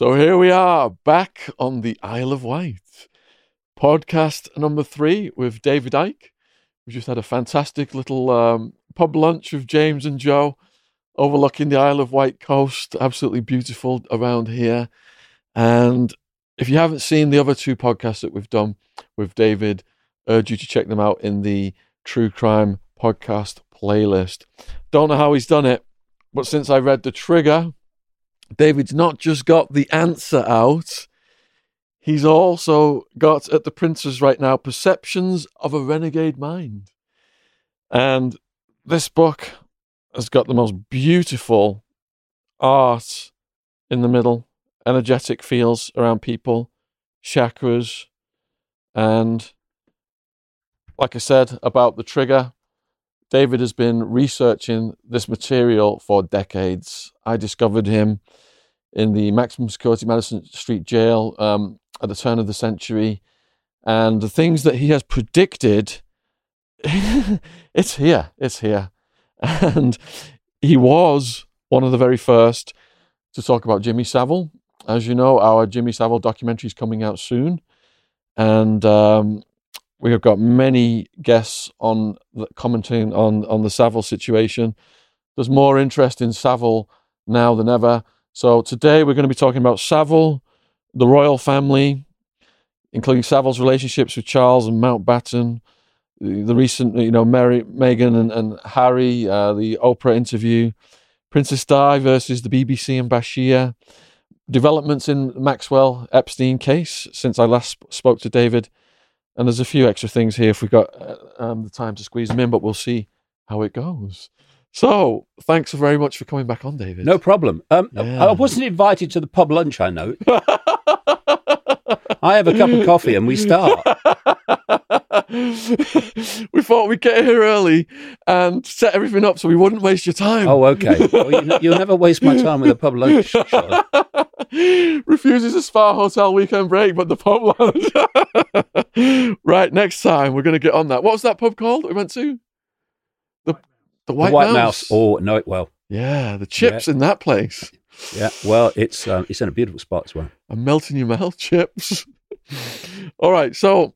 So here we are back on the Isle of Wight. Podcast number three with David Icke. We just had a fantastic little um, pub lunch with James and Joe overlooking the Isle of Wight coast. Absolutely beautiful around here. And if you haven't seen the other two podcasts that we've done with David, urge you to check them out in the True Crime podcast playlist. Don't know how he's done it, but since I read The Trigger, David's not just got the answer out, he's also got at the printers right now Perceptions of a Renegade Mind. And this book has got the most beautiful art in the middle, energetic feels around people, chakras, and like I said about the trigger, David has been researching this material for decades. I discovered him in the maximum security Madison Street jail um, at the turn of the century. And the things that he has predicted, it's here, it's here. And he was one of the very first to talk about Jimmy Savile. As you know, our Jimmy Savile documentary is coming out soon. And um, we have got many guests on the, commenting on, on the Savile situation. There's more interest in Savile now than ever. So today we're going to be talking about Savile, the royal family, including Savile's relationships with Charles and Mountbatten, the, recent, you know, Mary, Meghan and, and Harry, uh, the Oprah interview, Princess Di versus the BBC and Bashir, developments in Maxwell Epstein case since I last spoke to David, and there's a few extra things here if we've got uh, um, the time to squeeze them in, but we'll see how it goes. So, thanks very much for coming back on, David. No problem. Um, Yeah. I wasn't invited to the pub lunch, I know. I have a cup of coffee and we start. we thought we'd get here early and set everything up so we wouldn't waste your time. Oh, okay. Well, you, you'll never waste my time with a pub lunch. Refuses a spa hotel weekend break, but the pub lunch. right, next time we're going to get on that. What was that pub called that we went to? The White, The White Mouse. Mouse. Oh, no, it well. Yeah, the chips in that place. Yeah, well, it's um, it's in a beautiful spot as well. I'm melting your mouth chips. All right, so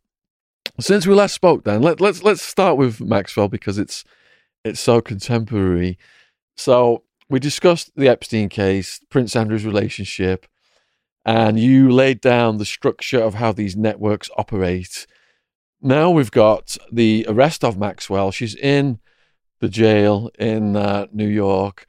since we last spoke, then let, let's let's start with Maxwell because it's it's so contemporary. So we discussed the Epstein case, Prince Andrew's relationship, and you laid down the structure of how these networks operate. Now we've got the arrest of Maxwell. She's in the jail in uh, New York.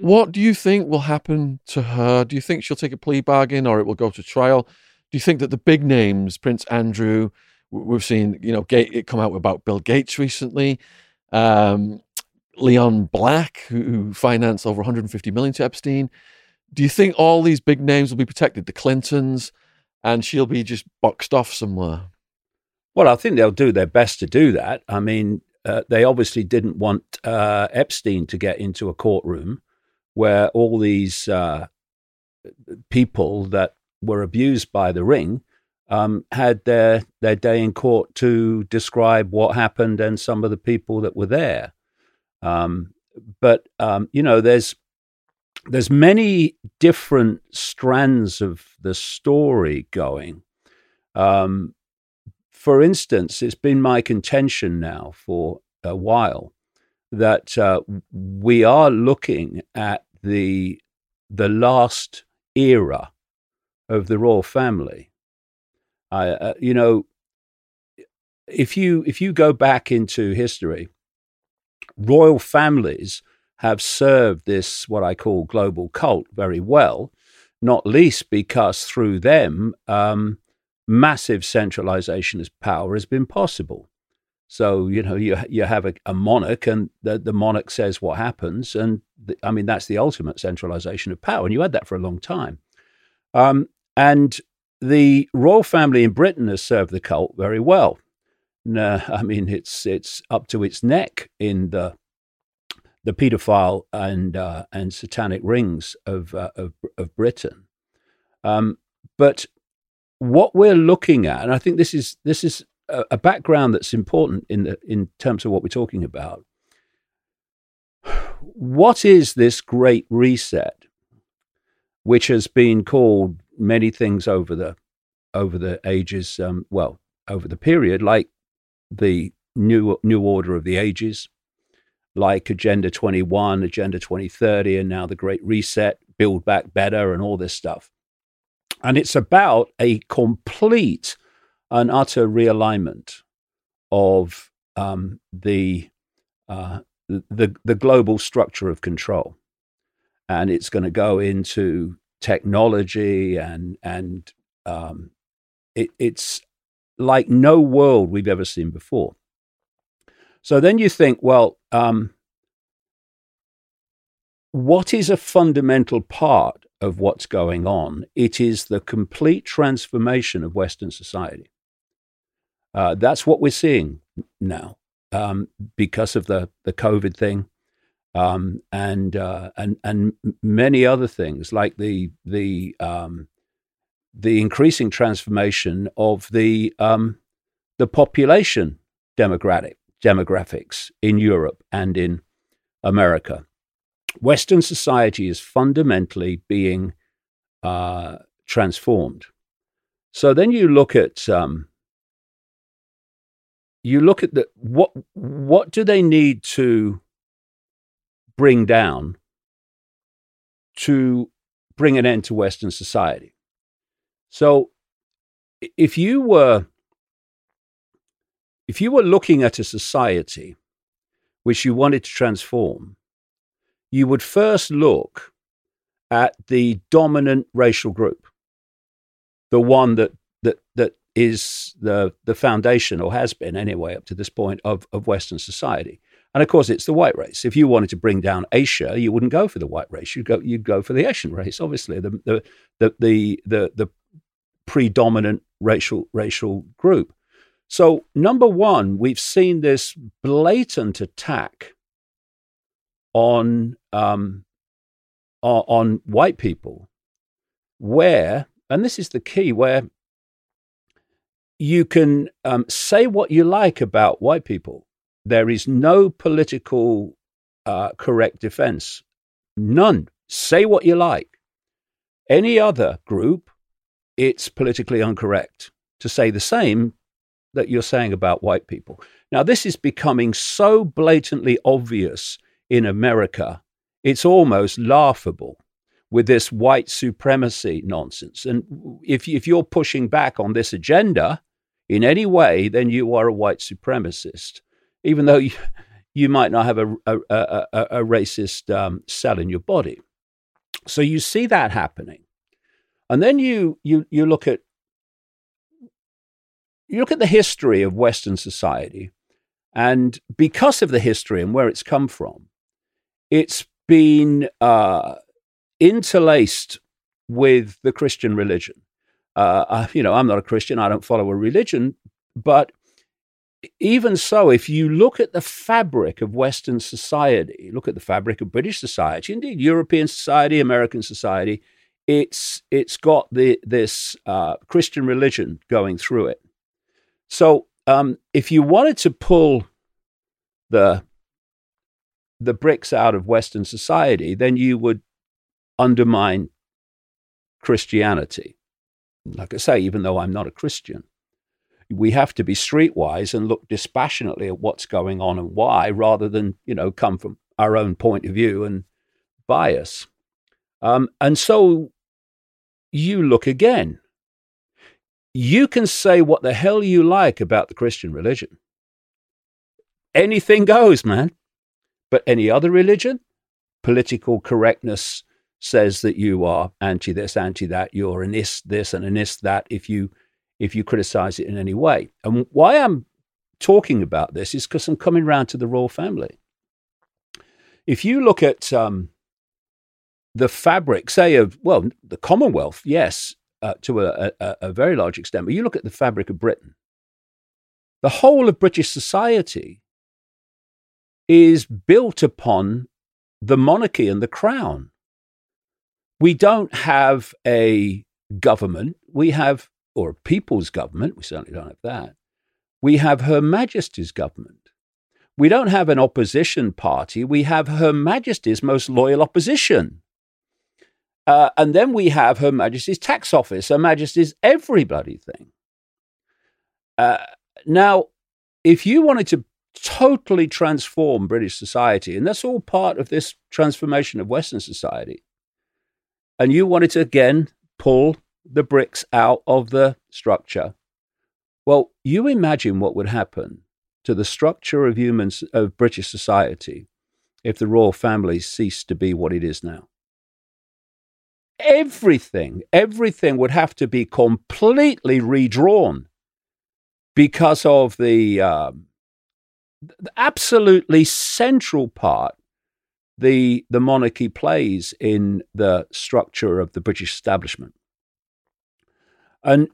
What do you think will happen to her? Do you think she'll take a plea bargain or it will go to trial? Do you think that the big names, Prince Andrew, we've seen, you know, it come out about Bill Gates recently, um, Leon Black, who financed over 150 million to Epstein. Do you think all these big names will be protected? The Clintons, and she'll be just boxed off somewhere. Well, I think they'll do their best to do that. I mean, uh, they obviously didn't want uh, Epstein to get into a courtroom where all these uh, people that were abused by the ring um, had their their day in court to describe what happened and some of the people that were there. Um, but um, you know, there's there's many different strands of the story going. Um, for instance, it's been my contention now for a while that uh, we are looking at the the last era of the royal family. I, uh, you know, if you if you go back into history, royal families have served this what I call global cult very well, not least because through them. Um, massive centralization of power has been possible. So you know you you have a, a monarch, and the, the monarch says what happens, and the, I mean that's the ultimate centralization of power, and you had that for a long time. Um, and the royal family in Britain has served the cult very well. I mean it's it's up to its neck in the the paedophile and uh, and satanic rings of uh, of, of Britain. Um, but what we're looking at, and I think this is this is a, a background that's important in the in terms of what we're talking about. What is this great reset? which has been called many things over the over the ages. Um, well, over the period, like the new new order of the ages, like Agenda 21, Agenda 2030, and now the Great Reset, Build Back Better, and all this stuff. And it's about a complete and utter realignment of um, the, uh, the the global structure of control, and it's going to go into technology and and um, it, it's like no world we've ever seen before. So then you think, well, um, what is a fundamental part of what's going on? It is the complete transformation of Western society. Uh, that's what we're seeing now um, because of the, the COVID thing. Um, and uh, and and many other things like the the um, the increasing transformation of the um, the population demographic demographics in Europe and in America. Western society is fundamentally being uh, transformed. So then you look at um, you look at the what what do they need to bring down to bring an end to Western society? So if you were if you were looking at a society which you wanted to transform, you would first look at the dominant racial group, the one that that that is the the foundation or has been anyway up to this point of, of Western society. And of course, it's the white race. If you wanted to bring down Asia, you wouldn't go for the white race. You'd go you'd go for the Asian race. Obviously, the the the the the, the predominant racial racial group. So, number one, we've seen this blatant attack on um, on white people, where, and this is the key, where you can um, say what you like about white people. There is no political uh, correct defense, none. Say what you like. Any other group, it's politically incorrect to say the same that you're saying about white people. Now, this is becoming so blatantly obvious in America, it's almost laughable with this white supremacy nonsense. And if, if you're pushing back on this agenda in any way, then you are a white supremacist, even though you, you might not have a, a, a, a racist um, cell in your body. So you see that happening. And then you, you, you look at you look at the history of Western society, and because of the history and where it's come from, it's been uh, interlaced with the Christian religion. Uh, you know, I'm not a Christian, I don't follow a religion, but even so, if you look at the fabric of Western society, look at the fabric of British society, indeed European society, American society, it's it's got the this uh, Christian religion going through it. So, um, if you wanted to pull the the bricks out of Western society, then you would undermine Christianity. Like I say, even though I'm not a Christian, we have to be streetwise and look dispassionately at what's going on and why, rather than you know come from our own point of view and bias. Um, and so you look again. You can say what the hell you like about the Christian religion. Anything goes, man. But any other religion, political correctness says that you are anti this, anti that, you're an ist this and an ist that if you if you criticize it in any way. And why I'm talking about this is because I'm coming round to the royal family. If you look at um, the fabric, say, of, well, the Commonwealth, yes, uh, to a, a, a very large extent, but you look at the fabric of Britain, the whole of British society is built upon the monarchy and the crown. We don't have a government, we have, or a people's government, we certainly don't have that. We have Her Majesty's government. We don't have an opposition party, we have Her Majesty's most loyal opposition. Uh, and then we have Her Majesty's Tax Office, Her Majesty's every bloody thing. Uh, now, if you wanted to totally transform British society, and that's all part of this transformation of Western society, and you wanted to again pull the bricks out of the structure, well, you imagine what would happen to the structure of humans of British society if the royal family ceased to be what it is now. Everything, everything would have to be completely redrawn because of the, um, the absolutely central part the the monarchy plays in the structure of the British establishment. And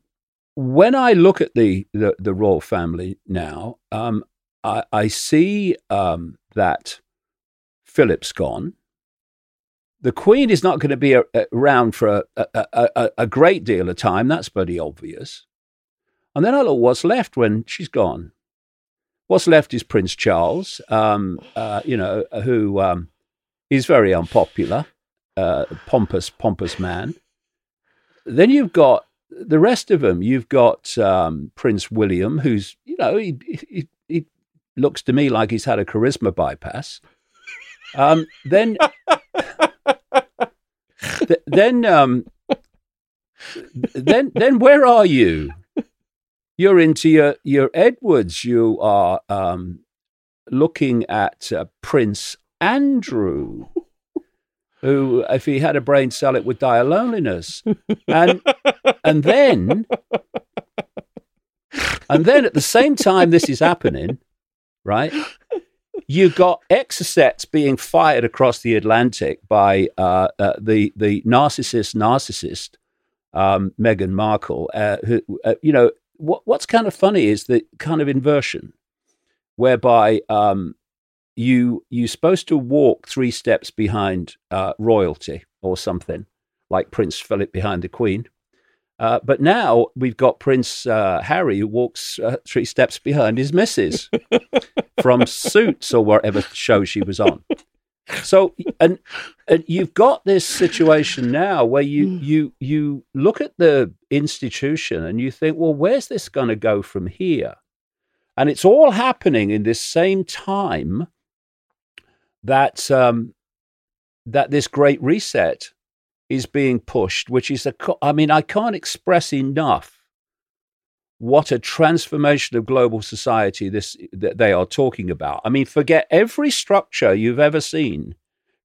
when I look at the the, the royal family now, um, I, I, see um, that Philip's gone. The Queen is not going to be a, a, around for a, a, a, great deal of time. That's pretty obvious. And then I look what's left when she's gone. What's left is Prince Charles, um, uh, you know, who um, is very unpopular, uh, pompous, pompous man. Then you've got the rest of them, you've got um, Prince William, who's you know he, he, he looks to me like he's had a charisma bypass. Um, then, th- then, um, then, then, where are you? You're into your your Edwards. You are um, looking at uh, Prince Andrew who, if he had a brain cell, it would die of loneliness. And and then and then at the same time this is happening, right? You got exocets being fired across the Atlantic by uh, uh, the the narcissist narcissist um, Meghan Markle. Uh, who, uh, you know what, what's kind of funny is the kind of inversion, whereby um, you you're supposed to walk three steps behind uh, royalty or something, like Prince Philip behind the Queen. Uh, but now we've got Prince uh, Harry who walks uh, three steps behind his missus from Suits or whatever show she was on. So, and, and you've got this situation now where you you you look at the institution and you think, well, where's this going to go from here? And it's all happening in this same time that um, that this great reset is being pushed, which is a. I mean, I can't express enough what a transformation of global society this that they are talking about. I mean, forget every structure you've ever seen,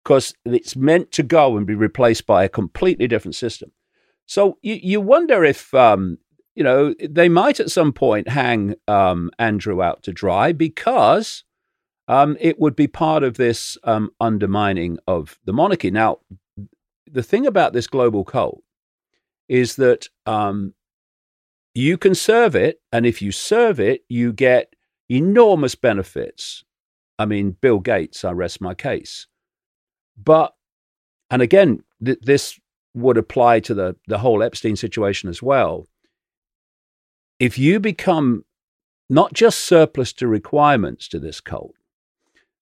because it's meant to go and be replaced by a completely different system. So you you wonder if um, you know they might at some point hang um, Andrew out to dry because um, it would be part of this um, undermining of the monarchy. Now, the thing about this global cult is that um, you can serve it, and if you serve it, you get enormous benefits. I mean, Bill Gates, I rest my case. But, and again, th- this would apply to the, the whole Epstein situation as well. If you become not just surplus to requirements to this cult,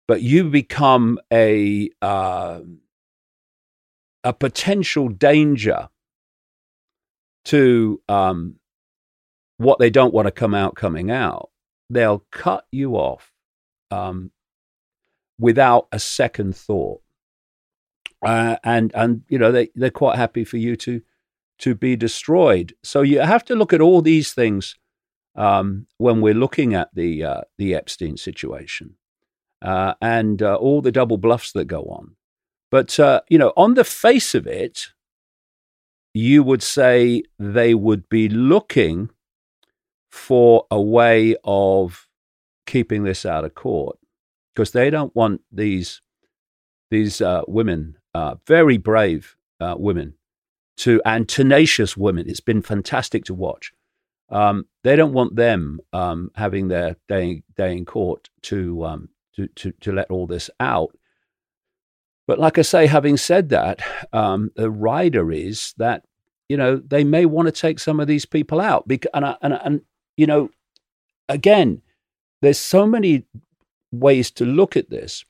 but you become a uh, a potential danger to um, what they don't want to come out coming out. They'll cut you off um, without a second thought, uh, and and you know they they're quite happy for you to to be destroyed. So you have to look at all these things um, when we're looking at the uh, the Epstein situation uh, and uh, all the double bluffs that go on. But, uh, you know, on the face of it, you would say they would be looking for a way of keeping this out of court because they don't want these these uh, women, uh, very brave uh, women, to and tenacious women. It's been fantastic to watch. Um, they don't want them um, having their day day in court to um, to, to, to let all this out. But like I say, having said that, um, the rider is that you know they may want to take some of these people out because and, and and you know again, there's so many ways to look at this.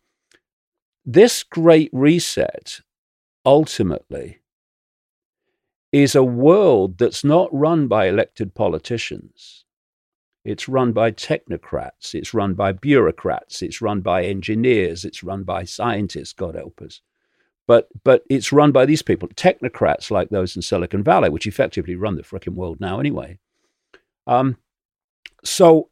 This great reset ultimately is a world that's not run by elected politicians. It's run by technocrats, it's run by bureaucrats, it's run by engineers, it's run by scientists, God help us. But, but it's run by these people, technocrats like those in Silicon Valley, which effectively run the freaking world now anyway. Um, so,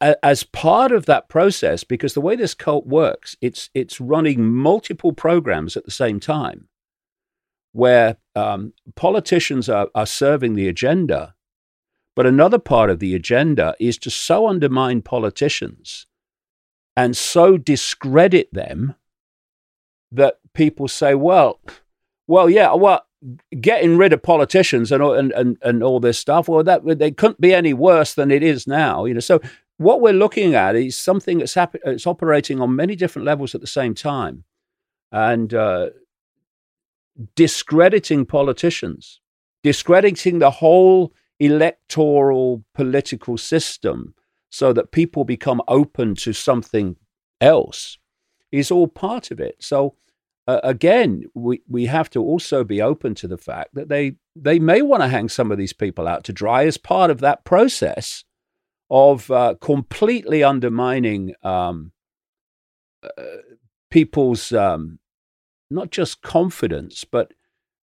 as part of that process, because the way this cult works, it's, it's running multiple programs at the same time where um, politicians are, are serving the agenda. But another part of the agenda is to so undermine politicians and so discredit them that people say, well, well, yeah, well, getting rid of politicians and, and, and, and all this stuff, well, that they couldn't be any worse than it is now. You know, so what we're looking at is something that's happen- it's operating on many different levels at the same time. And uh, discrediting politicians, discrediting the whole electoral political system so that people become open to something else is all part of it. So uh, again, we, we have to also be open to the fact that they they may want to hang some of these people out to dry as part of that process of uh, completely undermining um, uh, people's um, not just confidence, but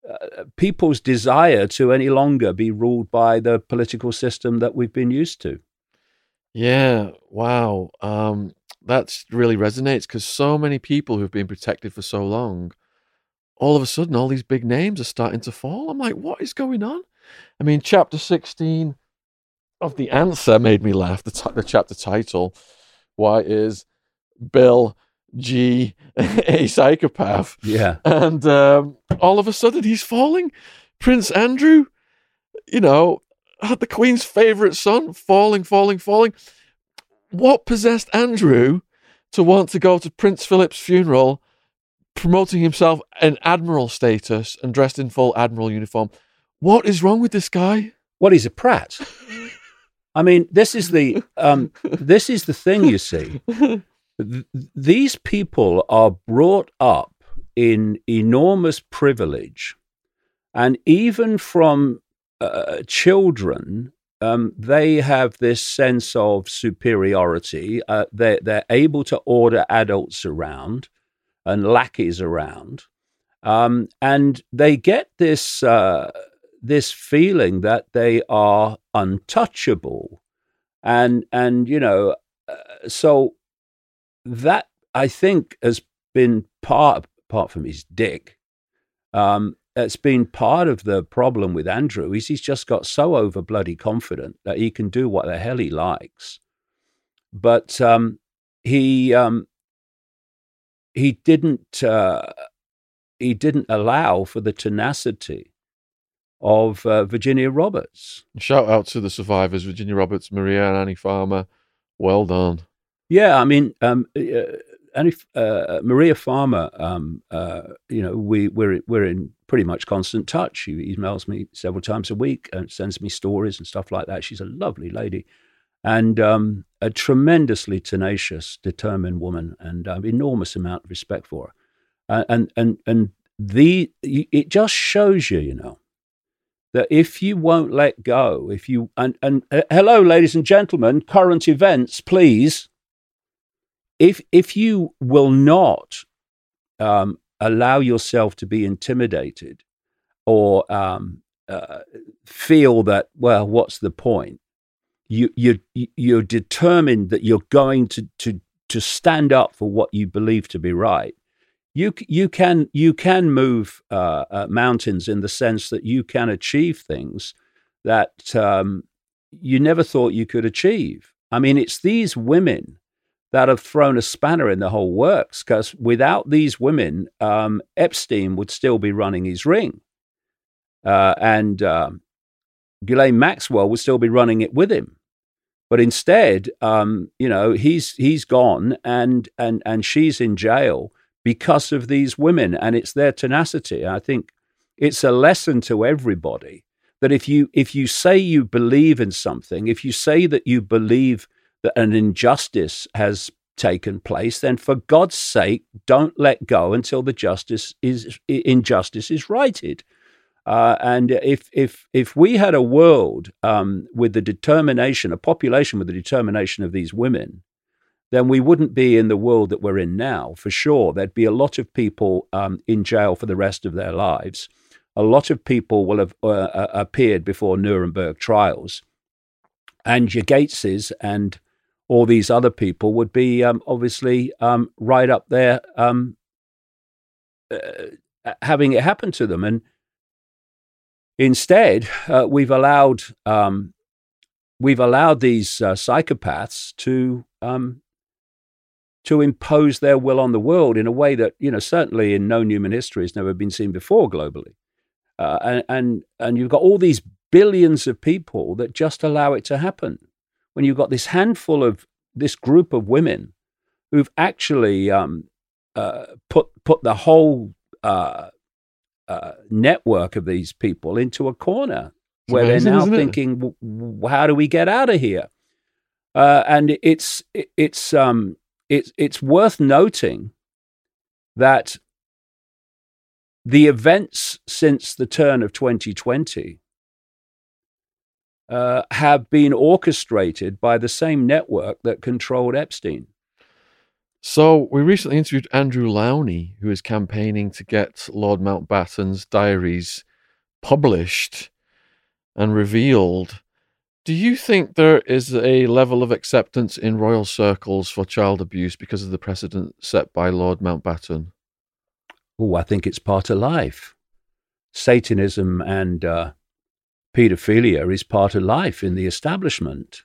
uh, people's desire to any longer be ruled by the political system that we've been used to. Yeah, wow. Um, that really resonates because so many people who've been protected for so long, all of a sudden, all these big names are starting to fall. I'm like, what is going on? I mean, chapter 16 of The Answer made me laugh. The, t- the chapter title, Why is Bill G a psychopath. Yeah. And um, all of a sudden he's falling. Prince Andrew, you know, the Queen's favorite son, falling, falling, falling. What possessed Andrew to want to go to Prince Philip's funeral, promoting himself an admiral status and dressed in full admiral uniform? What is wrong with this guy? Well, he's a prat. I mean, this is the um, this is the thing you see. th- these people are brought up in enormous privilege, and even from uh, children, um, they have this sense of superiority. Uh, they're, they're able to order adults around and lackeys around, um, and they get this uh, this feeling that they are untouchable, and and you know, uh, so that I think has been part, apart from his dick, um, it's been part of the problem with Andrew. Is he's just got so over bloody confident that he can do what the hell he likes, but um, he um, he didn't uh, he didn't allow for the tenacity of uh, Virginia Roberts. Shout out to the survivors, Virginia Roberts, Maria and Annie Farmer. Well done. Yeah, I mean, um, uh, uh, Maria Farmer, um, uh, you know, we we're we're in pretty much constant touch. She emails me several times a week and sends me stories and stuff like that. She's a lovely lady, and um, a tremendously tenacious, determined woman, and um, enormous amount of respect for her. Uh, and and and the it just shows you, you know, that if you won't let go, if you and and uh, hello, ladies and gentlemen, current events, please if if you will not um, allow yourself to be intimidated or um, uh, feel that well, what's the point? You you you're determined that you're going to to to stand up for what you believe to be right. You you can you can move uh, uh, mountains in the sense that you can achieve things that um, you never thought you could achieve. I mean, it's these women that have thrown a spanner in the whole works because without these women, um, Epstein would still be running his ring. Uh, and um, Ghislaine Maxwell would still be running it with him. But instead, um, you know, he's he's gone and and and she's in jail because of these women, and it's their tenacity. I think it's a lesson to everybody that if you if you say you believe in something, if you say that you believe that an injustice has taken place, then for God's sake, don't let go until the justice is injustice is righted. Uh, and if if if we had a world um, with the determination, a population with the determination of these women, then we wouldn't be in the world that we're in now. For sure, there'd be a lot of people um, in jail for the rest of their lives. A lot of people will have uh, uh appeared before Nuremberg trials, and your Gateses and all these other people would be um, obviously um, right up there um, uh, having it happen to them. And instead, uh, we've allowed um, we've allowed these uh, psychopaths to um, to impose their will on the world in a way that you know certainly in known human history has never been seen before globally. Uh, and, and and you've got all these billions of people that just allow it to happen when you've got this handful of this group of women who've actually um, uh, put put the whole uh, uh, network of these people into a corner it's where amazing, they're now thinking, "How do we get out of here?" Uh, and it's it's um, it's it's worth noting that the events since the turn of 2020 uh, have been orchestrated by the same network that controlled Epstein. So, we recently interviewed Andrew Lownie, who is campaigning to get Lord Mountbatten's diaries published and revealed. Do you think there is a level of acceptance in royal circles for child abuse because of the precedent set by Lord Mountbatten? Oh, I think it's part of life. Satanism and uh, paedophilia is part of life in the establishment.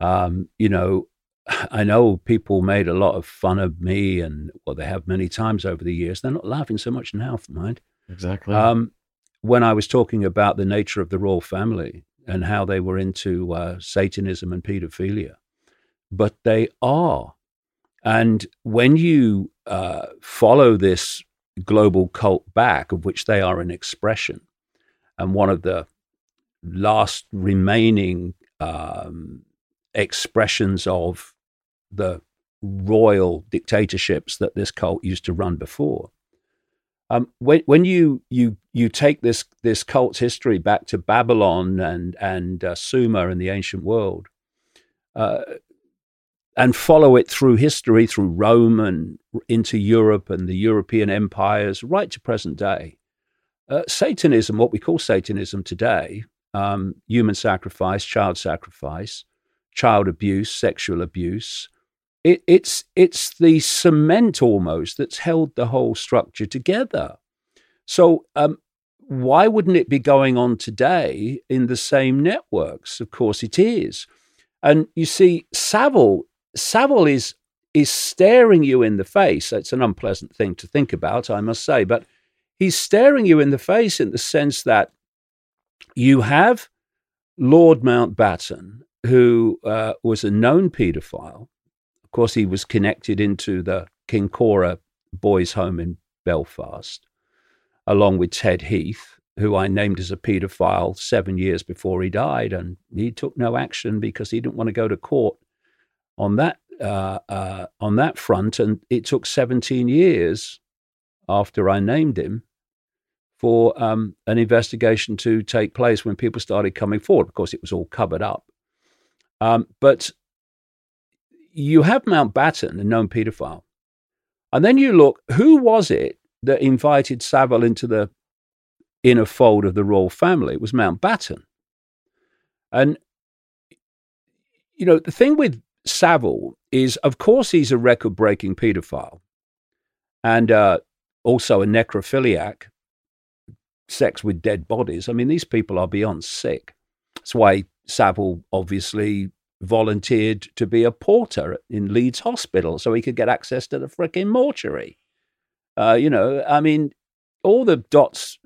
Um, you know, I know people made a lot of fun of me, and well, they have many times over the years. They're not laughing so much now, mind. Exactly. Um, when I was talking about the nature of the royal family and how they were into uh, Satanism and paedophilia, but they are. And when you uh, follow this global cult back, of which they are an expression, and one of the last remaining um, expressions of the royal dictatorships that this cult used to run before. Um, when, when you you you take this this cult's history back to Babylon and and uh, Sumer in the ancient world, uh, and follow it through history, through Rome and into Europe and the European empires, right to present day, uh, Satanism, what we call Satanism today, um, human sacrifice, child sacrifice, child abuse, sexual abuse. It, it's it's the cement almost that's held the whole structure together. So um, why wouldn't it be going on today in the same networks? Of course it is. And you see, Savile Savile is is staring you in the face. It's an unpleasant thing to think about, I must say, but he's staring you in the face in the sense that you have Lord Mountbatten, who uh, was a known paedophile. Of course, he was connected into the Kincora boys' home in Belfast, along with Ted Heath, who I named as a paedophile seven years before he died. And he took no action because he didn't want to go to court on that, uh, uh, on that front. And it took 17 years after I named him for um, an investigation to take place when people started coming forward. Of course, it was all covered up. Um, but you have Mountbatten, a known paedophile. And then you look, who was it that invited Savile into the inner fold of the royal family? It was Mountbatten. And, you know, the thing with Savile is, of course, he's a record breaking paedophile and uh, also a necrophiliac sex with dead bodies. I mean, these people are beyond sick. That's why Savile obviously volunteered to be a porter in Leeds Hospital so he could get access to the fricking mortuary. Uh, you know, I mean, all the dots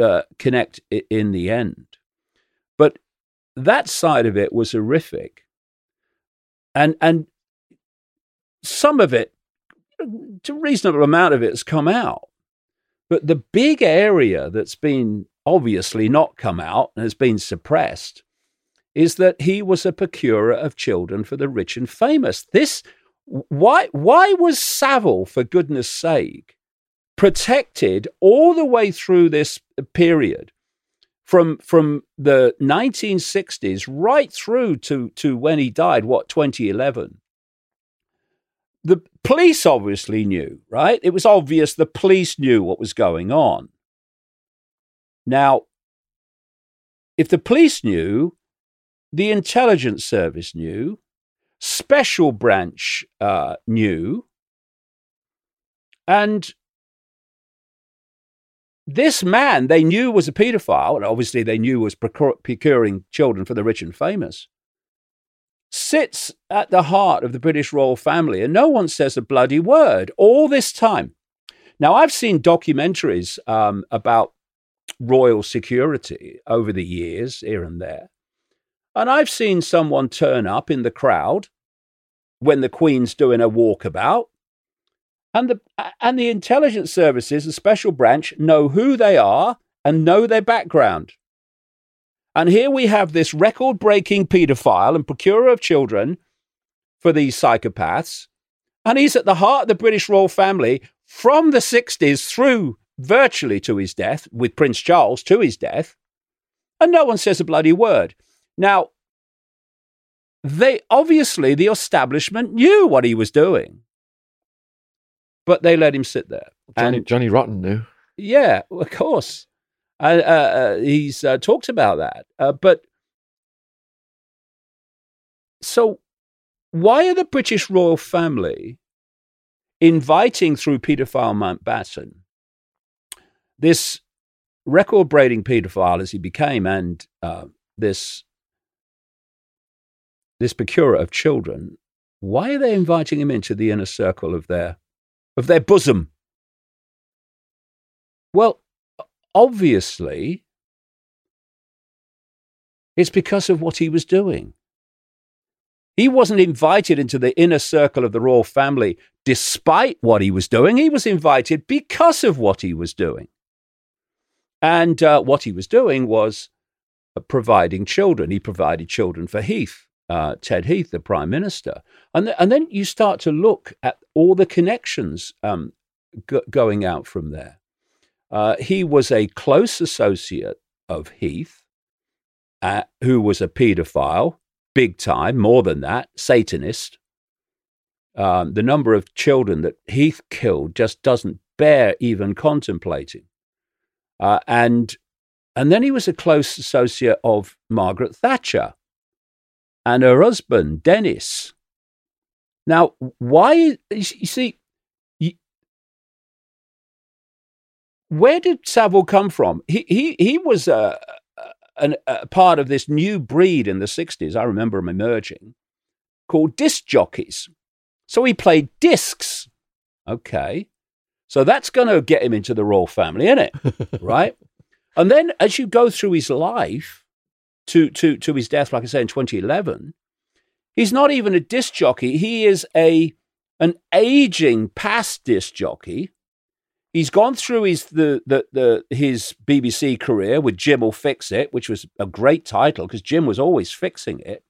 uh, connect in the end. But that side of it was horrific. And, and some of it, a reasonable amount of it has come out. But the big area that's been obviously not come out and has been suppressed is that he was a procurer of children for the rich and famous. This why why was Savile, for goodness sake, protected all the way through this period from from the 1960s right through to to when he died, what 2011. The police obviously knew, right? It was obvious the police knew what was going on. Now, if the police knew, the intelligence service knew, special branch uh, knew, and this man they knew was a paedophile, and obviously they knew was procuring children for the rich and famous, sits at the heart of the British royal family, and no one says a bloody word all this time. Now, I've seen documentaries um, about royal security over the years, here and there, and I've seen someone turn up in the crowd when the Queen's doing a walkabout and the, and the intelligence services, the special branch, know who they are and know their background. And here we have this record breaking paedophile and procurer of children for these psychopaths. And he's at the heart of the British royal family from the 60s through virtually to his death, with Prince Charles to his death. And no one says a bloody word. Now, they obviously, the establishment knew what he was doing but they let him sit there. Johnny, and, Johnny Rotten knew. Yeah, of course. Uh, uh, he's uh, talked about that. Uh, but so, why are the British royal family inviting through paedophile Mountbatten this record breaking paedophile as he became and uh, this this procurer of children? Why are they inviting him into the inner circle of their of their bosom? Well, obviously, it's because of what he was doing. He wasn't invited into the inner circle of the royal family despite what he was doing. He was invited because of what he was doing. And uh, what he was doing was uh, providing children. He provided children for Heath uh, Ted Heath, the prime minister, and th- and then you start to look at all the connections um, going out from there. Uh, he was a close associate of Heath, uh, who was a paedophile, big time, more than that, Satanist. Um, the number of children that Heath killed just doesn't bear even contemplating. Uh, and and then he was a close associate of Margaret Thatcher, and her husband, Denis. Now, why, you see, where did Savile come from? He, he, he was a, a, a part of this new breed in the 60s. I remember him emerging called disc jockeys. So he played discs. Okay. So that's going to get him into the royal family, isn't it? right? And then as you go through his life, to, to, to his death, like I say, in 2011, he's not even a disc jockey. He is a an aging past disc jockey. He's gone through his the, the, the his BBC career with Jim will fix it, which was a great title because Jim was always fixing it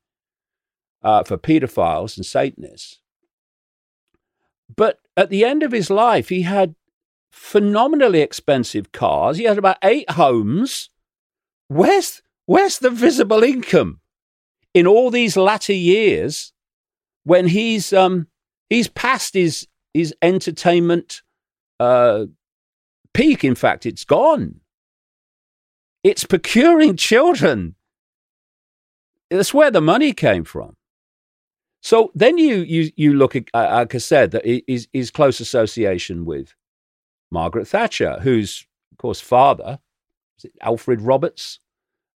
uh, for paedophiles and Satanists. But at the end of his life, he had phenomenally expensive cars. He had about eight homes. Where's Where's the visible income in all these latter years when he's um, he's past his his entertainment uh, peak? In fact, it's gone. It's procuring children. That's where the money came from. So then you you you look at, like I said, that his, his close association with Margaret Thatcher, whose of course father, Alfred Roberts,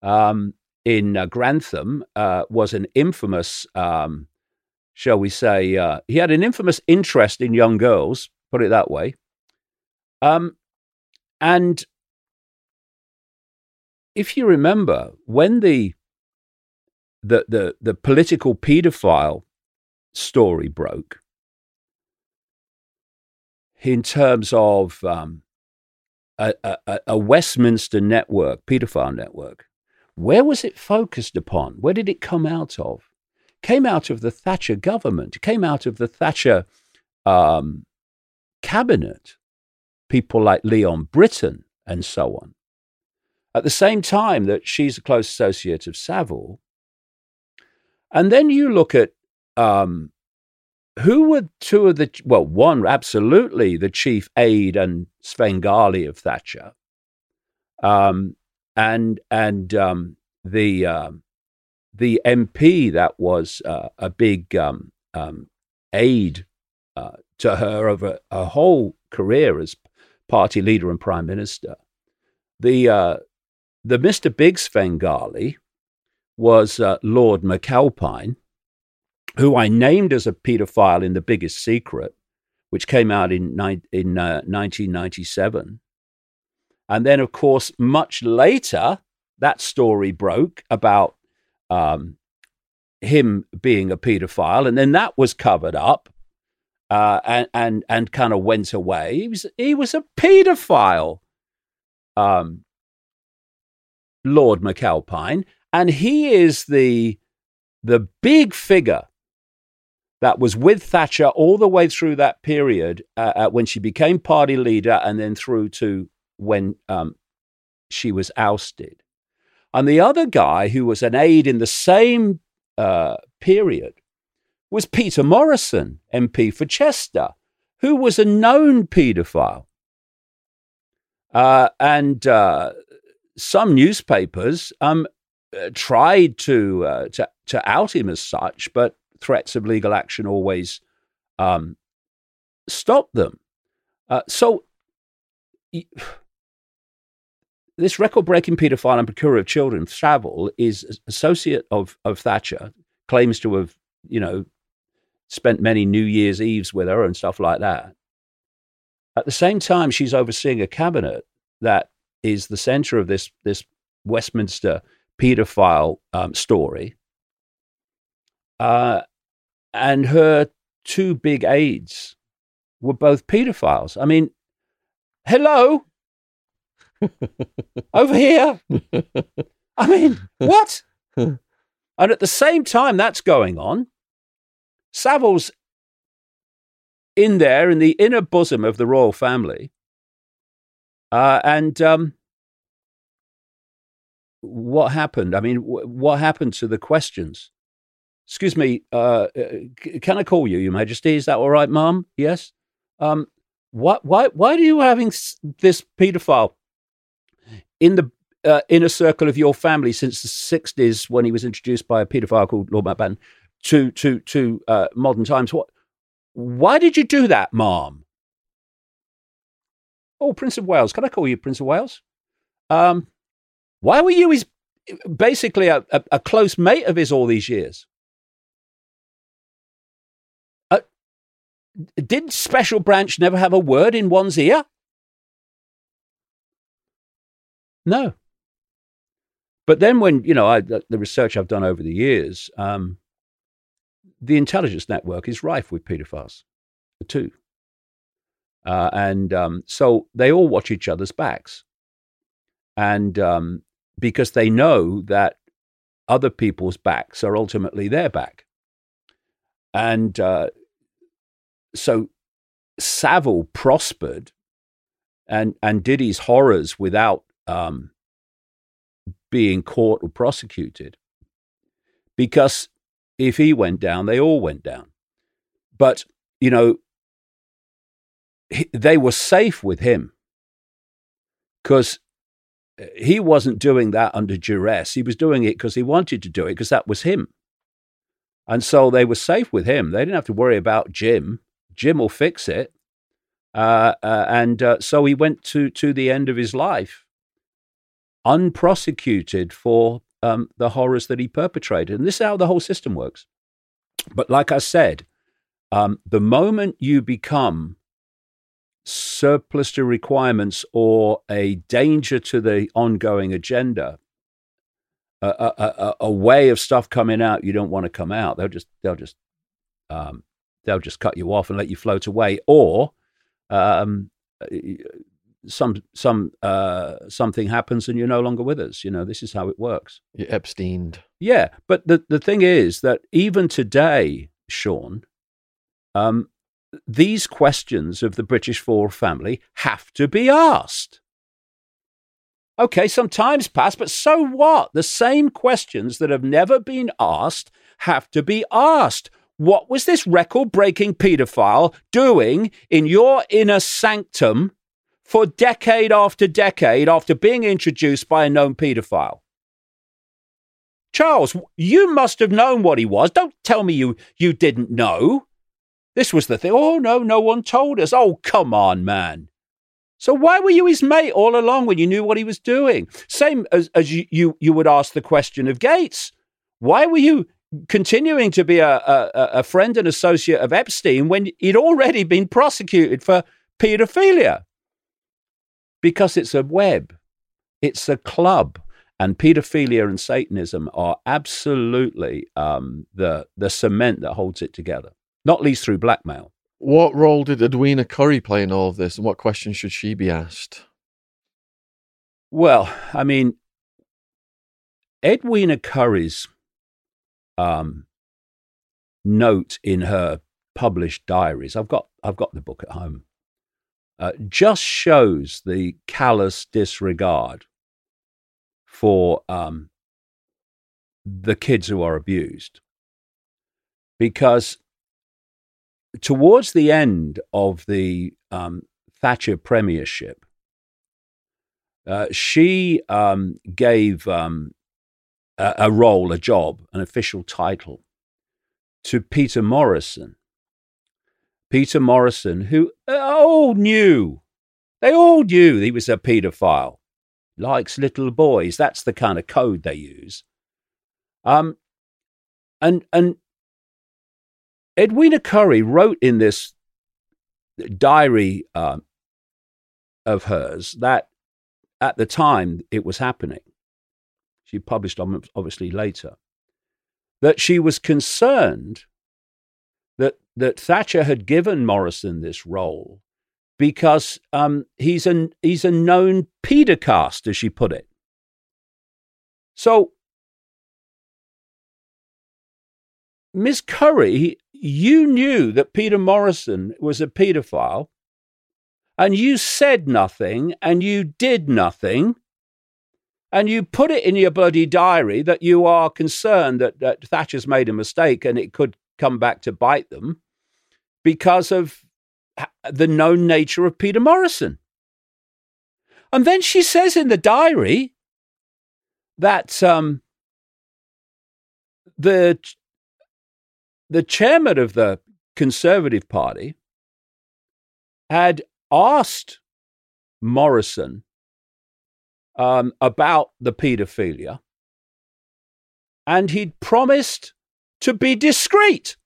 um, in uh, Grantham uh, was an infamous, um, shall we say, uh, he had an infamous interest in young girls, put it that way. Um, and if you remember, when the the the, the political paedophile story broke, in terms of um, a, a, a Westminster network, paedophile network, where was it focused upon? Where did it come out of? Came out of the Thatcher government, came out of the Thatcher um, cabinet, people like Leon Brittan and so on. At the same time that she's a close associate of Savile. And then you look at um, who were two of the, well, one, absolutely the chief aide and Svengali of Thatcher. Um, and and um, the um, the MP that was uh, a big um, um, aide uh, to her over a whole career as party leader and prime minister. The uh, the Mr. Big Svengali was uh, Lord McAlpine, who I named as a paedophile in The Biggest Secret, which came out in, ni- in uh, 1997. And then, of course, much later, that story broke about um, him being a paedophile, and then that was covered up uh, and and and kind of went away. He was he was a paedophile, um, Lord McAlpine, and he is the the big figure that was with Thatcher all the way through that period uh, uh, when she became party leader, and then through to when um, she was ousted. And the other guy who was an aide in the same uh, period was Peter Morrison, MP for Chester, who was a known paedophile. Uh, and uh, some newspapers um, uh, tried to, uh, to, to out him as such, but threats of legal action always um, stopped them. Uh, so this record-breaking paedophile and procurer of children, Savile, is associate of, of Thatcher, claims to have, you know, spent many New Year's Eves with her and stuff like that. At the same time, she's overseeing a cabinet that is the center of this, this Westminster paedophile um, story. Uh, and her two big aides were both paedophiles. I mean, hello, over here. I mean, what? and at the same time that's going on, Savile's in there in the inner bosom of the royal family. Uh, and um, what happened? I mean, what happened to the questions? Excuse me, uh, uh can I call you, Your Majesty? Is that all right, Mum? Yes. Um, what, why, why are you having this paedophile in the uh, inner circle of your family since the 60s when he was introduced by a paedophile called Lord Mountbatten to, to, to uh, modern times? What, why did you do that, Mom? Oh, Prince of Wales. Can I call you Prince of Wales? Um, why were you his basically a, a, a close mate of his all these years? Uh, did Special Branch never have a word in one's ear? No. But then when, you know, I, the research I've done over the years, um, the intelligence network is rife with pedophiles, too. Uh, and um, so they all watch each other's backs. And um, because they know that other people's backs are ultimately their back. And uh, so Savile prospered and, and did his horrors without um, being caught or prosecuted. Because if he went down, they all went down. But, you know, he, they were safe with him because he wasn't doing that under duress. He was doing it because he wanted to do it because that was him. And so they were safe with him. They didn't have to worry about Jim. Jim will fix it. Uh, uh, and uh, so he went to, to the end of his life unprosecuted for um, the horrors that he perpetrated. And this is how the whole system works. But like I said, um, the moment you become surplus to requirements or a danger to the ongoing agenda, a, a, a, a, way of stuff coming out you don't want to come out, they'll just they'll just um, they'll just cut you off and let you float away, or um, some some uh, something happens and you're no longer with us. You know, this is how it works. You're Epsteined. Yeah, but the the thing is that even today, Sean, um, these questions of the British Four family have to be asked. Okay, some time's passed, but so what? The same questions that have never been asked have to be asked. What was this record breaking paedophile doing in your inner sanctum for decade after decade after being introduced by a known paedophile? Charles, you must have known what he was. Don't tell me you, you didn't know. This was the thing. Oh, no, no one told us. Oh, come on, man. So why were you his mate all along when you knew what he was doing? Same as, as you, you, you would ask the question of Gates. Why were you continuing to be a, a, a friend and associate of Epstein when he'd already been prosecuted for paedophilia? Because it's a web, it's a club, and paedophilia and Satanism are absolutely um, the the cement that holds it together. Not least through blackmail. What role did Edwina Currie play in all of this, and what questions should she be asked? Well, I mean, Edwina Currie's um, note in her published diaries, I've got I've got the book at home, uh, just shows the callous disregard for um, the kids who are abused, because towards the end of the um, Thatcher premiership, uh, she um, gave um, a, a, role, a job, an official title to Peter Morrison. Peter Morrison, who all knew, they all knew he was a paedophile, likes little boys. That's the kind of code they use. Um, and and Edwina Currie wrote in this diary uh, of hers that at the time it was happening, she published obviously later, that she was concerned that, that Thatcher had given Morrison this role because um, he's, a, he's a known pederast, as she put it. So Miss Currie, you knew that Peter Morrison was a paedophile, and you said nothing, and you did nothing, and you put it in your bloody diary that you are concerned that, that Thatcher's made a mistake and it could come back to bite them because of the known nature of Peter Morrison. And then she says in the diary that um, the the chairman of the Conservative Party had asked Morrison um, about the paedophilia, and he'd promised to be discreet.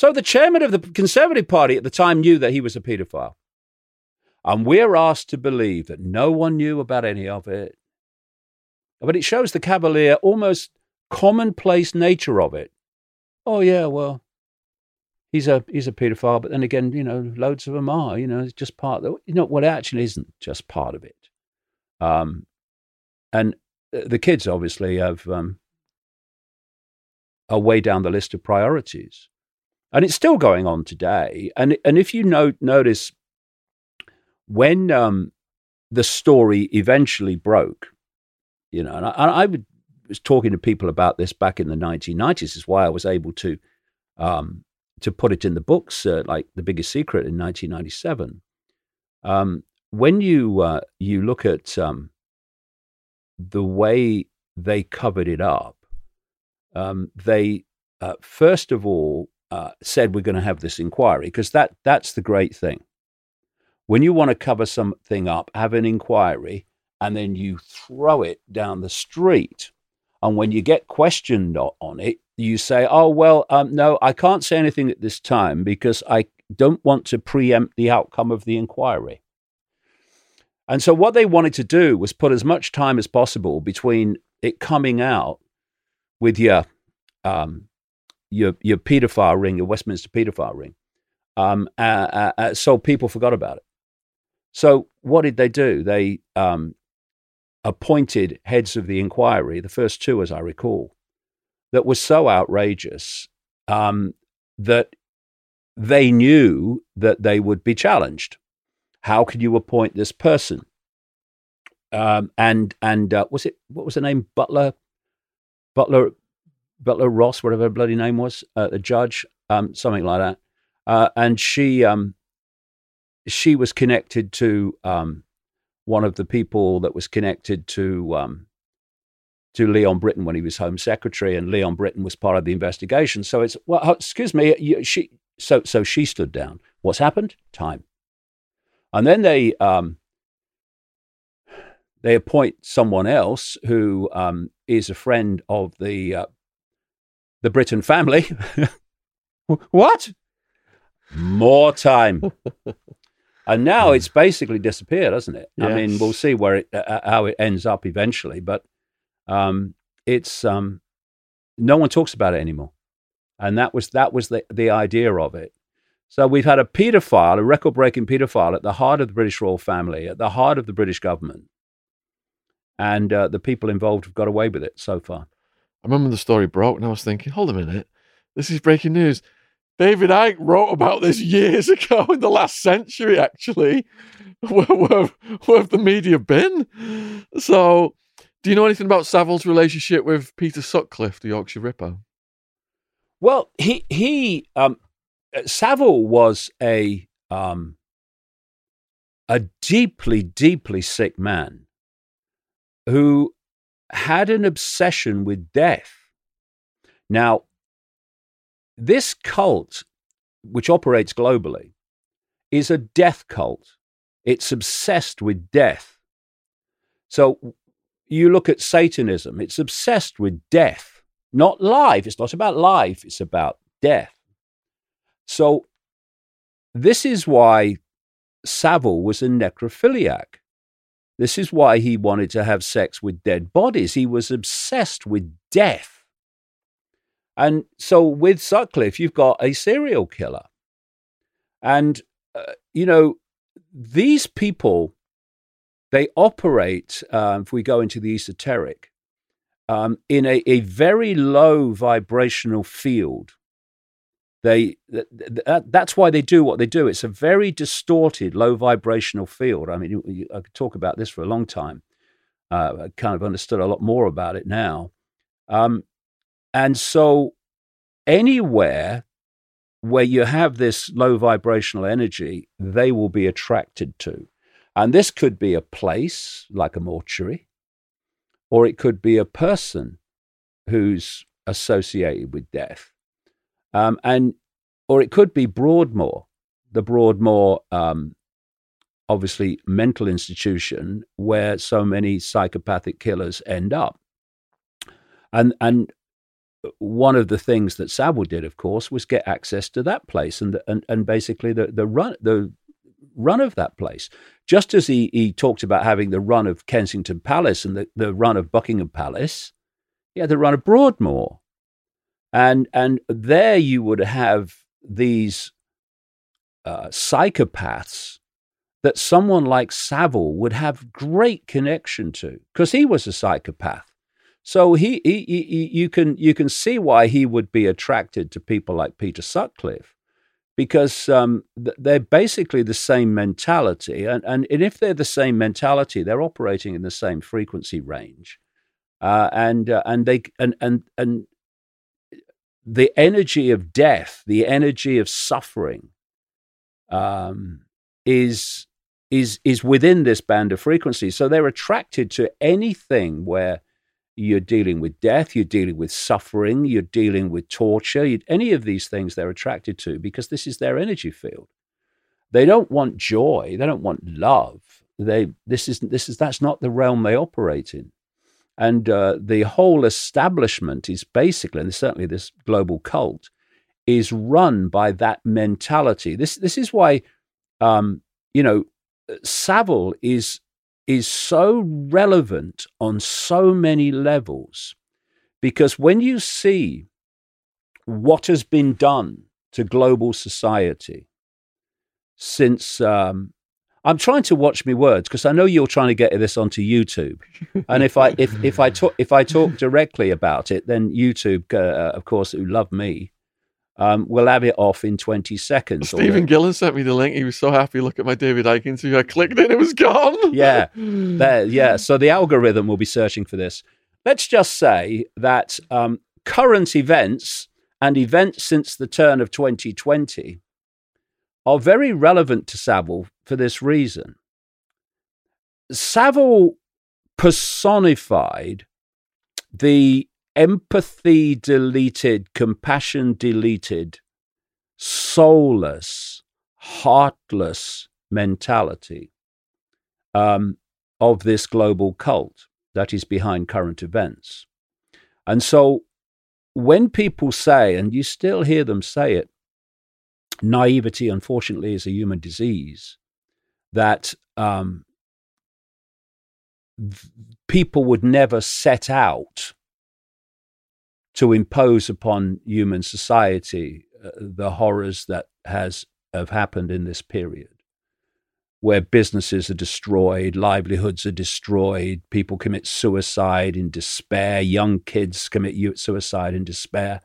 So the chairman of the Conservative Party at the time knew that he was a paedophile. And we're asked to believe that no one knew about any of it. But it shows the cavalier, almost commonplace nature of it. Oh yeah, well, he's a he's a paedophile, but then again, you know, loads of them are. You know, it's just part of the, you know what actually isn't just part of it. Um, and the kids obviously have um, are way down the list of priorities, and it's still going on today. And and if you note notice when um, the story eventually broke, you know, and I, I was talking to people about this back in the 1990s. Is why I was able to um, to put it in the books, uh, like the biggest secret in 1997. Um, when you uh, you look at um, the way they covered it up, um, they uh, first of all uh, said we're going to have this inquiry because that that's the great thing. When you want to cover something up, have an inquiry and then you throw it down the street. And when you get questioned on it, you say, oh, well, um, no, I can't say anything at this time because I don't want to preempt the outcome of the inquiry. And so, what they wanted to do was put as much time as possible between it coming out with your um, your your paedophile ring, your Westminster paedophile ring, um, uh, uh, uh, so people forgot about it. So, what did they do? They um, appointed heads of the inquiry, the first two, as I recall, that was so outrageous um, that they knew that they would be challenged. How can you appoint this person? Um, and and uh, was it what was the name Butler Butler Butler Ross whatever her bloody name was uh, the judge um, something like that uh, and she um, she was connected to um, one of the people that was connected to um, to Leon Brittan when he was Home Secretary, and Leon Brittan was part of the investigation. So it's well, excuse me, you, she so so she stood down. What's happened? Time, and then they um, they appoint someone else who um, is a friend of the uh, the Brittan family. what? More time. and now it's basically disappeared, hasn't it? Yes. I mean, we'll see where it, uh, uh, how it ends up eventually, but um, it's um, no one talks about it anymore, and that was that was the the idea of it. So we've had a paedophile, a record-breaking paedophile, at the heart of the British royal family, at the heart of the British government, and uh, the people involved have got away with it so far. I remember the story broke, and I was thinking, hold a minute, this is breaking news. David Icke wrote about this years ago in the last century, actually. Where, where, where have the media been? So, do you know anything about Savile's relationship with Peter Sutcliffe, the Yorkshire Ripper? Well, he he um, Savile was a um, a deeply, deeply sick man who had an obsession with death. Now, this cult, which operates globally, is a death cult. It's obsessed with death. So you look at Satanism, it's obsessed with death, not life. It's not about life, it's about death. So this is why Savile was a necrophiliac. This is why he wanted to have sex with dead bodies. He was obsessed with death. And so with Sutcliffe, you've got a serial killer. And, uh, you know, these people, they operate, um, if we go into the esoteric, um, in a, a very low vibrational field they that, that's why they do what they do. It's a very distorted, low vibrational field. I mean, I could talk about this for a long time. Uh, I kind of understood a lot more about it now. Um, and so, anywhere where you have this low vibrational energy, they will be attracted to. And this could be a place like a mortuary, or it could be a person who's associated with death. Um, and or it could be Broadmoor, the Broadmoor, um, obviously mental institution where so many psychopathic killers end up. And and one of the things that Savile did, of course, was get access to that place and and, and basically the, the run the run of that place. Just as he, he talked about having the run of Kensington Palace and the, the run of Buckingham Palace, he had the run of Broadmoor. And and there you would have these uh, psychopaths that someone like Savile would have great connection to because he was a psychopath. So he, he, he, you can you can see why he would be attracted to people like Peter Sutcliffe because um, they're basically the same mentality, and, and and if they're the same mentality, they're operating in the same frequency range, uh, and uh, and they and and and the energy of death, the energy of suffering, um, is is is within this band of frequency. So they're attracted to anything where you're dealing with death, you're dealing with suffering, you're dealing with torture. You, any of these things they're attracted to because this is their energy field. They don't want joy. They don't want love. They this is this is that's not the realm they operate in. And uh, the whole establishment is basically, and certainly this global cult, is run by that mentality. This this is why, um, you know, Savile is is so relevant on so many levels, because when you see what has been done to global society since um, I'm trying to watch my words because I know you're trying to get this onto YouTube, and if I if if I talk if I talk directly about it, then YouTube, uh, of course, who love me, Um, we'll have it off in 20 seconds. Stephen Gillen sent me the link. He was so happy. Look at my David Icke interview. I clicked it, it was gone. Yeah, there, yeah. So the algorithm will be searching for this. Let's just say that um, current events and events since the turn of 2020 are very relevant to Savile for this reason. Savile personified the empathy deleted, compassion deleted, soulless, heartless mentality um, of this global cult that is behind current events. And so when people say, and you still hear them say it, naivety, unfortunately, is a human disease, that um, people would never set out to impose upon human society uh, the horrors that has have happened in this period where businesses are destroyed, livelihoods are destroyed, people commit suicide in despair, young kids commit suicide in despair,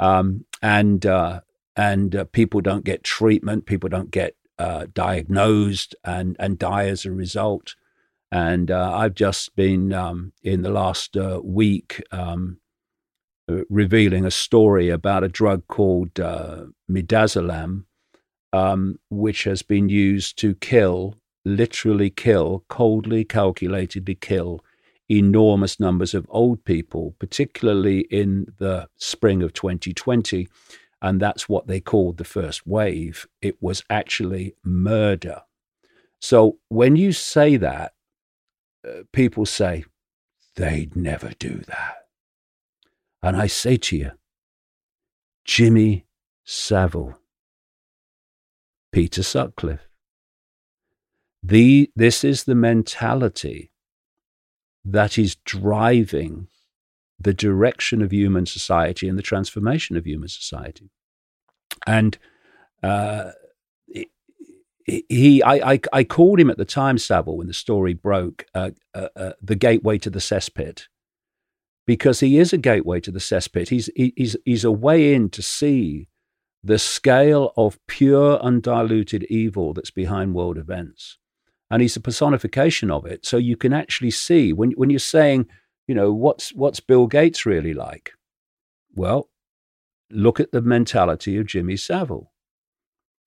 um, and uh, and uh, people don't get treatment, people don't get uh, diagnosed, and and die as a result. And uh, I've just been um, in the last uh, week um, uh, revealing a story about a drug called midazolam um, which has been used to kill, literally kill, coldly, calculatedly kill enormous numbers of old people, particularly in the spring of 2020. And that's what they called the first wave. It was actually murder. So when you say that, uh, people say, they'd never do that. And I say to you, Jimmy Savile Peter Sutcliffe. The, this is the mentality that is driving the direction of human society and the transformation of human society. And uh, he, I, I, I, called him at the time, Savile, when the story broke, uh, uh, uh, the gateway to the cesspit, because he is a gateway to the cesspit. He's, he's, he's a way in to see the scale of pure, undiluted evil that's behind world events. And he's a personification of it. So you can actually see when, when you're saying, you know, what's, what's Bill Gates really like? Well, look at the mentality of Jimmy Savile.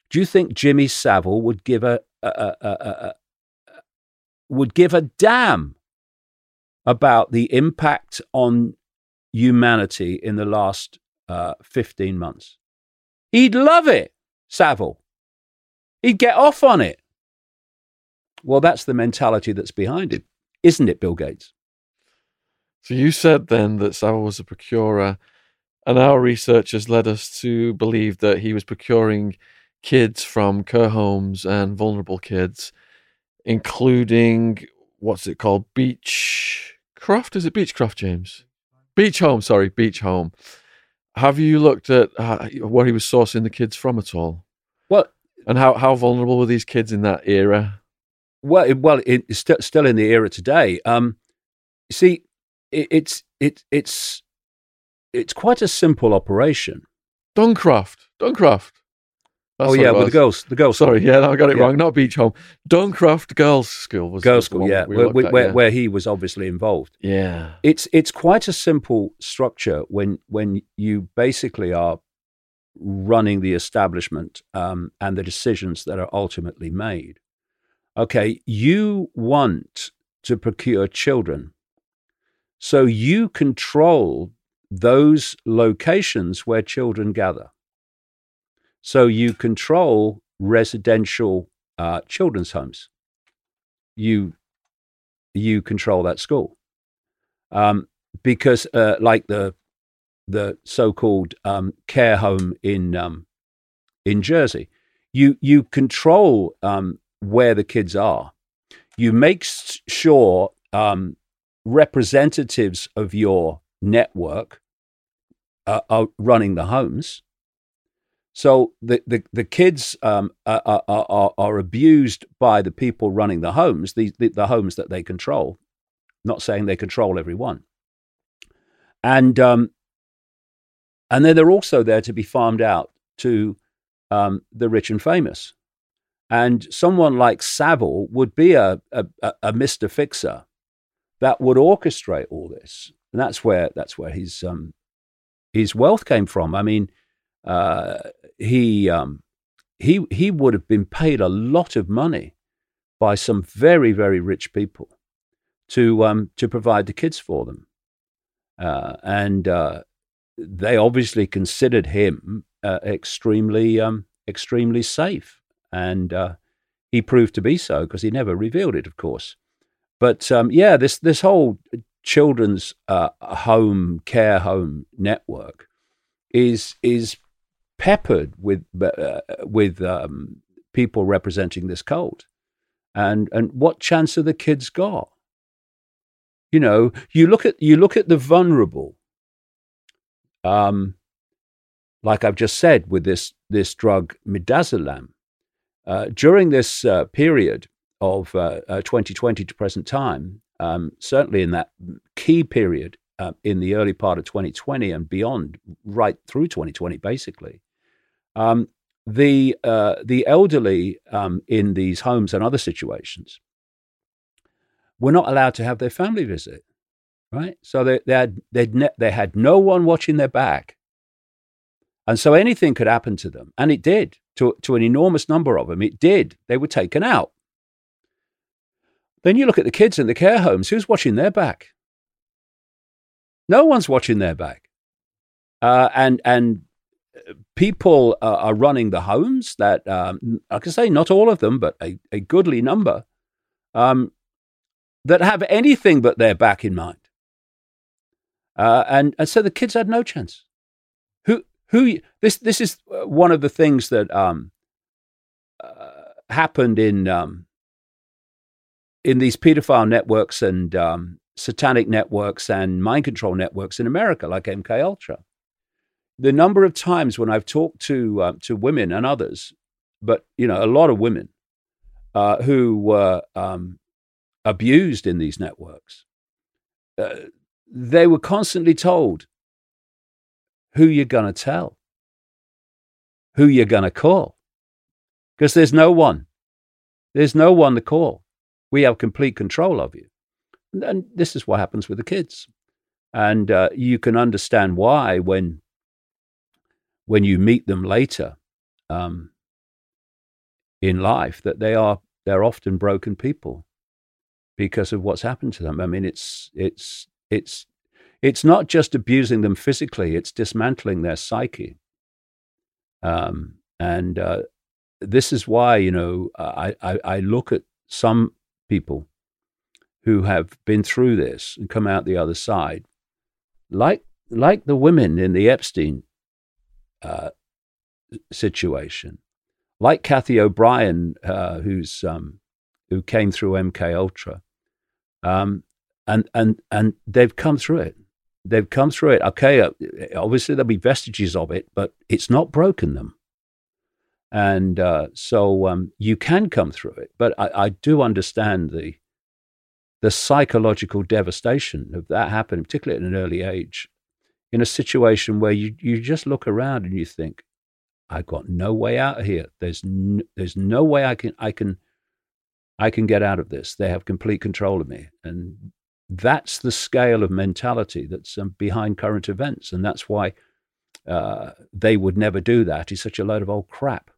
Do you think Jimmy Savile would give a, a, a, a would give a damn about the impact on humanity in the last uh, 15 months? He'd love it, Savile. He'd get off on it. Well, that's the mentality that's behind it, isn't it, Bill Gates? So you said then that Savile was a procurer, and our research has led us to believe that he was procuring kids from care homes and vulnerable kids, including what's it called? Beechcroft? Is it Beechcroft, James? Beach Home, sorry, Beach Home. Have you looked at uh, where he was sourcing the kids from at all? Well, and how, how vulnerable were these kids in that era? Well, it, well, it's st- still in the era today. Um, see, it, it's it, it's it's quite a simple operation. Duncroft, Duncroft. That's oh yeah, with the girls, the girls. Sorry, yeah, I got it yeah. wrong. Not Beach Home, Duncroft Girls School was girls' school. Yeah, where, where, at, yeah. where, he was obviously involved. Yeah, it's it's quite a simple structure when when you basically are running the establishment um, and the decisions that are ultimately made. Okay, you want to procure children, so you control those locations where children gather. So you control residential uh, children's homes. You you control that school um, because, uh, like the the so-called um, care home in um, in Jersey, you you control um, where the kids are. You make sure um, representatives of your network are running the homes so the, the, the kids um, are, are, are, abused by the people running the homes, the, the, the, homes that they control. Not saying they control everyone. And, um, and then they're also there to be farmed out to um, the rich and famous. And someone like Savile would be a, a, a Mr. Fixer that would orchestrate all this. And that's where, that's where his, um, his wealth came from. I mean, uh, he, um, he, he would have been paid a lot of money by some very, very rich people to, um, to provide the kids for them. Uh, and uh, they obviously considered him uh, extremely, um, extremely safe, and uh, he proved to be so because he never revealed it, of course. But um, yeah, this this whole children's uh, home care home network is is peppered with uh, with um, people representing this cult, and and what chance have the kids got? You know, you look at you look at the vulnerable um, like I've just said with this, this drug midazolam, uh, during this uh, period of uh, 2020 uh, to present time, um, certainly in that key period uh, in the early part of 2020 and beyond, right through 2020, basically, um, the uh, the elderly um, in these homes and other situations were not allowed to have their family visit right? So they, they, had, ne- they had no one watching their back. And so anything could happen to them. And it did to, to an enormous number of them. It did. They were taken out. Then you look at the kids in the care homes. Who's watching their back? No one's watching their back. Uh, and, and people uh, are running the homes that, um, I can say not all of them, but a, a goodly number, um, that have anything but their back in mind. Uh, and, and so the kids had no chance. Who, who, this, this is uh, one of the things that um, uh, happened in, um, in these pedophile networks and um, satanic networks and mind control networks in America, like MK Ultra. The number of times when I've talked to uh, to women and others, but you know, a lot of women uh, who were um, abused in these networks, uh, they were constantly told who you're to tell, who you're to call, because there's no one. There's no one to call. We have complete control of you. And this is what happens with the kids. And uh, you can understand why when when you meet them later um, in life that they are they're often broken people because of what's happened to them. I mean, it's it's it's it's not just abusing them physically; it's dismantling their psyche. Um, and uh, this is why you know I, I, I look at some people who have been through this and come out the other side, like like the women in the Epstein uh, situation, like Cathy O'Brien, uh, who's um, who came through MK Ultra. Um, and and and they've come through it. They've come through it. Okay, uh, obviously there'll be vestiges of it, but it's not broken them. And uh, so um, you can come through it, but I, I, do understand the the psychological devastation of that happening, particularly at an early age, in a situation where you you just look around and you think, I've got no way out of here. There's no, there's no way I can I can I can get out of this. They have complete control of me, and that's the scale of mentality that's um, behind current events. And that's why uh, they would never do that. It's such a load of old crap.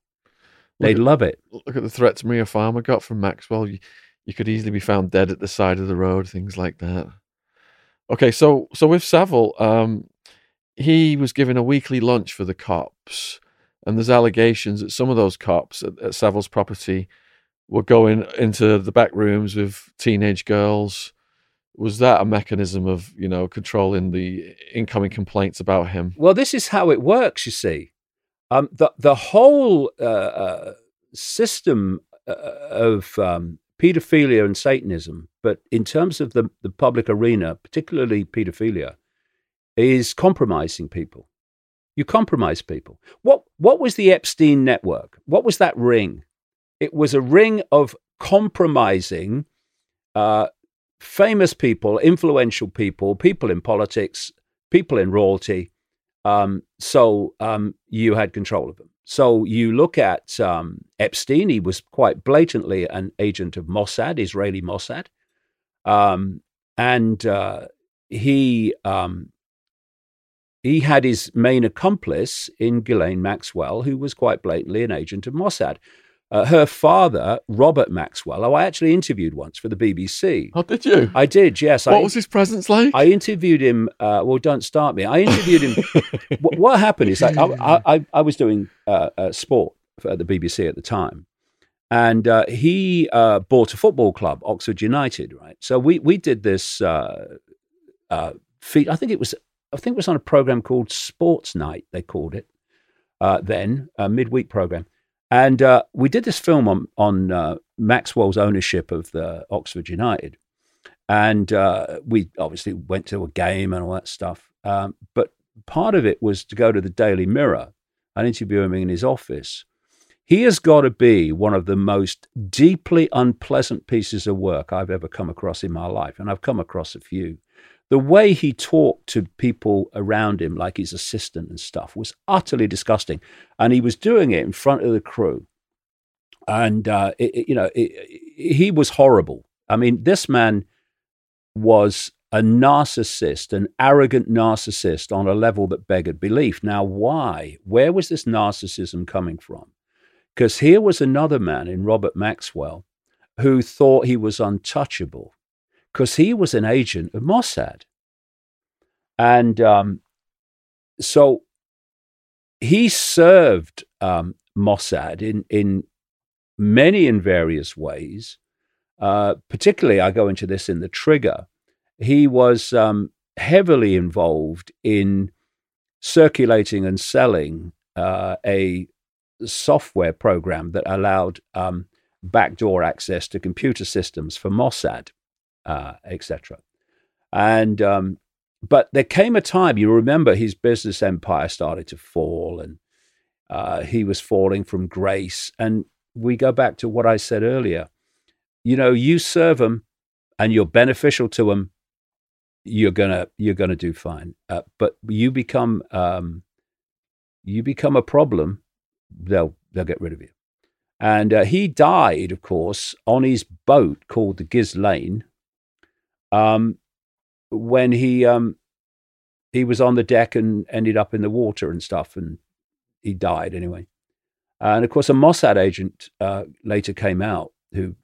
They'd look love it. Look at the threats Maria Farmer got from Maxwell. You, you could easily be found dead at the side of the road, things like that. Okay, so so with Savile, um, he was given a weekly lunch for the cops, and there's allegations that some of those cops at, at Savile's property were going into the back rooms with teenage girls was that a mechanism of you know controlling the incoming complaints about him well this is how it works you see um, the the whole uh, uh, system uh, of um, pedophilia and satanism but in terms of the, the public arena particularly pedophilia is compromising people. You compromise people. What what was the epstein network? What was that ring? It was a ring of compromising uh, famous people, influential people, people in politics, people in royalty, Um, so um, you had control of them. So you look at um, Epstein, he was quite blatantly an agent of Mossad, Israeli Mossad. Um, and uh, he um, he had his main accomplice in Ghislaine Maxwell, who was quite blatantly an agent of Mossad. Uh, her father, Robert Maxwell, who I actually interviewed once for the BBC. Oh, did you? I did, yes. What I, was his presence like? I interviewed him. Uh, well, don't start me. I interviewed him. what, what, happened is I, I, I, I was doing uh, uh, sport for the BBC at the time, and uh, he uh, bought a football club, Oxford United, right? So we we did this uh, feat. I think it was I think it was on a program called Sports Night. They called it then a midweek program and uh, we did this film on, on uh, Maxwell's ownership of the Oxford United. And uh, we obviously went to a game and all that stuff. Um, but part of it was to go to the Daily Mirror and interview him in his office. He has got to be one of the most deeply unpleasant pieces of work I've ever come across in my life. And I've come across a few the way he talked to people around him, like his assistant and stuff, was utterly disgusting. And he was doing it in front of the crew. And, uh, it, it, you know, it, he was horrible. I mean, this man was a narcissist, an arrogant narcissist on a level that beggared belief. Now, why? Where was this narcissism coming from? Because here was another man in Robert Maxwell who thought he was untouchable because he was an agent of Mossad. And um, so he served um, Mossad in, in many and various ways. Uh, particularly, I go into this in the trigger. He was um, heavily involved in circulating and selling uh, a software program that allowed um, backdoor access to computer systems for Mossad uh, etc. And um, but there came a time you remember his business empire started to fall, and uh, he was falling from grace. And we go back to what I said earlier. You know, you serve them, and you're beneficial to them. You're gonna you're gonna do fine. Uh, but you become um, you become a problem. They'll they'll get rid of you. And uh, he died, of course, on his boat called the Ghislaine, um, when he um, he was on the deck and ended up in the water and stuff, and he died anyway. And of course, a Mossad agent uh, later came out who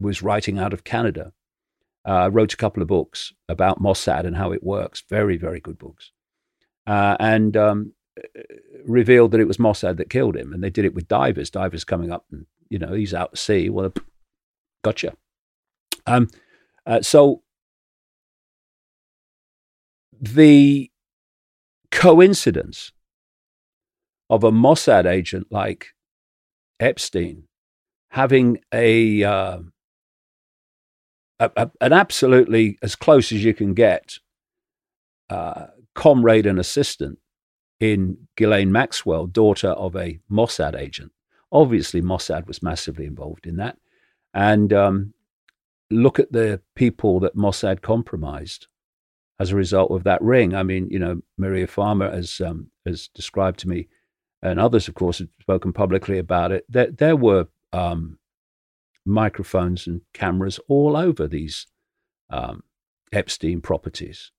was writing out of Canada, uh, wrote a couple of books about Mossad and how it works. Very, very good books. Uh, and um, revealed that it was Mossad that killed him. And they did it with divers. Divers coming up and, you know, he's out at sea. Well, gotcha. Um, uh, so the coincidence of a Mossad agent like Epstein having a, uh, a, a, an absolutely as close as you can get uh, comrade and assistant in Ghislaine Maxwell, daughter of a Mossad agent. Obviously, Mossad was massively involved in that. And um, look at the people that Mossad compromised as a result of that ring. I mean, you know, Maria Farmer has um, has described to me, and others, of course, have spoken publicly about it. There, there were um, microphones and cameras all over these um, Epstein properties.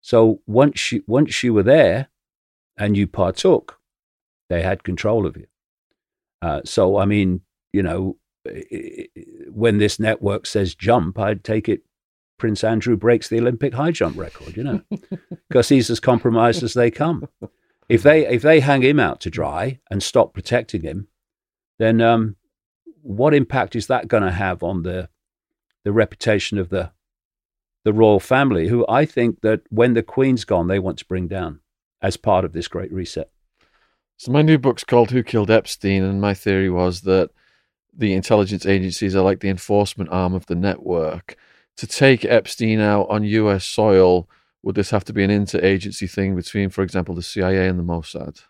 So once you once you were there, and you partook, they had control of you. Uh, so I mean, you know, when this network says jump, I'd take it Prince Andrew breaks the Olympic high jump record, you know, because he's as compromised as they come. If they if they hang him out to dry and stop protecting him, then um, what impact is that going to have on the the reputation of the the royal family, who I think that when the Queen's gone, they want to bring down as part of this great reset. So my new book's called "Who Killed Epstein," and my theory was that the intelligence agencies are like the enforcement arm of the network. To take Epstein out on US soil, would this have to be an interagency thing between, for example, the CIA and the Mossad?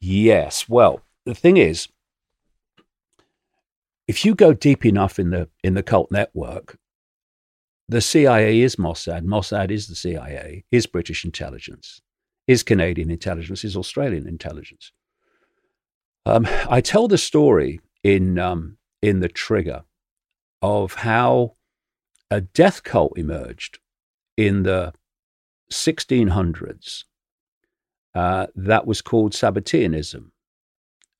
Yes. Well, the thing is, if you go deep enough in the in the cult network, the CIA is Mossad, Mossad is the CIA, is British intelligence, is Canadian intelligence, is Australian intelligence. Um, I tell the story in um, in the trigger of how a death cult emerged in the 1600s uh, that was called Sabbateanism.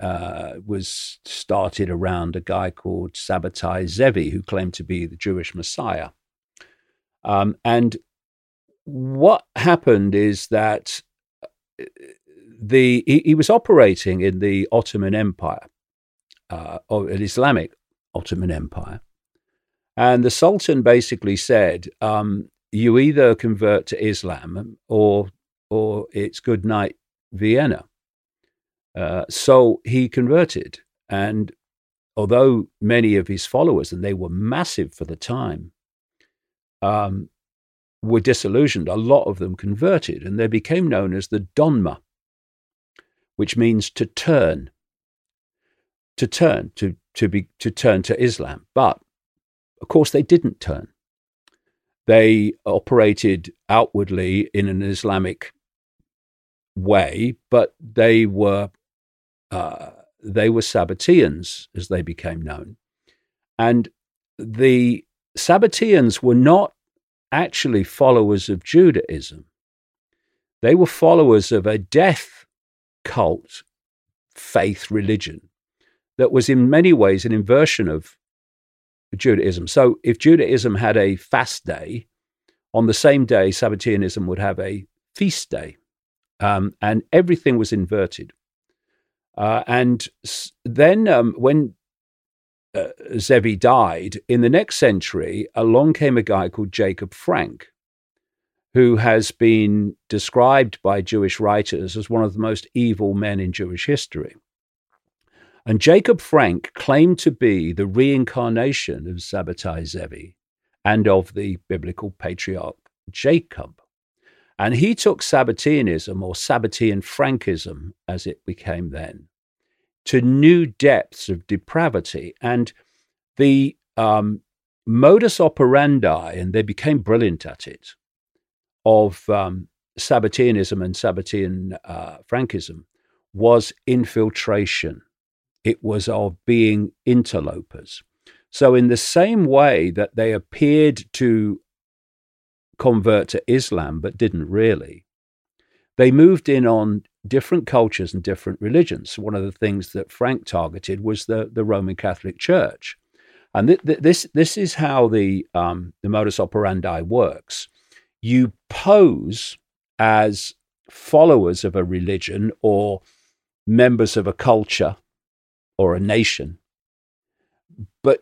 Uh, was started around a guy called Sabbatai Zevi, who claimed to be the Jewish Messiah. Um, and what happened is that uh, the he, he was operating in the Ottoman Empire, uh, or an Islamic Ottoman Empire, and the Sultan basically said, um, "You either convert to Islam, or or it's good night Vienna." Uh, so he converted, and although many of his followers, and they were massive for the time, um, were disillusioned, a lot of them converted, and they became known as the Dönmeh, which means to turn, to turn, to, to, be, to turn to Islam. But, of course, they didn't turn. They operated outwardly in an Islamic way, but they were uh, they were Sabbateans, as they became known, and the Sabbateans were not actually followers of Judaism. They were followers of a death cult faith religion that was in many ways an inversion of Judaism. So if Judaism had a fast day, on the same day, Sabbateanism would have a feast day. Um, and everything was inverted. Uh, and then um, when uh, Zevi died, in the next century, along came a guy called Jacob Frank, who has been described by Jewish writers as one of the most evil men in Jewish history. And Jacob Frank claimed to be the reincarnation of Sabbatai Zevi and of the biblical patriarch Jacob. And he took Sabbateanism, or Sabbatean Frankism as it became then, to new depths of depravity. And the um, modus operandi, and they became brilliant at it, of um, Sabbateanism and Sabbatean uh, Frankism was infiltration. It was of being interlopers. So, in the same way that they appeared to convert to Islam but didn't really, they moved in on different cultures and different religions. One of the things that Frank targeted was the, the Roman Catholic Church. And th- th- this, this is how the, um, the modus operandi works you pose as followers of a religion or members of a culture or a nation, but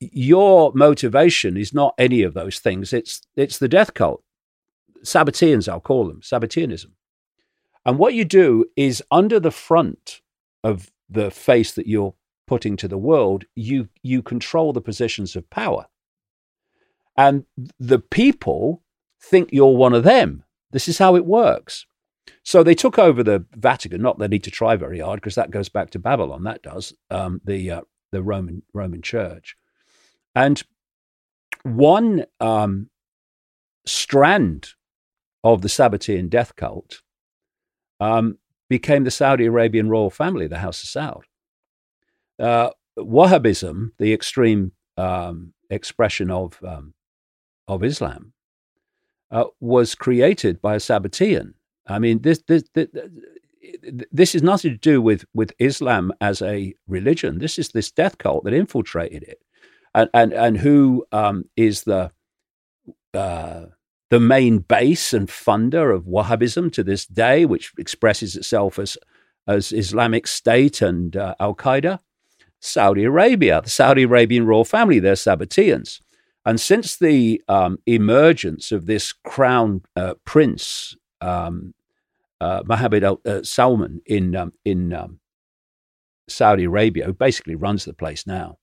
your motivation is not any of those things. It's it's the death cult, Sabbateans. I'll call them Sabbateanism. And what you do is under the front of the face that you're putting to the world, you you control the positions of power. And the people think you're one of them. This is how it works. So they took over the Vatican. Not they need to try very hard because that goes back to Babylon. That does um, the uh, the Roman Roman Church, and one um, strand of the Sabbatean death cult um, became the Saudi Arabian royal family, the House of Saud. Uh, Wahhabism, the extreme um, expression of um, of Islam uh, was created by a Sabbatean. I mean, this, this, this, this is nothing to do with, with Islam as a religion. This is this death cult that infiltrated it. And, and, and who um, is the, uh, the main base and funder of Wahhabism to this day, which expresses itself as, as Islamic State and uh, Al Qaeda? Saudi Arabia, the Saudi Arabian royal family, they're Sabbateans. And since the um, emergence of this crown uh, prince, um, uh, Mohammed al uh, Salman in, um, in um, Saudi Arabia, who basically runs the place now,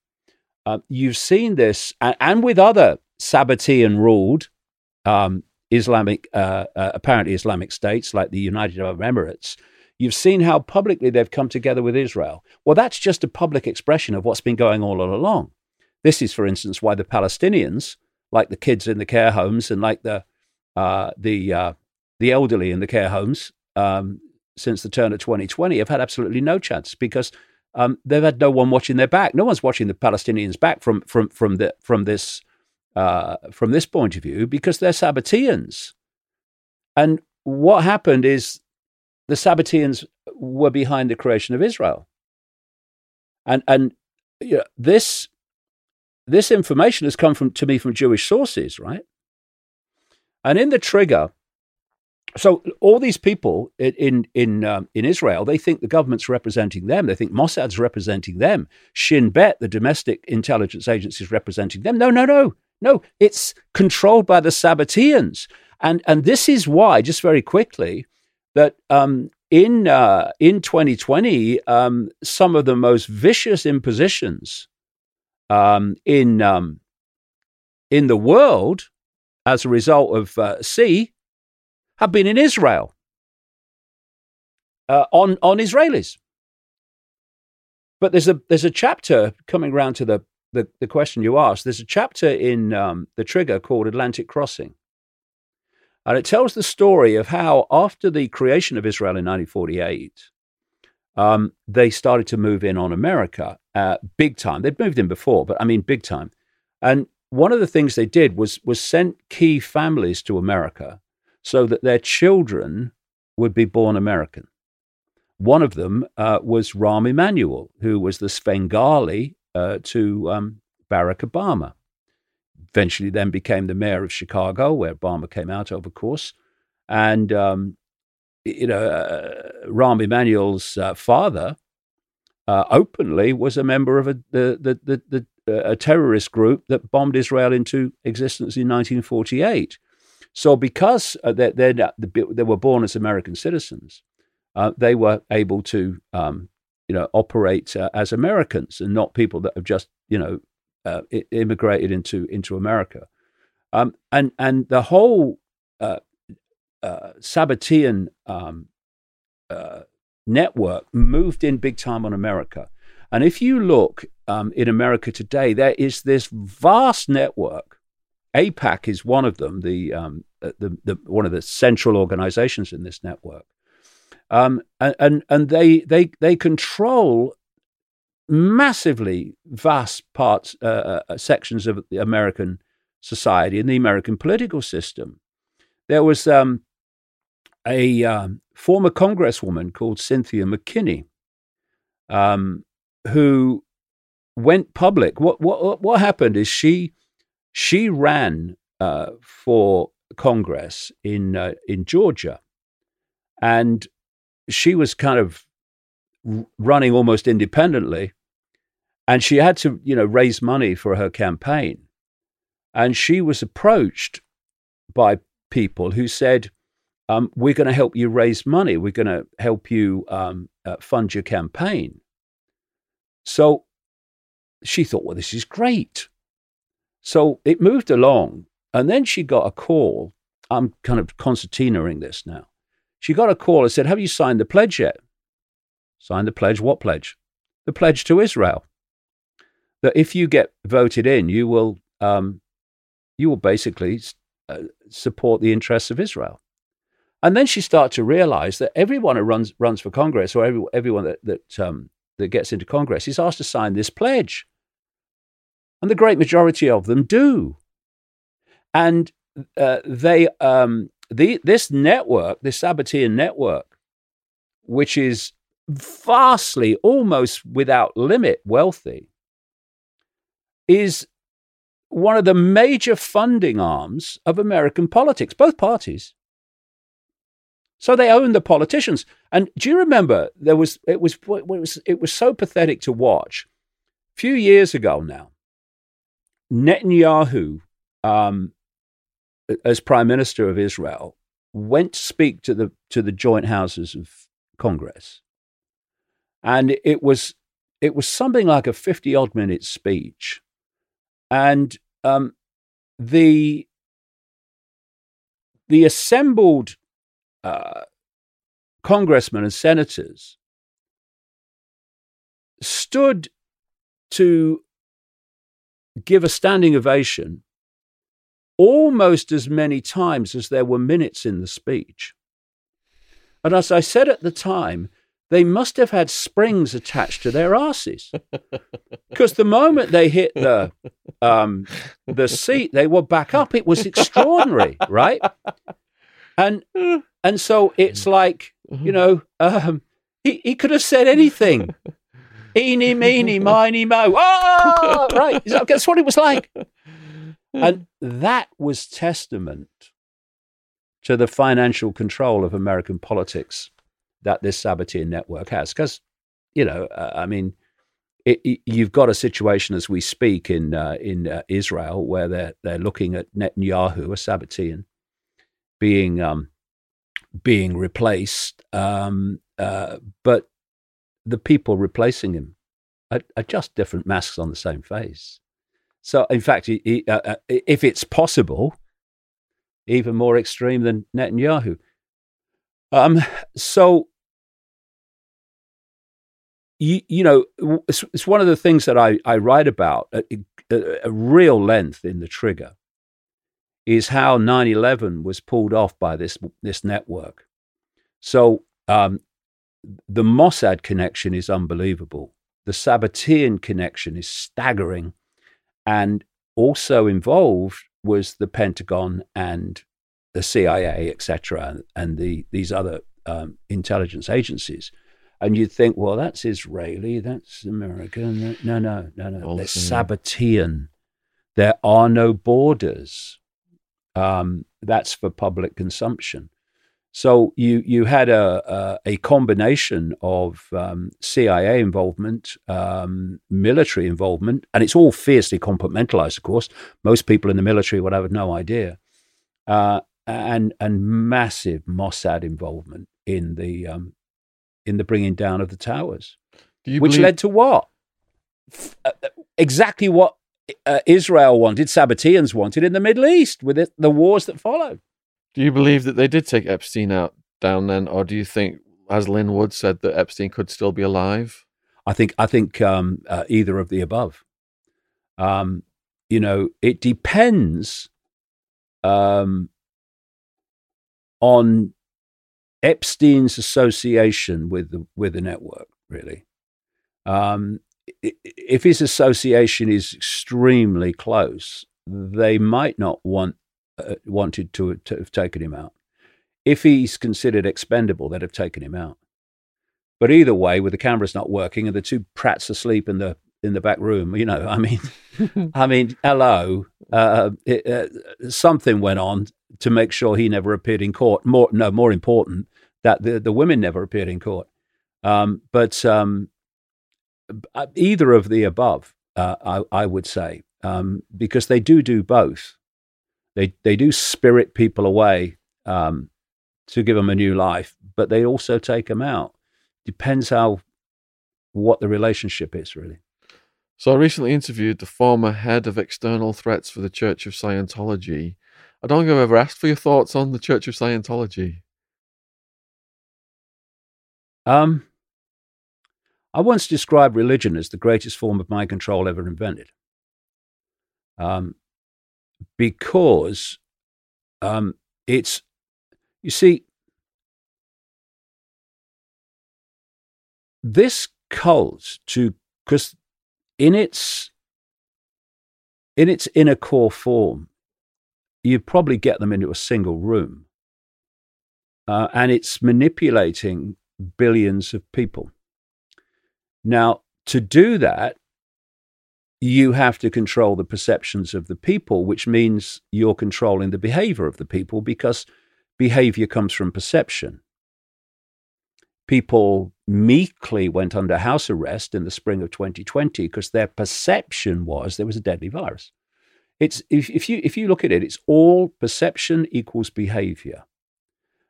uh, you've seen this, and, and, with other Sabbatean ruled um, Islamic, uh, uh, apparently Islamic states like the United Arab Emirates, you've seen how publicly they've come together with Israel. Well, that's just a public expression of what's been going all along. This is, for instance, why the Palestinians, like the kids in the care homes and like the uh, the the elderly in the care homes um, since the turn of 2020 have had absolutely no chance because um, they've had no one watching their back. No one's watching the Palestinians back from from from the from this uh, from this point of view because they're Sabbateans. And what happened is the Sabbateans were behind the creation of Israel, and and you know, this this information has come from to me from Jewish sources, right? And in the trigger, so all these people in in um, in Israel, they think the government's representing them. They think Mossad's representing them. Shin Bet, the domestic intelligence agency, is representing them. No, no, no, no. It's controlled by the Sabbateans, and and this is why, just very quickly, that um, in uh, in 2020, um, some of the most vicious impositions um, in um, in the world as a result of uh, C have been in Israel uh, on on Israelis. But there's a there's a chapter coming around to the, the, the question you asked. There's a chapter in um, the Trigger called Atlantic Crossing, and it tells the story of how after the creation of Israel in 1948, um, they started to move in on America uh, big time. They'd moved in before, but I mean big time. And one of the things they did was was sent key families to America so that their children would be born American. One of them uh, was Rahm Emanuel, who was the Svengali uh, to um, Barack Obama. Eventually, then became the mayor of Chicago, where Obama came out of, of course. And um, you know, uh, Rahm Emanuel's uh, father uh, openly was a member of a, the, the, the, the uh, a terrorist group that bombed Israel into existence in 1948. So, because uh, they they were born as American citizens, uh, they were able to, um, you know, operate uh, as Americans and not people that have just, you know, uh, immigrated into into America. Um, and and the whole uh, Sabbatean um, network moved in big time on America. And if you look um, in America today, there is this vast network. AIPAC is one of them, the, um, uh, the, the, one of the central organizations in this network. Um, and and, and they, they, they control massively vast parts, uh, uh, uh, sections of the American society and the American political system. There was um, a um, former congresswoman called Cynthia McKinney, um, who went public. What what what happened is she she ran uh, for Congress in uh, in Georgia, and she was kind of running almost independently, and she had to you know raise money for her campaign, and she was approached by people who said um, we're going to help you raise money. We're going to help you um, uh, fund your campaign. So she thought, well, this is great. So it moved along. And then she got a call. I'm kind of concertinaing this now. She got a call and said, Have you signed the pledge yet? Signed the pledge? What pledge? The pledge to Israel. That if you get voted in, you will, um, you will basically uh, support the interests of Israel. And then she started to realize that everyone who runs, runs for Congress or every, everyone that, that, um, that gets into Congress is asked to sign this pledge. And the great majority of them do. And uh, they, um, the, this network, this Sabbatean network, which is vastly, almost without limit wealthy, is one of the major funding arms of American politics, both parties. So they own the politicians. And do you remember there was it was it was it was so pathetic to watch. A few years ago now, Netanyahu, um, as Prime Minister of Israel, went to speak to the to the joint houses of Congress, and it was it was something like a fifty odd minute speech, and um, the the assembled uh, congressmen and senators stood to give a standing ovation almost as many times as there were minutes in the speech. And as I said at the time, they must have had springs attached to their asses. Because the moment they hit the um, the seat, they were back up. It was extraordinary, right? And and so it's like you know, um, he he could have said anything. Eeny, meeny, miny, mo. Oh, right. That's what it was like. And that was testament to the financial control of American politics that this Sabbatean network has. Because, you know, uh, I mean, it, it, you've got a situation as we speak in uh, in uh, Israel where they're they're looking at Netanyahu, a Sabbatean, being um, being replaced, um, uh, but the people replacing him are, are, just different masks on the same face. So, in fact, he, uh, uh, if it's possible, even more extreme than Netanyahu. Um, so, you, you know, it's, it's, one of the things that I, I write about at, a real length in the trigger is how 9-11 was pulled off by this, this network. So um, the Mossad connection is unbelievable. The Sabbatean connection is staggering. And also involved was the Pentagon and the CIA, etc., and the these other um, intelligence agencies. And you'd think, well, that's Israeli, that's American. No, no, no, no. Also, They're Sabbatean. There are no borders. Um, that's for public consumption. So you you had a a, a combination of um, CIA involvement, um, military involvement, and it's all fiercely compartmentalized. Of course, most people in the military would have no idea, uh, and and massive Mossad involvement in the um, in the bringing down of the towers, which believe- led to what? Uh, uh, exactly what uh, Israel wanted, Sabbateans wanted in the Middle East with it, the wars that followed. Do you believe that they did take Epstein out down then, or do you think, as Lin Wood said, that Epstein could still be alive? I think I think um, uh, either of the above. Um, you know, it depends um, on Epstein's association with the with the network. Really, um, if his association is extremely close, they might not want uh, wanted to, to have taken him out. If he's considered expendable, they'd have taken him out. But either way, with the cameras not working and the two prats asleep in the in the back room, you know, I mean, I mean, hello, uh, it, uh, something went on to make sure he never appeared in court. More, no, more important that the the women never appeared in court. Um, but um, uh, either of the above, uh, I, I, would say, um, because they do do both. They they do spirit people away um, to give them a new life, but they also take them out. Depends how what the relationship is really. So I recently interviewed the former head of external threats for the Church of Scientology. I don't think I've ever asked for your thoughts on the Church of Scientology. Um, I once described religion as the greatest form of mind control ever invented. Um, because um, it's, you see, this cult to, because in its, in its inner core form, you probably get them into a single room. Uh, and it's manipulating billions of people. Now, to do that, you have to control the perceptions of the people, which means you're controlling the behavior of the people because behavior comes from perception. People meekly went under house arrest in the spring of 2020 because their perception was there was a deadly virus. It's if, if you if you look at it, it's all perception equals behavior.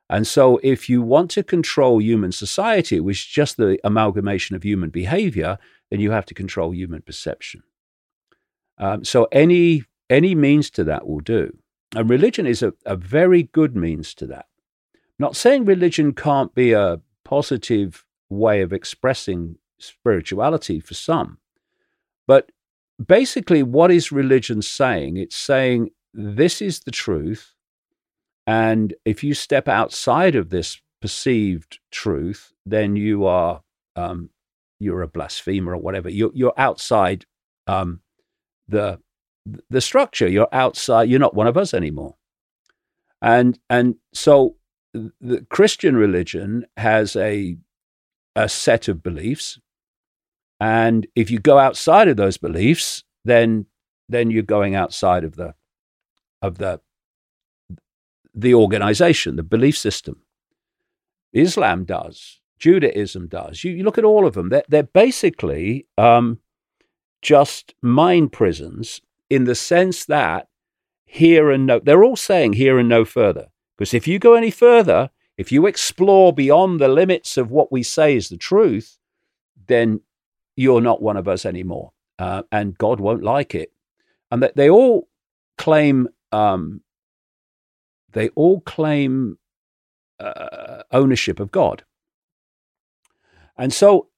And so, if you want to control human society, which is just the amalgamation of human behavior, then you have to control human perception. Um, so any any means to that will do. And religion is a, a very good means to that. Not saying religion can't be a positive way of expressing spirituality for some, but basically, what is religion saying? It's saying this is the truth. And if you step outside of this perceived truth, then you are um, you're a blasphemer or whatever. You're you're outside um, the the structure. You're outside. You're not one of us anymore. And and so the Christian religion has a a set of beliefs, and if you go outside of those beliefs, then then you're going outside of the of the the organization, the belief system. Islam does, Judaism does. You, you look at all of them; they're, they're basically um, just mind prisons in the sense that here and no, they're all saying here and no further. Because if you go any further, if you explore beyond the limits of what we say is the truth, then you're not one of us anymore. Uh, and God won't like it. And that they all claim, um, they all claim uh, ownership of God. And so,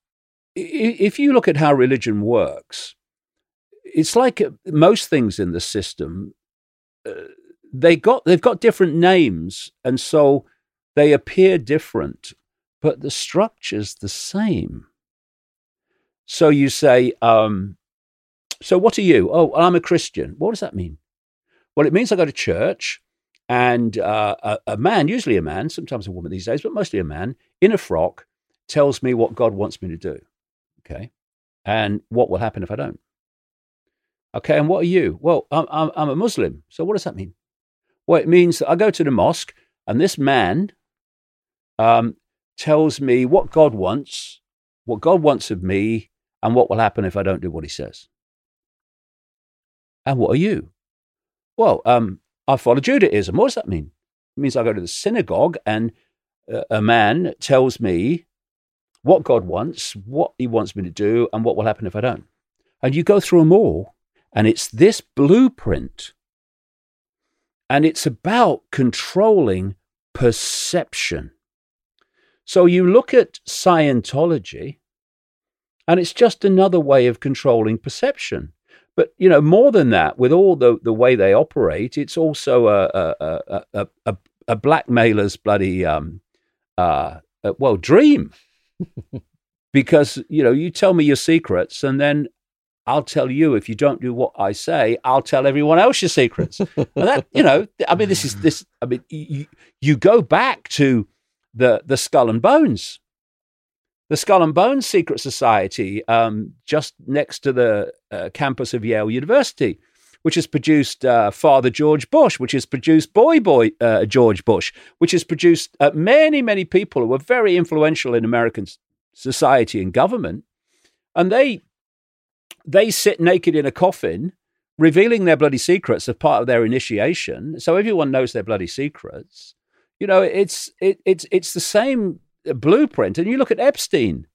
if you look at how religion works, it's like uh, most things in the system. Uh, they got they've got different names, and so they appear different, but the structure's the same. So you say, um, so what are you? Oh, I'm a Christian. What does that mean? Well, it means I go to church, and uh, a, a man, usually a man, sometimes a woman these days, but mostly a man in a frock, tells me what God wants me to do. Okay, and what will happen if I don't? Okay, and what are you? Well, I'm, I'm, I'm a Muslim. So what does that mean? Well, it means that I go to the mosque and this man um, tells me what God wants, what God wants of me, and what will happen if I don't do what he says. And what are you? Well, um, I follow Judaism. What does that mean? It means I go to the synagogue and a man tells me what God wants, what he wants me to do, and what will happen if I don't. And you go through them all, and it's this blueprint. And it's about controlling perception. So you look at Scientology, and it's just another way of controlling perception. But you know, more than that, with all the the way they operate, it's also a a a a, a blackmailer's bloody um uh well dream. Because you know you tell me your secrets and then I'll tell you if you don't do what I say, I'll tell everyone else your secrets. and that, you know, I mean, this is this. I mean, you, you go back to the the Skull and Bones, the Skull and Bones Secret Society, um, just next to the uh, campus of Yale University, which has produced uh, Father George Bush, which has produced Boy Boy uh, George Bush, which has produced uh, many many people who were very influential in American society and government, and they they sit naked in a coffin, revealing their bloody secrets as part of their initiation. So everyone knows their bloody secrets. You know, it's it, it's it's the same blueprint. And you look at Epstein.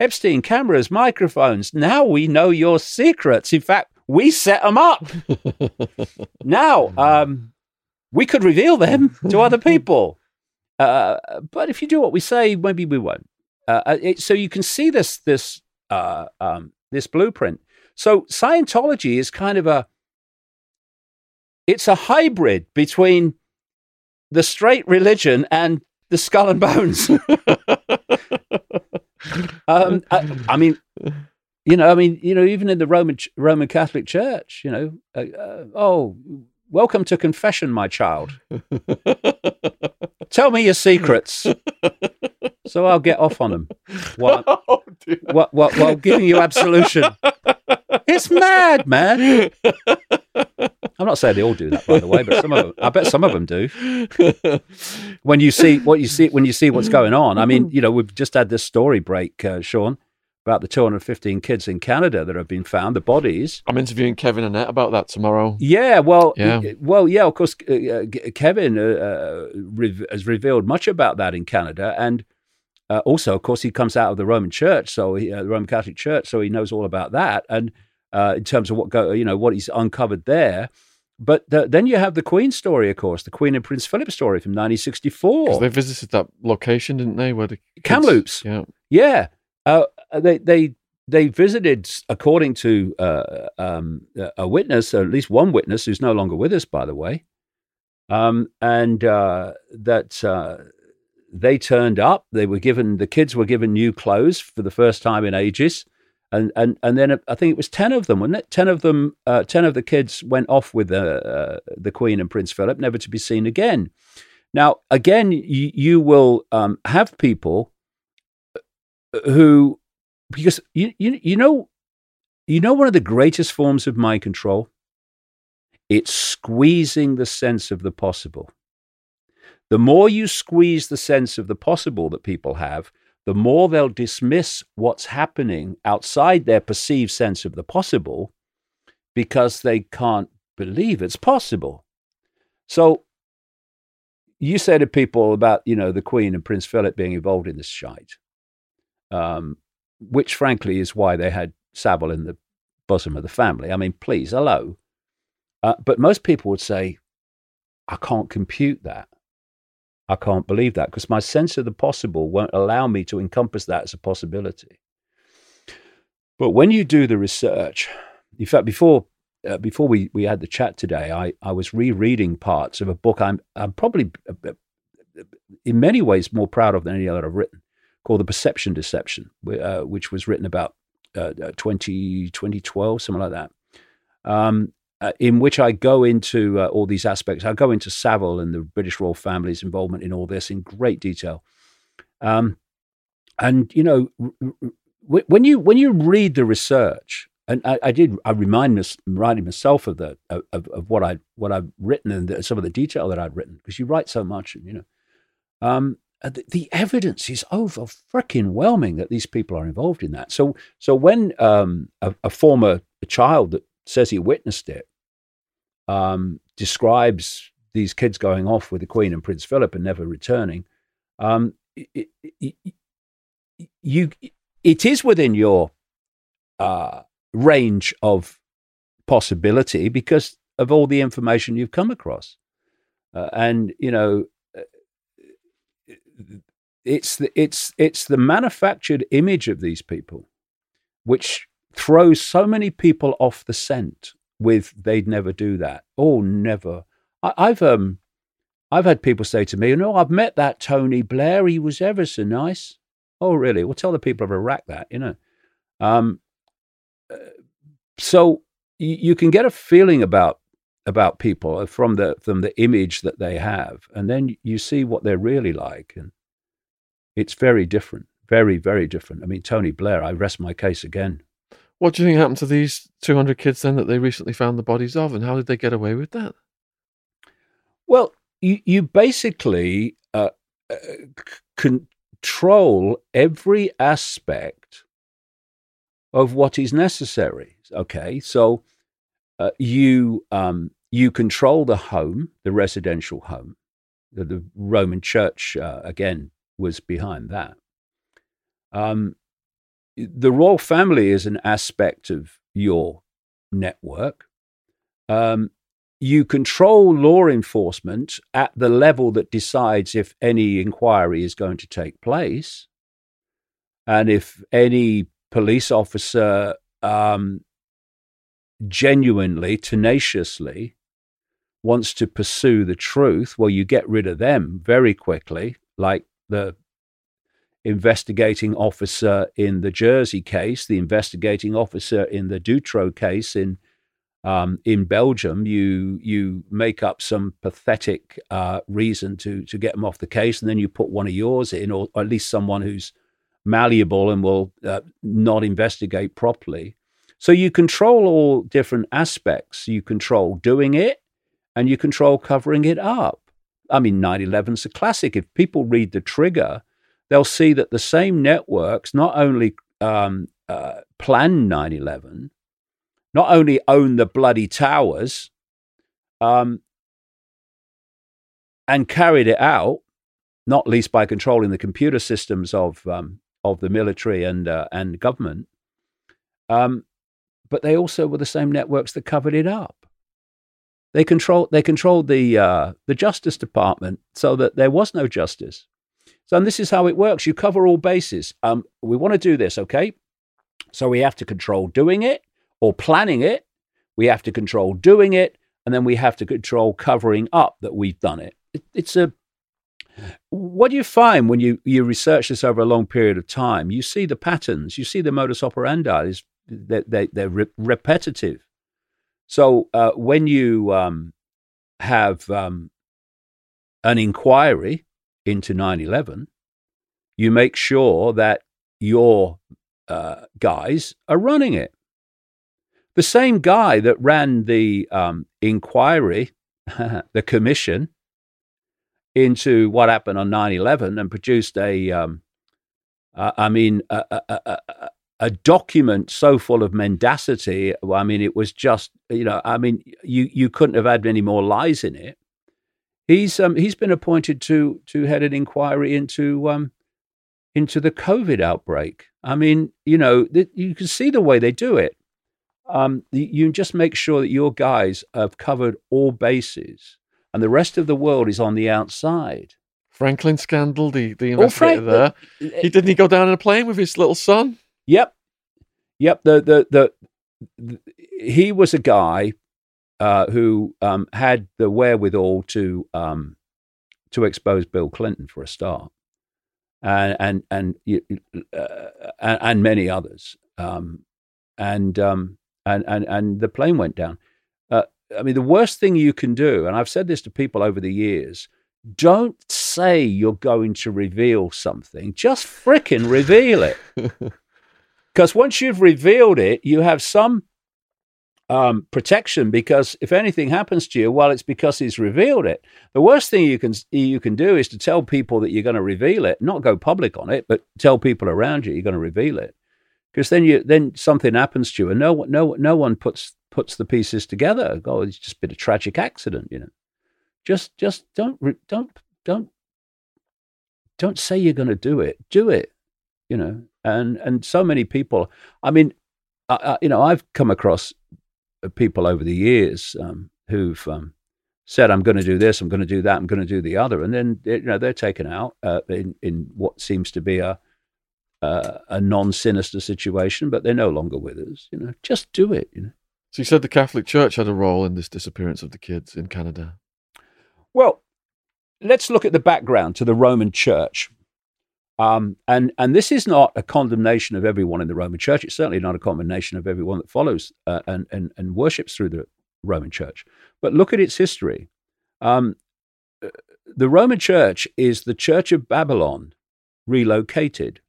Epstein cameras, microphones. Now we know your secrets. In fact, we set them up. now um, we could reveal them to other people. Uh, but if you do what we say, maybe we won't. Uh, uh it, so you can see this this uh, um, this blueprint. So Scientology is kind of a it's a hybrid between the straight religion and the skull and bones. um, I, I, mean, you know, I mean, you know, even in the Roman Roman Catholic Church, you know, uh, uh, oh, welcome to confession, my child. Tell me your secrets, so I'll get off on them while, oh, while, while, while giving you absolution. It's mad, man. I'm not saying they all do that, by the way, but some of them, I bet some of them do. when you see what you see, when you see what's going on, I mean, you know, we've just had this story break, uh, Sean, about the 215 kids in Canada that have been found, the bodies. I'm interviewing Kevin Annett about that tomorrow. Yeah, well, yeah. well, yeah. Of course, uh, uh Kevin uh, uh, re- has revealed much about that in Canada, and uh, also, of course, he comes out of the Roman Church, so he, uh, the Roman Catholic Church, so he knows all about that, and in terms of what go, you know, what he's uncovered there. But the, then you have the Queen story, of course, the Queen and Prince Philip story from 1964. They visited that location, didn't they? Where the Kamloops. Yeah. Yeah. Uh, they they they visited, according to uh, um, a witness, or at least one witness who's no longer with us, by the way, um, and uh, that uh, they turned up. They were given the kids were given new clothes for the first time in ages, and and and then I think it was ten of them, wasn't it? Ten of them, uh, ten of the kids went off with the uh, the Queen and Prince Philip, never to be seen again. Now, again, you, you will um, have people who, because you, you you know, you know, one of the greatest forms of mind control. It's squeezing the sense of the possible. The more you squeeze the sense of the possible that people have, the more they'll dismiss what's happening outside their perceived sense of the possible because they can't believe it's possible. So you say to people about, you know, the Queen and Prince Philip being involved in this shite, um, which frankly is why they had Savile in the bosom of the family. I mean, please, hello. Uh, but most people would say, I can't compute that. I can't believe that because my sense of the possible won't allow me to encompass that as a possibility. But when you do the research, in fact, before uh, before we, we had the chat today, I, I was rereading parts of a book I'm I'm probably uh, uh, in many ways more proud of than any other I've written, called The Perception Deception, uh, which was written about uh, 20, 2012, something like that. Um, uh, in which I go into uh, all these aspects. I go into Savile and the British royal family's involvement in all this in great detail. Um, and you know, when you when you read the research, and I, I did, I remind mis, reminded myself of the of, of what I what I've written and the, some of the detail that I'd written because you write so much, and you know, um, uh, the, the, evidence is over freaking whelming that these people are involved in that. So so when um, a, a former child that says he witnessed it um, describes these kids going off with the Queen and Prince Philip and never returning. Um, it, it, you, it is within your uh, range of possibility because of all the information you've come across, uh, and you know, uh, it's the it's it's the manufactured image of these people, which throws so many people off the scent with they'd never do that. Oh, never. I, have um, I've had people say to me, you know I've met that Tony Blair. He was ever so nice." Oh, really? Well, tell the people of Iraq that, you know. Um, uh, so you, you can get a feeling about about people from the from the image that they have, and then you see what they're really like, and it's very different, very very different. I mean, Tony Blair. I rest my case again. What do you think happened to these 200 kids then that they recently found the bodies of, and how did they get away with that? Well, you, you basically uh, uh, control every aspect of what is necessary. Okay, so uh, you um, you control the home, the residential home. The, the Roman Church uh, again was behind that. Um, the royal family is an aspect of your network. Um, you control law enforcement at the level that decides if any inquiry is going to take place. And if any police officer um, genuinely, tenaciously wants to pursue the truth, well, you get rid of them very quickly, like the investigating officer in the Jersey case, the investigating officer in the Dutroux case in um, in Belgium, you you make up some pathetic uh, reason to to get them off the case, and then you put one of yours in, or, or at least someone who's malleable and will uh, not investigate properly. So you control all different aspects. You control doing it, and you control covering it up. I mean, 9 is a classic. If people read the trigger, they'll see that the same networks not only um, uh, planned 9 11, not only own the bloody towers, um, and carried it out, not least by controlling the computer systems of um, of the military and uh, and government. Um, but they also were the same networks that covered it up. They control they controlled the uh, the Justice Department so that there was no justice. So, and this is how it works. You cover all bases. Um, we want to do this, okay? So we have to control doing it or planning it. We have to control doing it. And then we have to control covering up that we've done it. it it's a, what do you find when you, you research this over a long period of time? You see the patterns, you see the modus operandi, they're, they, they're re- repetitive. So uh, when you um, have um, an inquiry into 9 11, you make sure that your uh, guys are running it. The same guy that ran the um, inquiry, the commission into what happened on 9 11 and produced a, um, uh, I mean, a, a, a, a, document so full of mendacity. I mean, it was just, you know, I mean, you, you couldn't have had any more lies in it. He's, um, he's been appointed to, to head an inquiry into, um, into the COVID outbreak. I mean, you know, th- you can see the way they do it. Um, you just make sure that your guys have covered all bases and the rest of the world is on the outside. Franklin scandal, the, the investigator oh, Frank, there. he didn't he go down in a plane with his little son? Yep. Yep. The, the, the, the he was a guy uh, who um, had the wherewithal to um, to expose Bill Clinton for a start and and and uh, and, and, many others. Um, and um, and and and the plane went down. Uh, I mean, the worst thing you can do, and I've said this to people over the years, don't say you're going to reveal something. Just fricking reveal it. Because once you've revealed it, you have some um, protection because if anything happens to you, well, it's because he's revealed it. The worst thing you can you can do is to tell people that you're going to reveal it, not go public on it, but tell people around you you're going to reveal it, because then you then something happens to you, and no no no one puts puts the pieces together. Oh, it's just been a tragic accident, you know. Just just don't don't don't don't say you're going to do it. Do it, you know. And and so many people. I mean, I, you know, I've come across people over the years um, who've um, said, "I'm going to do this, I'm going to do that, I'm going to do the other," and then you know they're taken out uh, in in what seems to be a uh, a non-sinister situation, but they're no longer with us. You know, just do it. You know. So you said the Catholic Church had a role in this disappearance of the kids in Canada. Well, let's look at the background to the Roman Church. Um, and and this is not a condemnation of everyone in the Roman Church. It's certainly not a condemnation of everyone that follows uh, and, and and worships through the Roman Church. But look at its history. Um, uh, the Roman Church is the Church of Babylon relocated.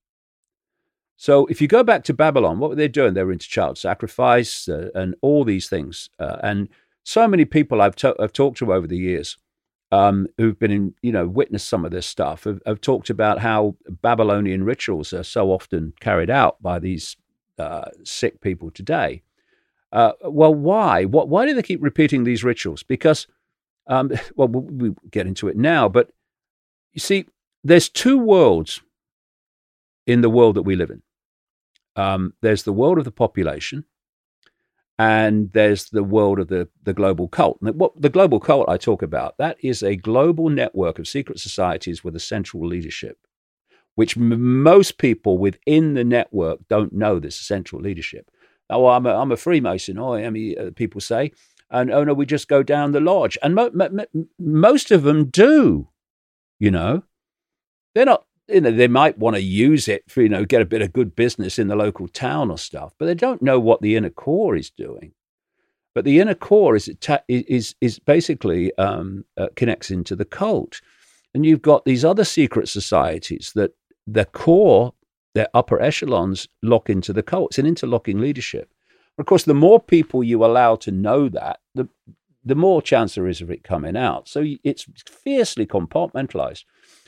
So if you go back to Babylon, what were they doing? They were into child sacrifice uh, and all these things. Uh, and so many people I've, to- I've talked to over the years um, who've been in, you know, witnessed some of this stuff have, have, talked about how Babylonian rituals are so often carried out by these uh, sick people today. Uh, well, why? What, why do they keep repeating these rituals? Because, um, well, we we'll get into it now, but you see, there's two worlds in the world that we live in. Um, there's the world of the population, and there's the world of the, the global cult. And what the global cult I talk about, that is a global network of secret societies with a central leadership, which m- most people within the network don't know this central leadership. Oh, I'm a, I'm a Freemason, oh, I mean, uh, people say. And oh, no, we just go down the lodge. And mo- most of them do, you know. They're not you know, they might want to use it for, you know, get a bit of good business in the local town or stuff, but they don't know what the inner core is doing. But the inner core is is is basically um, uh, connects into the cult, and you've got these other secret societies that their core, their upper echelons, lock into the cult. It's an interlocking leadership. Of course, the more people you allow to know that, the the more chance there is of it coming out. So it's fiercely compartmentalized.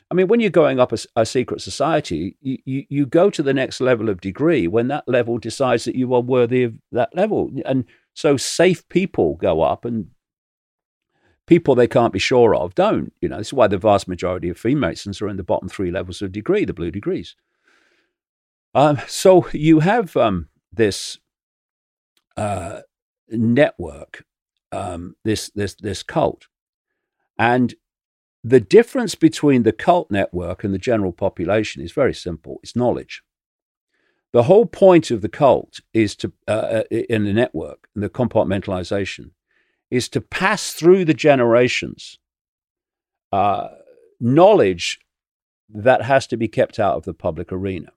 I mean, when you're going up a, a secret society, you, you, you, go to the next level of degree when that level decides that you are worthy of that level. And so safe people go up and people they can't be sure of don't. You know, this is why the vast majority of Freemasons are in the bottom three levels of degree, the blue degrees. Um, so you have um, this uh, network, um, this this this cult, and the difference between the cult network and the general population is very simple it's knowledge. The whole point of the cult is to, uh, uh in the network, the compartmentalization, is to pass through the generations uh, knowledge that has to be kept out of the public arena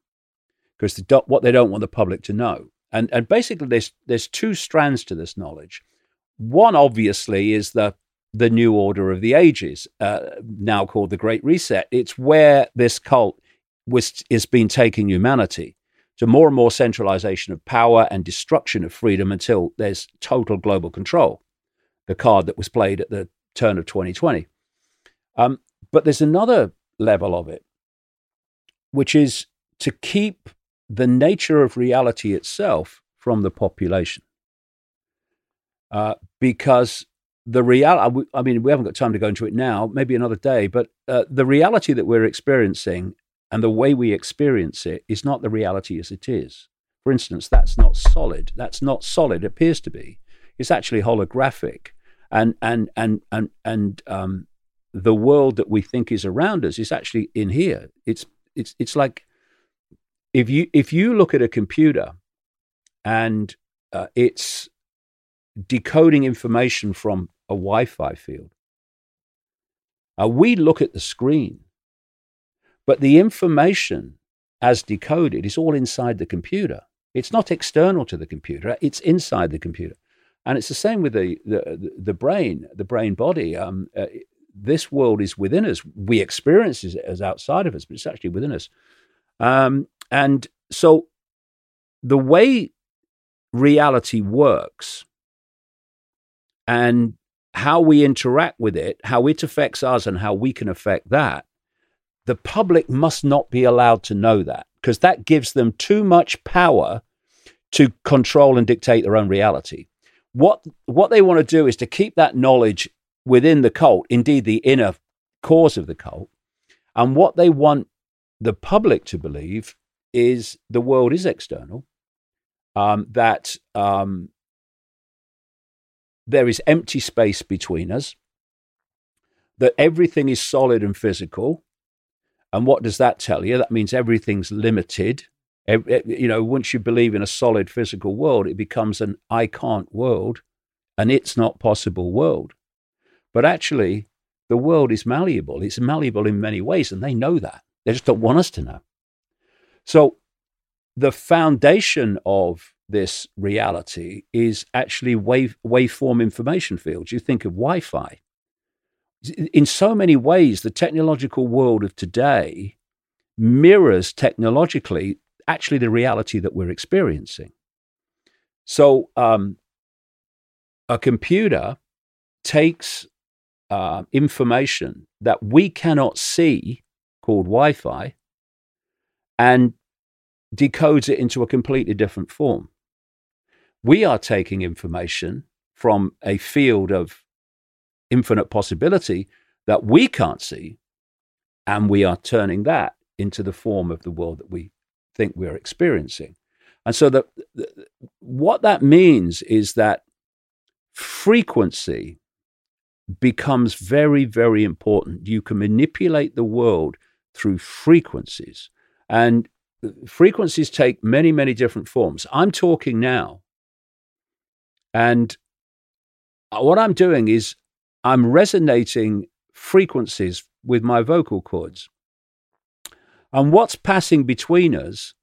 because the, what they don't want the public to know. And, and basically, there's, there's two strands to this knowledge. One, obviously, is the, the new order of the ages, uh, now called the Great Reset. It's where this cult was, is been taking humanity to more and more centralization of power and destruction of freedom until there's total global control, the card that was played at the turn of 2020. Um, but there's another level of it, which is to keep the nature of reality itself from the population. Uh, because the reality, I mean, we haven't got time to go into it now, maybe another day, but uh, the reality that we're experiencing and the way we experience it is not the reality as it is. For instance, that's not solid. That's not solid. It appears to be. It's actually holographic. And, and, and, and, and um, the world that we think is around us is actually in here. It's, it's, it's like if you if you look at a computer and uh, it's decoding information from a Wi-Fi field, uh, we look at the screen, but the information as decoded is all inside the computer. It's not external to the computer; it's inside the computer, and it's the same with the the, the brain, the brain body. Um, uh, this world is within us. We experience it as outside of us, but it's actually within us. Um, and so the way reality works and how we interact with it, how it affects us, and how we can affect that, the public must not be allowed to know that because that gives them too much power to control and dictate their own reality. What, what they want to do is to keep that knowledge within the cult, indeed, the inner cause of the cult. And what they want the public to believe is the world is external, um, that um, there is empty space between us, that everything is solid and physical. And what does that tell you? That means everything's limited. You know, once you believe in a solid physical world, it becomes an I can't world, and it's not possible world. But actually, the world is malleable. It's malleable in many ways, and they know that. They just don't want us to know. So the foundation of this reality is actually wave, waveform information fields. You think of Wi Fi. In so many ways, the technological world of today mirrors technologically actually the reality that we're experiencing. So, um, a computer takes uh, information that we cannot see, called Wi Fi, and decodes it into a completely different form. We are taking information from a field of infinite possibility that we can't see, and we are turning that into the form of the world that we think we're experiencing. And so, the, the, what that means is that frequency becomes very, very important. You can manipulate the world through frequencies. And frequencies take many, many different forms. I'm talking now, and what I'm doing is I'm resonating frequencies with my vocal cords. And what's passing between us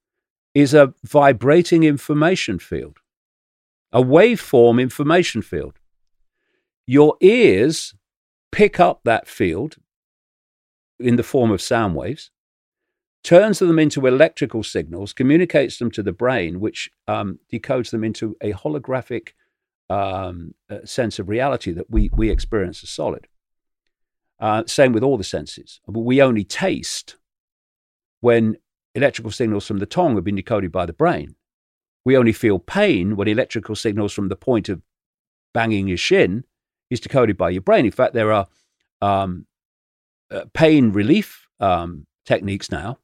is a vibrating information field, a waveform information field. Your ears pick up that field in the form of sound waves turns them into electrical signals, communicates them to the brain, which um, decodes them into a holographic um, sense of reality that we, we experience as solid. Uh, same with all the senses. We only taste when electrical signals from the tongue have been decoded by the brain. We only feel pain when electrical signals from the point of banging your shin is decoded by your brain. In fact, there are um, uh, pain relief um, techniques now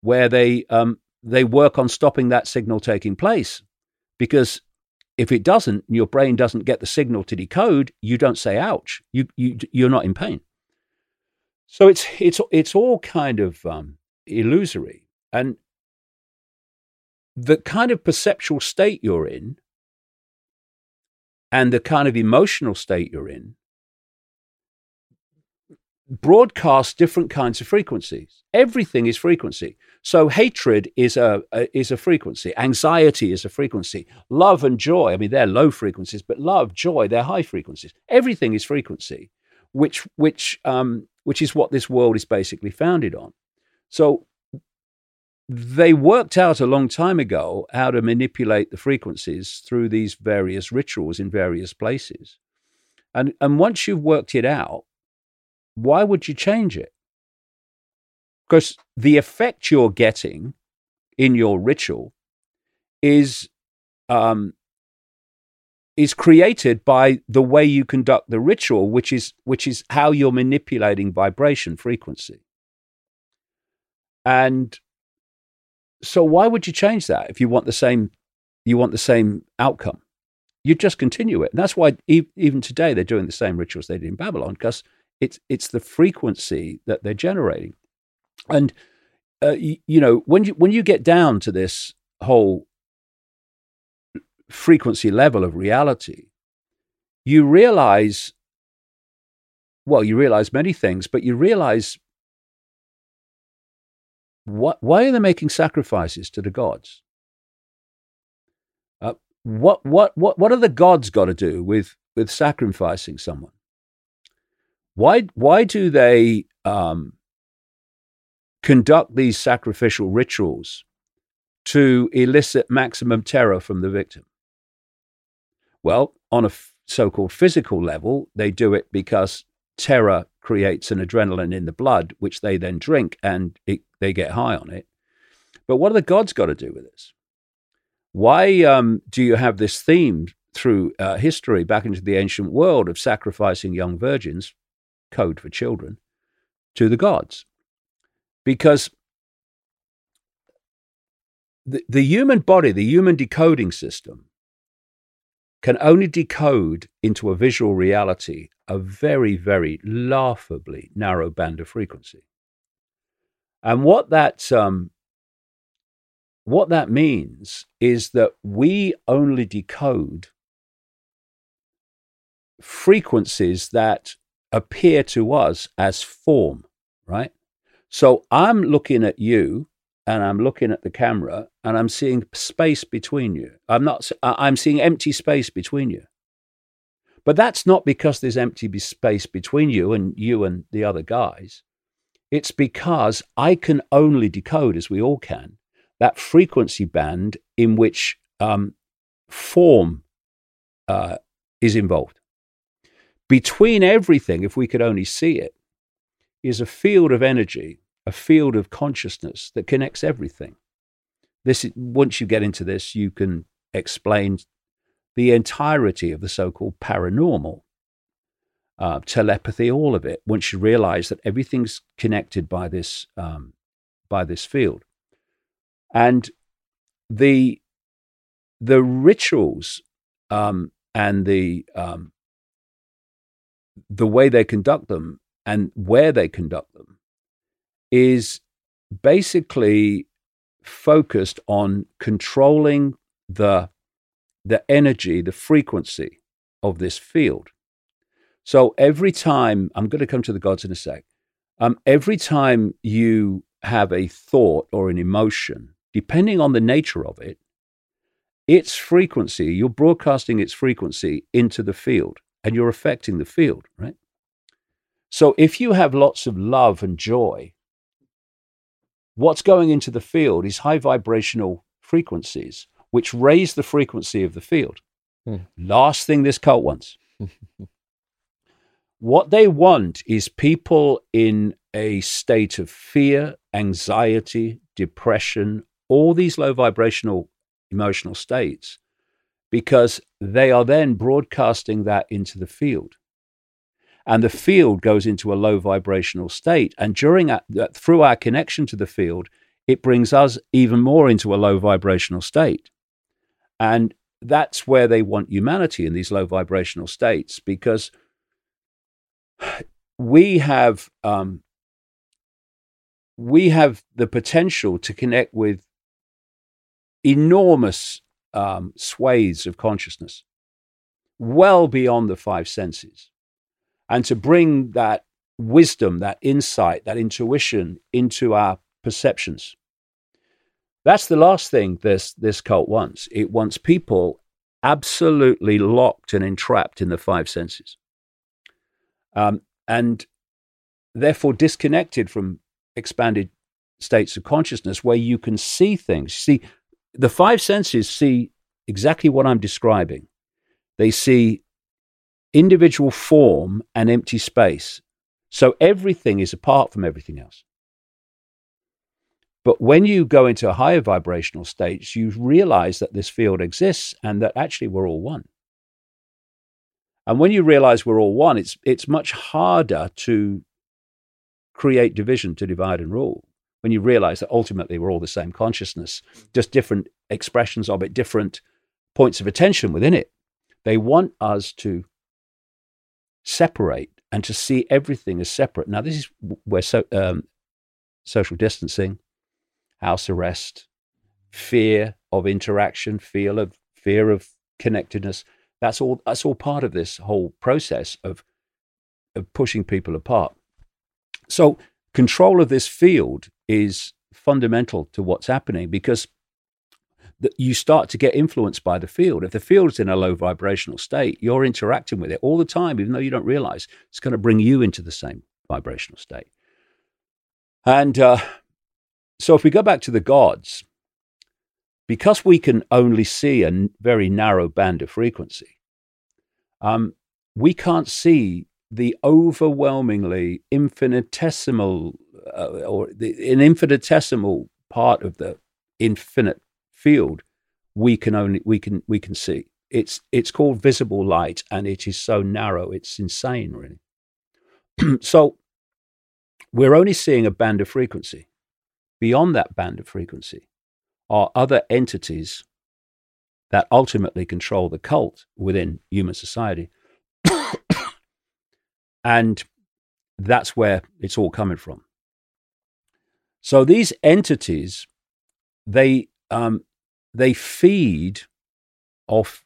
where they um, they work on stopping that signal taking place. Because if it doesn't, your brain doesn't get the signal to decode. You don't say "ouch." You you you're not in pain. So it's it's it's all kind of um, illusory, and the kind of perceptual state you're in and the kind of emotional state you're in broadcast different kinds of frequencies. Everything is frequency. So hatred is a, a, is a frequency. Anxiety is a frequency. Love and joy, I mean, they're low frequencies, but love, joy, they're high frequencies. Everything is frequency, which which um, which is what this world is basically founded on. So they worked out a long time ago how to manipulate the frequencies through these various rituals in various places. And, and once you've worked it out, why would you change it? Because the effect you're getting in your ritual is um, is created by the way you conduct the ritual, which is which is how you're manipulating vibration frequency. And so, why would you change that if you want the same you want the same outcome? You just continue it, and that's why even today they're doing the same rituals they did in Babylon because it's it's the frequency that they're generating, and uh, you, you know when you when you get down to this whole frequency level of reality, you realize. Well, you realize many things, but you realize what, why are they making sacrifices to the gods? Uh, what, what, what, what are the gods got to do with, with sacrificing someone? Why, why do they um, conduct these sacrificial rituals to elicit maximum terror from the victim? Well, on a so called physical level, they do it because terror creates an adrenaline in the blood, which they then drink and it, they get high on it. But what have the gods got to do with this? Why um, do you have this theme through uh, history back into the ancient world of sacrificing young virgins, code for children, to the gods? Because the, the human body, the human decoding system, can only decode into a visual reality a very, very laughably narrow band of frequency. And what that, um, what that means is that we only decode frequencies that appear to us as form, right? So I'm looking at you and I'm looking at the camera and I'm seeing space between you. I'm not, I'm seeing empty space between you. But that's not because there's empty space between you and you and the other guys. It's because I can only decode, as we all can, that frequency band in which um, form uh, is involved. Between everything, if we could only see it, is a field of energy a field of consciousness that connects everything. This, once you get into this, you can explain the entirety of the so-called paranormal, uh, telepathy, all of it. Once you realize that everything's connected by this um, by this field, and the the rituals um, and the um, the way they conduct them and where they conduct them is basically focused on controlling the the energy, the frequency of this field. So every time I'm going to come to the gods in a sec. Um, every time you have a thought or an emotion, depending on the nature of it, its frequency, you're broadcasting its frequency into the field and you're affecting the field, right? So if you have lots of love and joy, what's going into the field is high vibrational frequencies, which raise the frequency of the field. Hmm. Last thing this cult wants. what they want is people in a state of fear, anxiety, depression, all these low vibrational emotional states, because they are then broadcasting that into the field and the field goes into a low vibrational state. And during through our connection to the field, it brings us even more into a low vibrational state. And that's where they want humanity in these low vibrational states because we have um, we have the potential to connect with enormous um, swathes of consciousness, well beyond the five senses, and to bring that wisdom, that insight, that intuition into our perceptions. That's the last thing this, this cult wants. It wants people absolutely locked and entrapped in the five senses. Um, and therefore disconnected from expanded states of consciousness where you can see things. See, the five senses see exactly what I'm describing. They see individual form and empty space. So everything is apart from everything else. But when you go into a higher vibrational states, you realize that this field exists and that actually we're all one. And when you realize we're all one, it's, it's much harder to create division, to divide and rule. When you realize that ultimately we're all the same consciousness, just different expressions of it, different points of attention within it. They want us to separate and to see everything as separate. Now, this is where so, um, social distancing, house arrest, fear of interaction, fear of fear of connectedness. That's all. That's all part of this whole process of of pushing people apart. So control of this field is fundamental to what's happening because you start to get influenced by the field. If the field is in a low vibrational state, you're interacting with it all the time, even though you don't realize it's going to bring you into the same vibrational state. And uh, so if we go back to the gods, because we can only see a very narrow band of frequency, um, we can't see the overwhelmingly infinitesimal uh, or the, an infinitesimal part of the infinite field we can only we can we can see it's it's called visible light and it is so narrow it's insane really so we're only seeing a band of frequency Beyond that band of frequency are other entities that ultimately control the cult within human society. and that's where it's all coming from. So these entities, they um, they feed off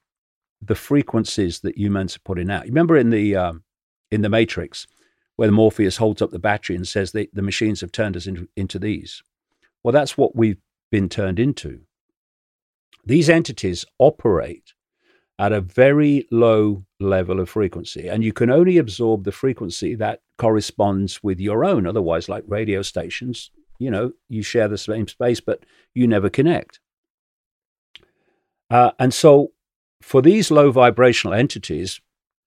the frequencies that humans are putting out. You remember in the um, in the Matrix, where Morpheus holds up the battery and says that the machines have turned us into, into these. Well, that's what we've been turned into. These entities operate at a very low level of frequency, and you can only absorb the frequency that corresponds with your own. Otherwise, like radio stations, you know, you share the same space, but you never connect. Uh, and so, for these low vibrational entities,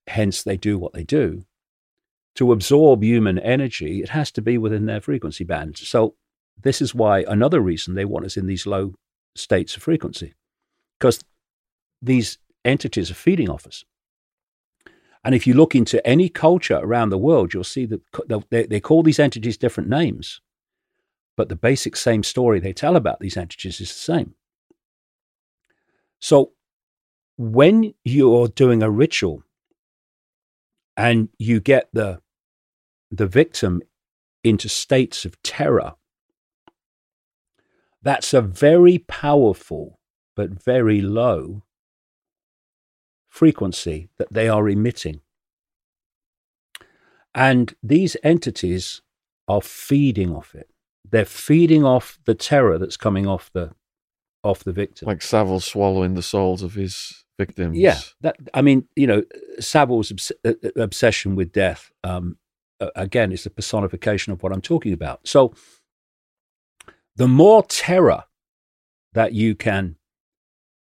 hence they do what they do, to absorb human energy, it has to be within their frequency band. So, this is why another reason they want us in these low states of frequency, because these entities are feeding off us. And if you look into any culture around the world, you'll see that they, they call these entities different names, but the basic same story they tell about these entities is the same. So when you're doing a ritual and you get the the victim into states of terror that's a very powerful but very low frequency that they are emitting. And these entities are feeding off it. They're feeding off the terror that's coming off the off the victim. Like Savile swallowing the souls of his victims. Yeah, that I mean, you know, Savile's obs- uh, uh, obsession with death um, again is the personification of what I'm talking about. So the more terror that you can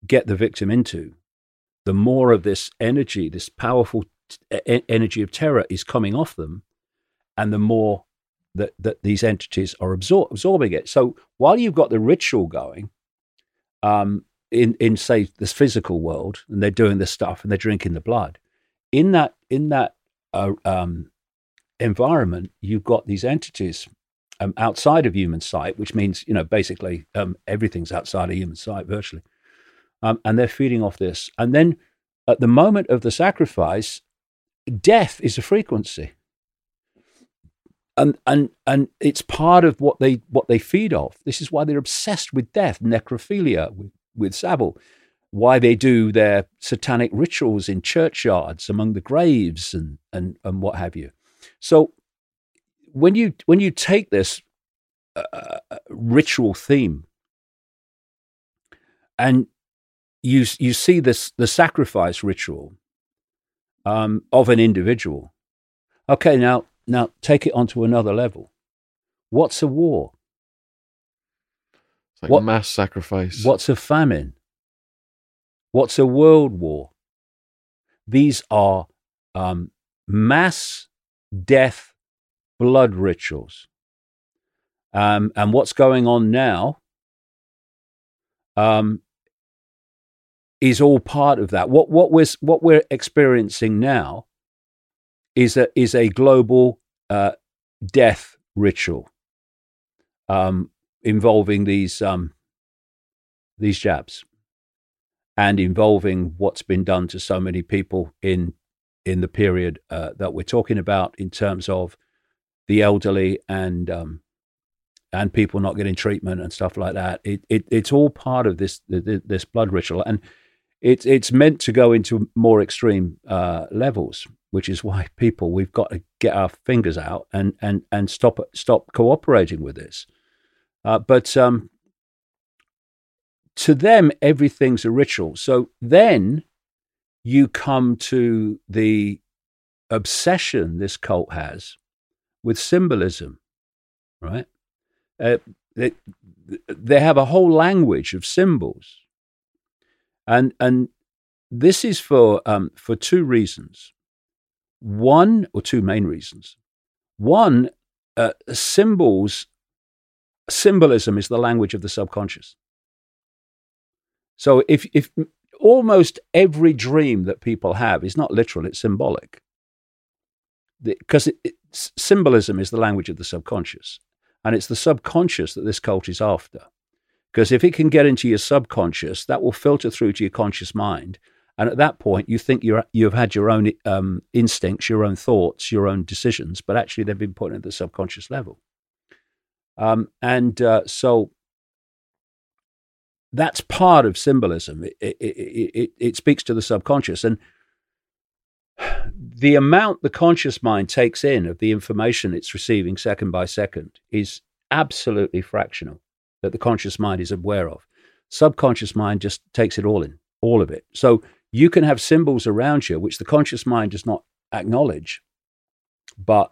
get the victim into, the more of this energy, this powerful t- energy of terror is coming off them, and the more that, that these entities are absor- absorbing it. So while you've got the ritual going, um, in in say this physical world, and they're doing this stuff and they're drinking the blood, in that in that uh, um, environment, you've got these entities um, outside of human sight, which means you know basically um, everything's outside of human sight virtually, um, and they're feeding off this. And then at the moment of the sacrifice, death is a frequency, and and and it's part of what they what they feed off. This is why they're obsessed with death, necrophilia, with with Savile, why they do their satanic rituals in churchyards among the graves and and and what have you. So when you when you take this uh, uh ritual theme and you you see this the sacrifice ritual um, of an individual. Okay, now now take it onto another level. What's a war? It's like what, mass sacrifice. What's a famine? What's a world war? These are um, mass death blood rituals. Um, and what's going on now um, is all part of that. What what we're what we're experiencing now is a is a global uh, death ritual um, involving these um, these jabs and involving what's been done to so many people in in the period uh, that we're talking about in terms of the elderly and um, and people not getting treatment and stuff like that. It, it it's all part of this this blood ritual, and it's it's meant to go into more extreme uh, levels, which is why people we've got to get our fingers out and and and stop stop cooperating with this. Uh, but um, to them, everything's a ritual. So then you come to the obsession this cult has with symbolism, right? Uh, they, they have a whole language of symbols, and and this is for um, for two reasons. One or two main reasons. One, uh, symbols, symbolism is the language of the subconscious. So if if almost every dream that people have is not literal, it's symbolic. Because it, it, symbolism is the language of the subconscious. And it's the subconscious that this cult is after. Because if it can get into your subconscious, that will filter through to your conscious mind. And at that point, you think you're, you've had your own um, instincts, your own thoughts, your own decisions, but actually they've been put at the subconscious level. Um, and uh, so that's part of symbolism. It, it, it, it, speaks to the subconscious. And the amount the conscious mind takes in of the information it's receiving second by second is absolutely fractional that the conscious mind is aware of. Subconscious mind just takes it all in, all of it. So you can have symbols around you which the conscious mind does not acknowledge, but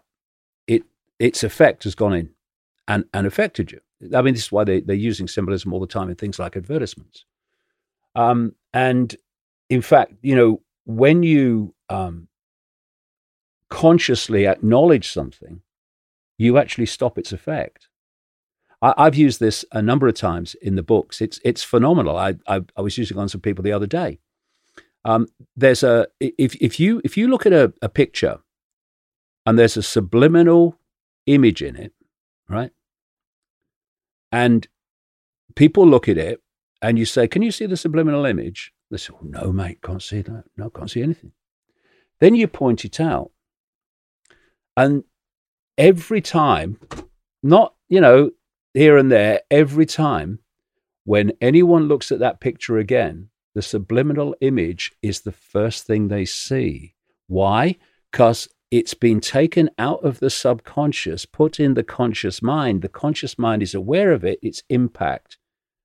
it its effect has gone in and, and affected you. I mean, this is why they, they're using symbolism all the time in things like advertisements. Um, and in fact, you know, when you um, consciously acknowledge something, you actually stop its effect. I, have used this a number of times in the books. It's it's phenomenal. I I, I was using it on some people the other day. Um, there's a if if you if you look at a, a picture and there's a subliminal image in it, right? And people look at it and you say, Can you see the subliminal image? They say, oh, No, mate, can't see that. No, can't see anything. Then you point it out. And every time, not, you know, here and there, every time, when anyone looks at that picture again, the subliminal image is the first thing they see. Why? Because it's been taken out of the subconscious, put in the conscious mind. The conscious mind is aware of it. Its impact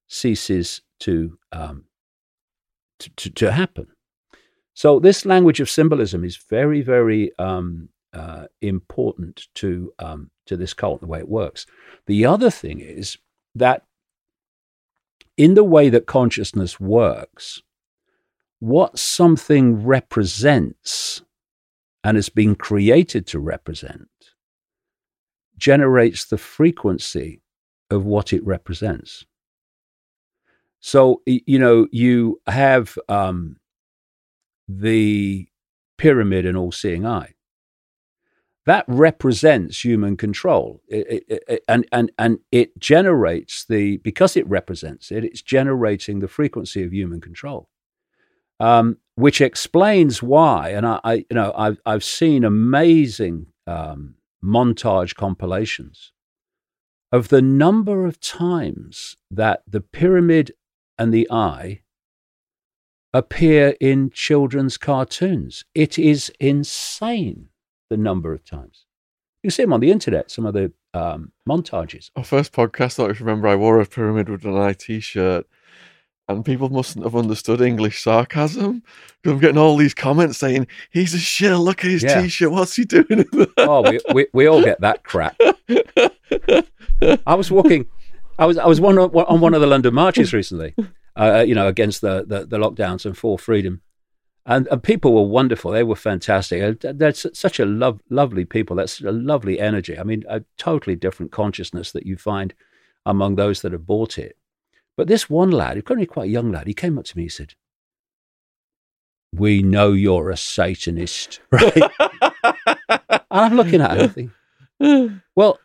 ceases to, um, to, to, to, happen. So, this language of symbolism is very, very um, uh, important to, um, to this cult, the way it works. The other thing is that in the way that consciousness works, what something represents and has been created to represent generates the frequency of what it represents. So, you know, you have um, the pyramid and all seeing eye. That represents human control. It, it, it, and, and, and it generates the, because it represents it, it's generating the frequency of human control. Um, which explains why. And I, I, you know, I've I've seen amazing um, montage compilations of the number of times that the pyramid and the eye appear in children's cartoons. It is insane the number of times. You see them on the internet, some of the um, montages. Our first podcast, I don't remember I wore a pyramid with an IT shirt, and people mustn't have understood English sarcasm because I'm getting all these comments saying, He's a shill, look at his Yeah. t shirt, what's he doing? Oh, we, we, we all get that crap. I was walking, I was I was one on, on one of the London marches recently, uh, you know, against the, the, the lockdowns and for freedom, and, and people were wonderful. They were fantastic. Uh, They're such a love, lovely people. That's a lovely energy. I mean, a totally different consciousness that you find among those that have bought it. But this one lad, he's only quite a young lad, he came up to me. He said, "We know you're a Satanist, right?" and I'm looking at him, thinking, well,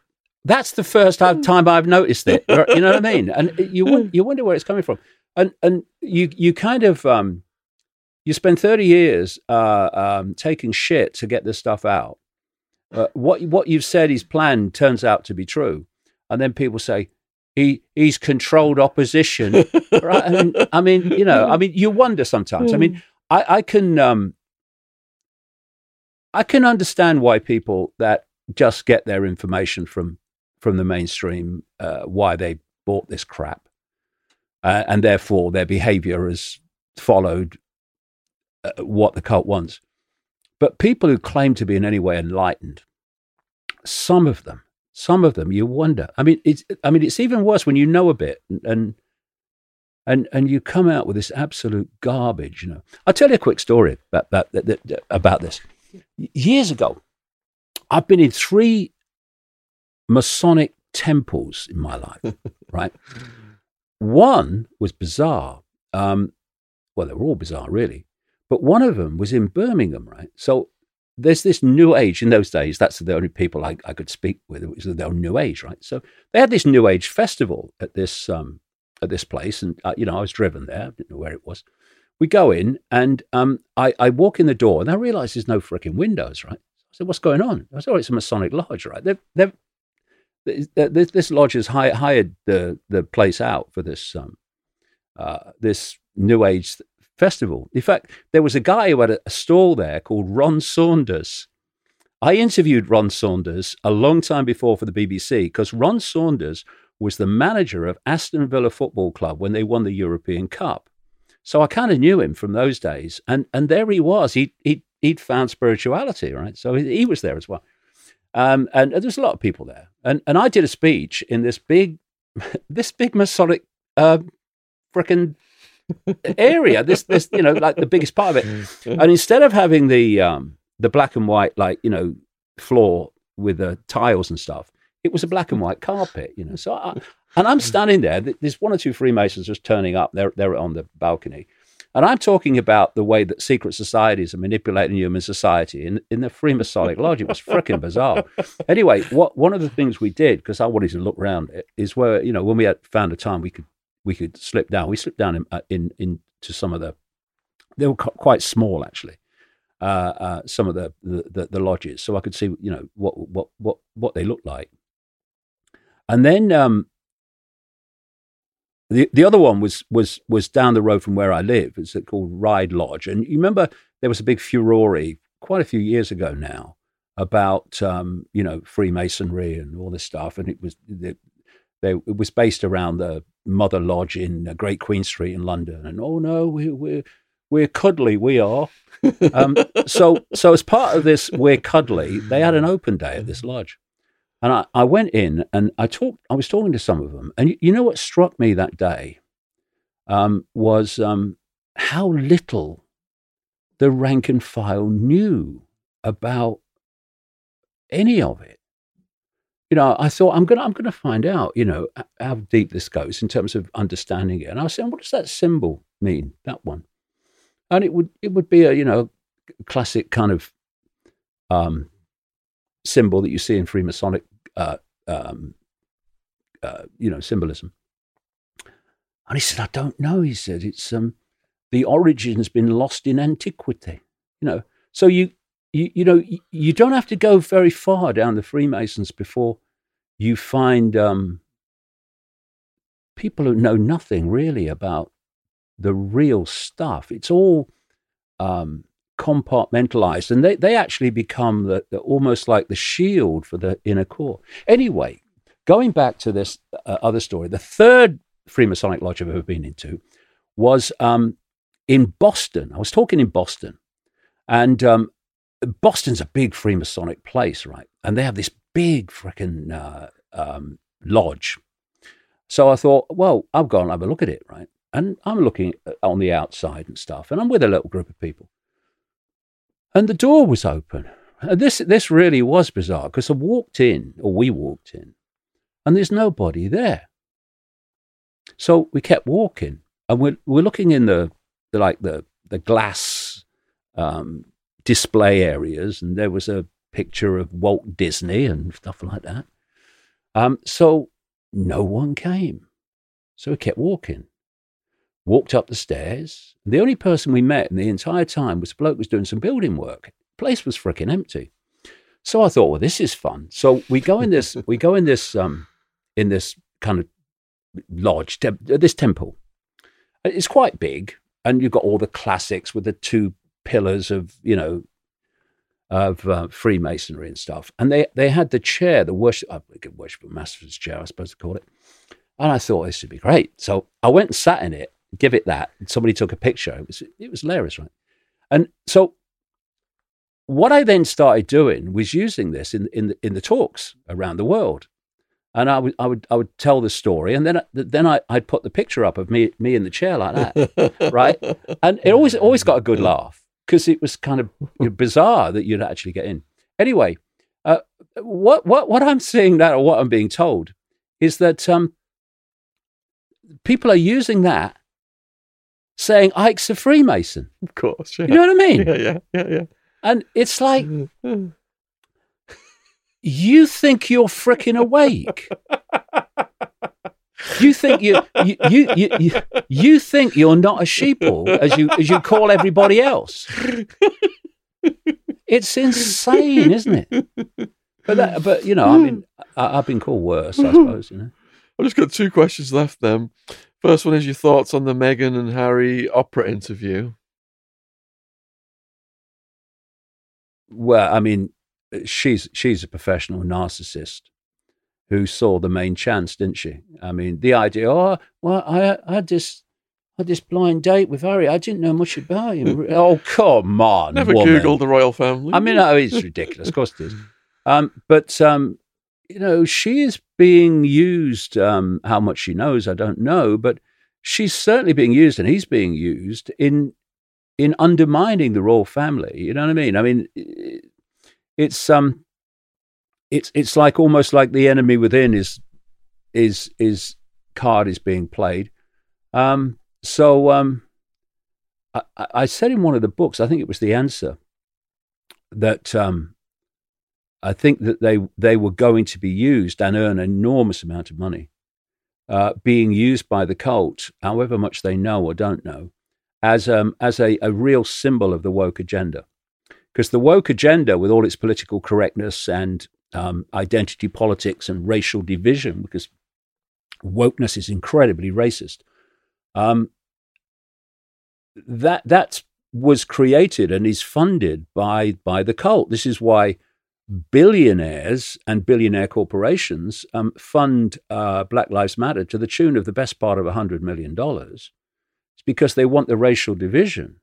that's the first time I've noticed it. You know what I mean? And you you wonder where it's coming from, and and you you kind of um, you spend thirty years uh, um, taking shit to get this stuff out. Uh, what what you've said is planned turns out to be true, and then people say he he's controlled opposition. right? I mean, I mean, you know, I mean, you wonder sometimes. I mean, I, I can um, I can understand why people that just get their information from from the mainstream uh, why they bought this crap, uh, and therefore their behaviour has followed uh, what the cult wants. But people who claim to be in any way enlightened, some of them, some of them, you wonder. I mean, it's I mean, it's even worse when you know a bit and and and you come out with this absolute garbage. You know, I'll tell you a quick story about about, about this. Years ago, I've been in three Masonic temples in my life. right, one was bizarre. Um, well, they were all bizarre, really, but one of them was in Birmingham. Right, so there's this new age in those days. That's the only people I, I could speak with. It was the new age, right? So they had this new age festival at this um, at this place, and uh, you know I was driven there. I didn't know where it was. We go in, and um, I, I walk in the door, and I realise there's no freaking windows, right? I said, "What's going on?" I said, "Oh, it's a Masonic lodge, right? They've, they've this, this lodge has hired the the place out for this um, uh, this New Age festival. In fact, there was a guy who had a, a stall there called Ron Saunders. I interviewed Ron Saunders a long time before for the BBC because Ron Saunders was the manager of Aston Villa Football Club when they won the European Cup. So I kind of knew him from those days, and and there he was. He he he'd found spirituality, right? So he, he was there as well. Um, and, there's a lot of people there, and and I did a speech in this big, this big Masonic, uh, area. This this you know like the biggest part of it. And instead of having the um, the black and white like you know floor with the tiles and stuff, it was a black and white carpet. You know, so I, and I'm standing there. There's one or two Freemasons just turning up. They're they're on the balcony, and I'm talking about the way that secret societies are manipulating human society in in the Freemasonic lodge. It was freaking bizarre. Anyway, what one of the things we did because I wanted to look around it is where you know when we had found a time we could we could slip down. We slipped down in uh, in into some of the they were quite small actually. Uh, uh, some of the, the, the, the lodges, so I could see, you know, what what what what they looked like. And then um, the the other one was was was down the road from where I live. It's called Ryde Lodge, and you remember there was a big furore quite a few years ago now about um, you know Freemasonry and all this stuff, and it was they, they, it was based around the Mother Lodge in uh, Great Queen Street in London, and oh no, we, we're we're cuddly, we are. Um, so so as part of this, we're cuddly. They had an open day at this lodge. And I, I went in and I talked. I was talking to some of them, and you, you know what struck me that day um, was um, how little the rank and file knew about any of it. You know, I thought I'm gonna I'm gonna find out. You know how deep this goes in terms of understanding it. And I was saying, what does that symbol mean? That one, and it would it would be a you know classic kind of um, symbol that you see in Freemasonic, uh, um, uh, you know, symbolism. And he said, "I don't know." He said, "It's um, the origin's been lost in antiquity." You know, so you you you know you, don't have to go very far down the Freemasons before you find um, people who know nothing really about the real stuff. It's all um, compartmentalized, and they, they actually become the, the, almost like the shield for the inner core. Anyway, going back to this uh, other story, the third Freemasonic lodge I've ever been into was um, in Boston. I was talking in Boston, and um, Boston's a big Freemasonic place, right? And they have this big freaking uh, um, lodge. So I thought, well, I'll go and have a look at it, right? And I'm looking on the outside and stuff, and I'm with a little group of people. And the door was open. And this, this really was bizarre because I walked in, or we walked in, and there's nobody there. So we kept walking, and we're, we're looking in the, the like the, the glass um, display areas, and there was a picture of Walt Disney and stuff like that. Um, so no one came. So we kept walking. Walked up the stairs. The only person we met in the entire time was a bloke who was doing some building work. Place was freaking empty. So I thought, well, this is fun. So we go in this, we go in this, um, in this kind of lodge, te- this temple. It's quite big, and you've got all the classics with the two pillars of you know of uh, Freemasonry and stuff. And they they had the chair, the worship, uh, worship master's chair, I suppose to call it. And I thought this would be great. So I went and sat in it, give it that. somebody took a picture. It was it was hilarious, right? And so what I then started doing was using this in in the, in the talks around the world. And I would, I would, I would tell the story, and then, then I, I'd put the picture up of me, me in the chair like that, right? And it always, always got a good laugh because it was kind of bizarre that you'd actually get in. Anyway, uh, what what what I'm seeing now, or what I'm being told, is that um, people are using that, saying Icke's a Freemason. Of course, yeah. you know what I mean? Yeah, yeah, yeah, yeah. And it's like you think you're freaking awake. You think you you, you you you you think you're not a sheeple as you as you call everybody else. It's insane, isn't it? But that, but you know, I mean, I, have been called worse, I suppose. You know, I've just got two questions left. Then, first one is your thoughts on the Meghan and Harry Oprah interview. Well, I mean, she's she's a professional narcissist who saw the main chance, didn't she? I mean, the idea, oh, well, I, I just had this blind date with Harry. I didn't know much about him. oh, come on. Never woman. Googled the royal family. I mean, no, it's ridiculous. Of course it is. Um, but, um, you know, she is being used. Um, how much she knows, I don't know. But she's certainly being used, and he's being used in in undermining the royal family. You know what I mean? I mean, it's um, it's it's like almost like the enemy within is is is card is being played. Um, so um, I, I, said in one of the books, I think it was the answer, that um, I think that they they were going to be used and earn an enormous amount of money, uh, being used by the cult, however much they know or don't know, as um, as a, a real symbol of the woke agenda. Because the woke agenda, with all its political correctness and um, identity politics and racial division because wokeness is incredibly racist. Um, that that was created and is funded by by the cult. This is why billionaires and billionaire corporations um, fund uh, Black Lives Matter to the tune of the best part of hundred million dollars. It's because they want the racial division.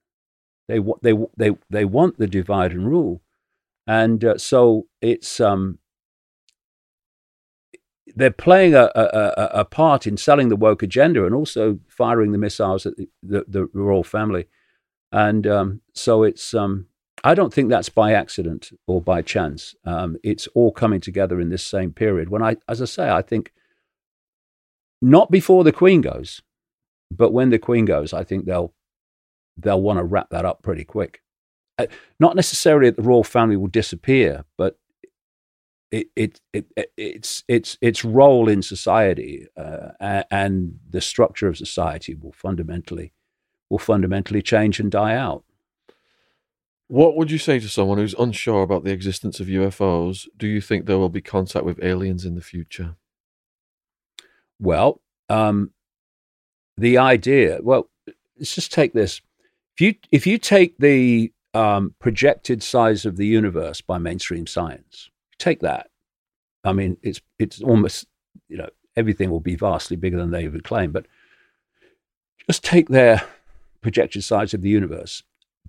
They they they they want the divide and rule. And uh, so it's um, they're playing a, a, a, part in selling the woke agenda and also firing the missiles at the, the, the royal family. And um, so it's um, I don't think that's by accident or by chance. Um, it's all coming together in this same period. When I, as I say, I think not before the Queen goes, but when the Queen goes, I think they'll they'll want to wrap that up pretty quick. Uh, not necessarily that the royal family will disappear, but it, it, it, its its its role in society uh, and the structure of society will fundamentally will fundamentally change and die out. What would you say to someone who's unsure about the existence of UFOs? Do you think there will be contact with aliens in the future? Well, um, the idea, well, let's just take this. If you if you take the um, projected size of the universe by mainstream science, take that. I mean, it's it's almost you know everything will be vastly bigger than they would claim, but just take their projected size of the universe.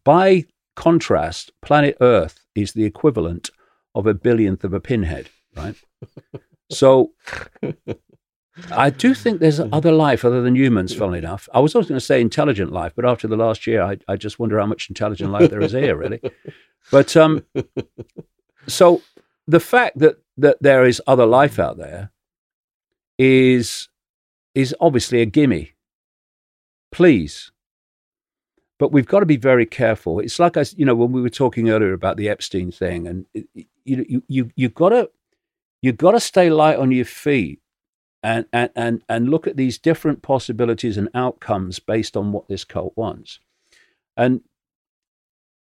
By contrast, planet Earth is the equivalent of a billionth of a pinhead, right? so I do think there's other life other than humans, funnily enough. I was always going to say intelligent life, but after the last year, I, I just wonder how much intelligent life there is here, really. But um, so the fact that, that there is other life out there is, is obviously a gimme. Please. But we've got to be very careful. It's like I, you know, when we were talking earlier about the Epstein thing, and you, you, you, you've got to, you've got to stay light on your feet and, and, and, and look at these different possibilities and outcomes based on what this cult wants. And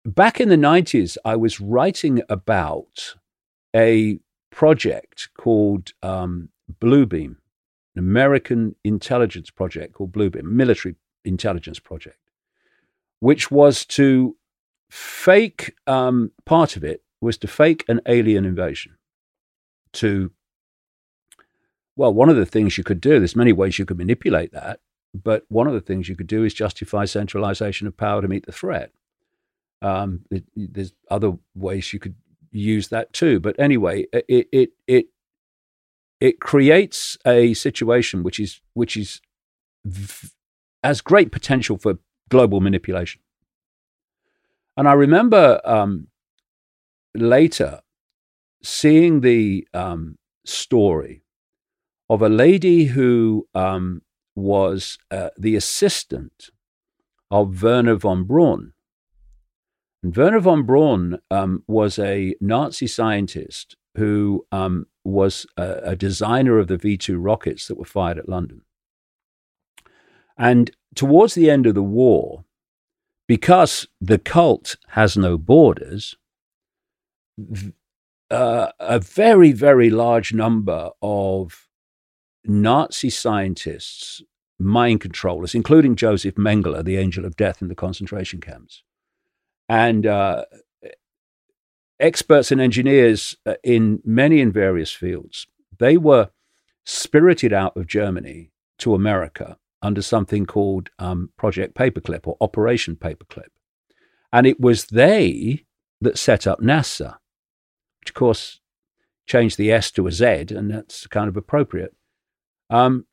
back in the 90s, I was writing about a project called um, Bluebeam, an American intelligence project called Bluebeam, military intelligence project, which was to fake, um, part of it was to fake an alien invasion to well, one of the things you could do, there's many ways you could manipulate that, but one of the things you could do is justify centralization of power to meet the threat. Um, it, there's other ways you could use that too, but anyway, it it it it creates a situation which is which is v- has great potential for global manipulation. And I remember um, later seeing the um, story of a lady who um, was uh, the assistant of Wernher von Braun. And Wernher von Braun um, was a Nazi scientist who um, was a, a, designer of the V 2 rockets that were fired at London. And towards the end of the war, because the cult has no borders, uh, a very, very large number of Nazi scientists, mind controllers, including Joseph Mengele, the angel of death in the concentration camps, and uh, experts and engineers uh, in many and various fields, they were spirited out of Germany to America under something called um, Project Paperclip or Operation Paperclip. And it was they that set up NASA, which of course changed the S to a Z, and that's kind of appropriate. Um,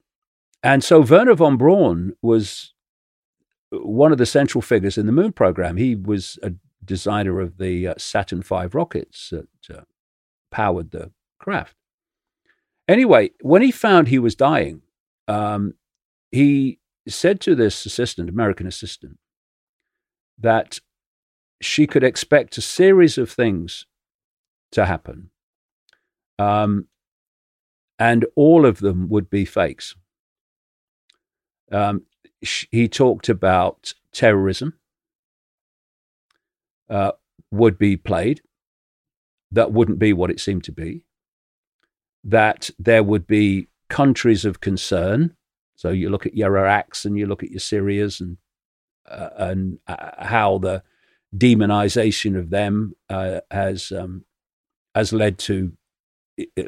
and so Wernher von Braun was one of the central figures in the moon program. He was a designer of the uh, Saturn V rockets that uh, powered the craft. Anyway, when he found he was dying, um, he said to this assistant, American assistant, that she could expect a series of things to happen. Um, and all of them would be fakes. Um, he talked about terrorism uh, would be played, that wouldn't be what it seemed to be, that there would be countries of concern. So you look at your Iraqs and you look at your Syrias and uh, and uh, how the demonization of them uh, has um, has led to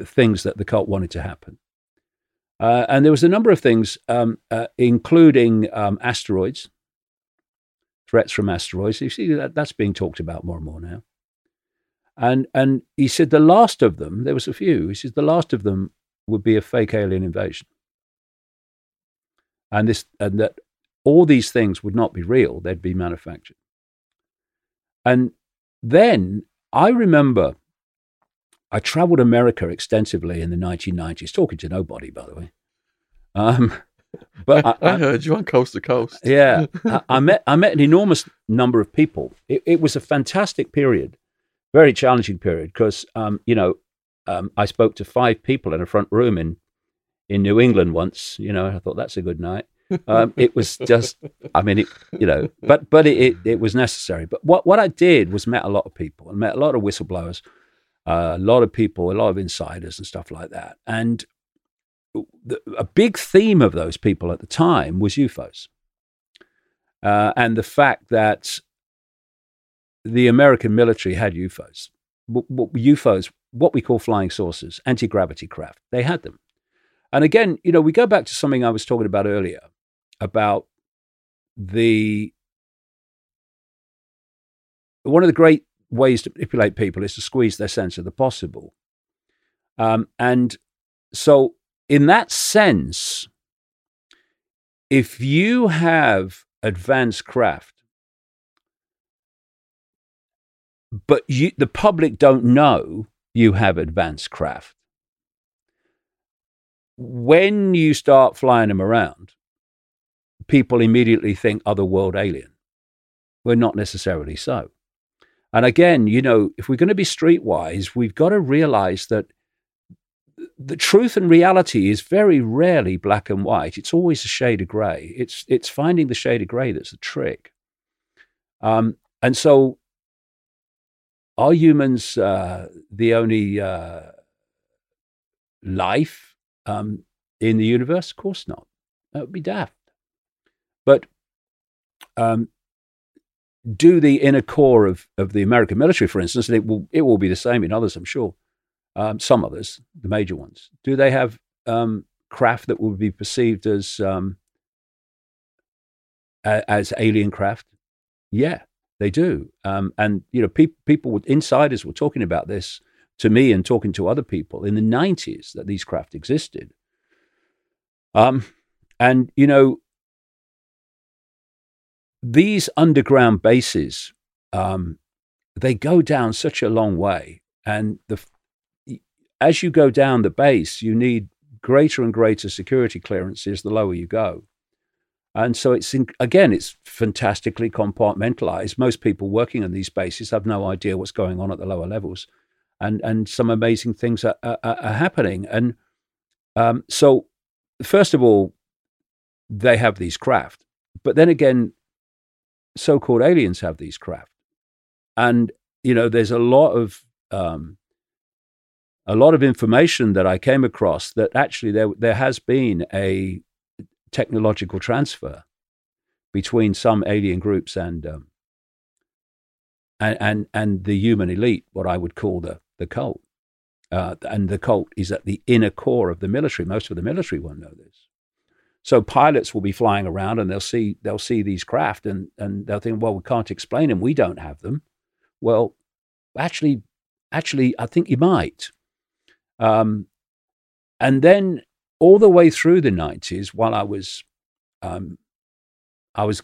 things that the cult wanted to happen. Uh, and there was a number of things, um, uh, including um, asteroids, threats from asteroids. You see that that's being talked about more and more now. And and he said the last of them, there was a few. He said the last of them would be a fake alien invasion, and this and that all these things would not be real; they'd be manufactured. And then I remember I traveled America extensively in the 1990s, talking to nobody, by the way. Um, but I, I, I, heard you on coast to coast. yeah, I, I, met I met an enormous number of people. It, it was a fantastic period, very challenging period because um, you know um, I spoke to five people in a front room in in New England once. You know, I thought that's a good night. Um, it was just, I mean, it, you know, but but it, it, it was necessary. But what what I did was met a lot of people and met a lot of whistleblowers uh, a lot of people, a lot of insiders and stuff like that. And the, a big theme of those people at the time was UFOs. uh, and the fact that the American military had UFOs, UFOs, what we call flying saucers, anti gravity craft. They had them. And again, you know, we go back to something I was talking about earlier about the one of the great ways to manipulate people is to squeeze their sense of the possible. Um, and so, in that sense, if you have advanced craft, but you, the public don't know you have advanced craft, when you start flying them around, people immediately think otherworld alien. We're not necessarily so. And again, you know, if we're going to be streetwise, we've got to realize that the truth and reality is very rarely black and white. It's always a shade of grey. It's it's finding the shade of grey that's the trick. Um, and so, are humans uh, the only uh, life um, in the universe? Of course not. That would be daft. But um, do the inner core of, of the American military, for instance, and it will it will be the same in others, I'm sure. Um, some others, the major ones, do they have um, craft that would be perceived as um, a, as alien craft? Yeah, they do. Um, and you know, pe- people, insiders, were talking about this to me and talking to other people in the 90s that these craft existed. Um, and you know, these underground bases, um, they go down such a long way, and the as you go down the base, you need greater and greater security clearances the lower you go. And so it's in, again, it's fantastically compartmentalized. Most people working on these bases have no idea what's going on at the lower levels, and and some amazing things are, are, are happening. And um, so, first of all, they have these craft, but then again, so-called aliens have these craft, and you know, there's a lot of um, a lot of information that I came across that actually there there has been a technological transfer between some alien groups and um, and, and and the human elite, what I would call the the cult. Uh, and the cult is at the inner core of the military. Most of the military won't know this. So pilots will be flying around and they'll see they'll see these craft and and they'll think, well, we can't explain them. We don't have them. Well, actually, actually, I think you might. Um, and then all the way through the nineties, while I was, um, I was,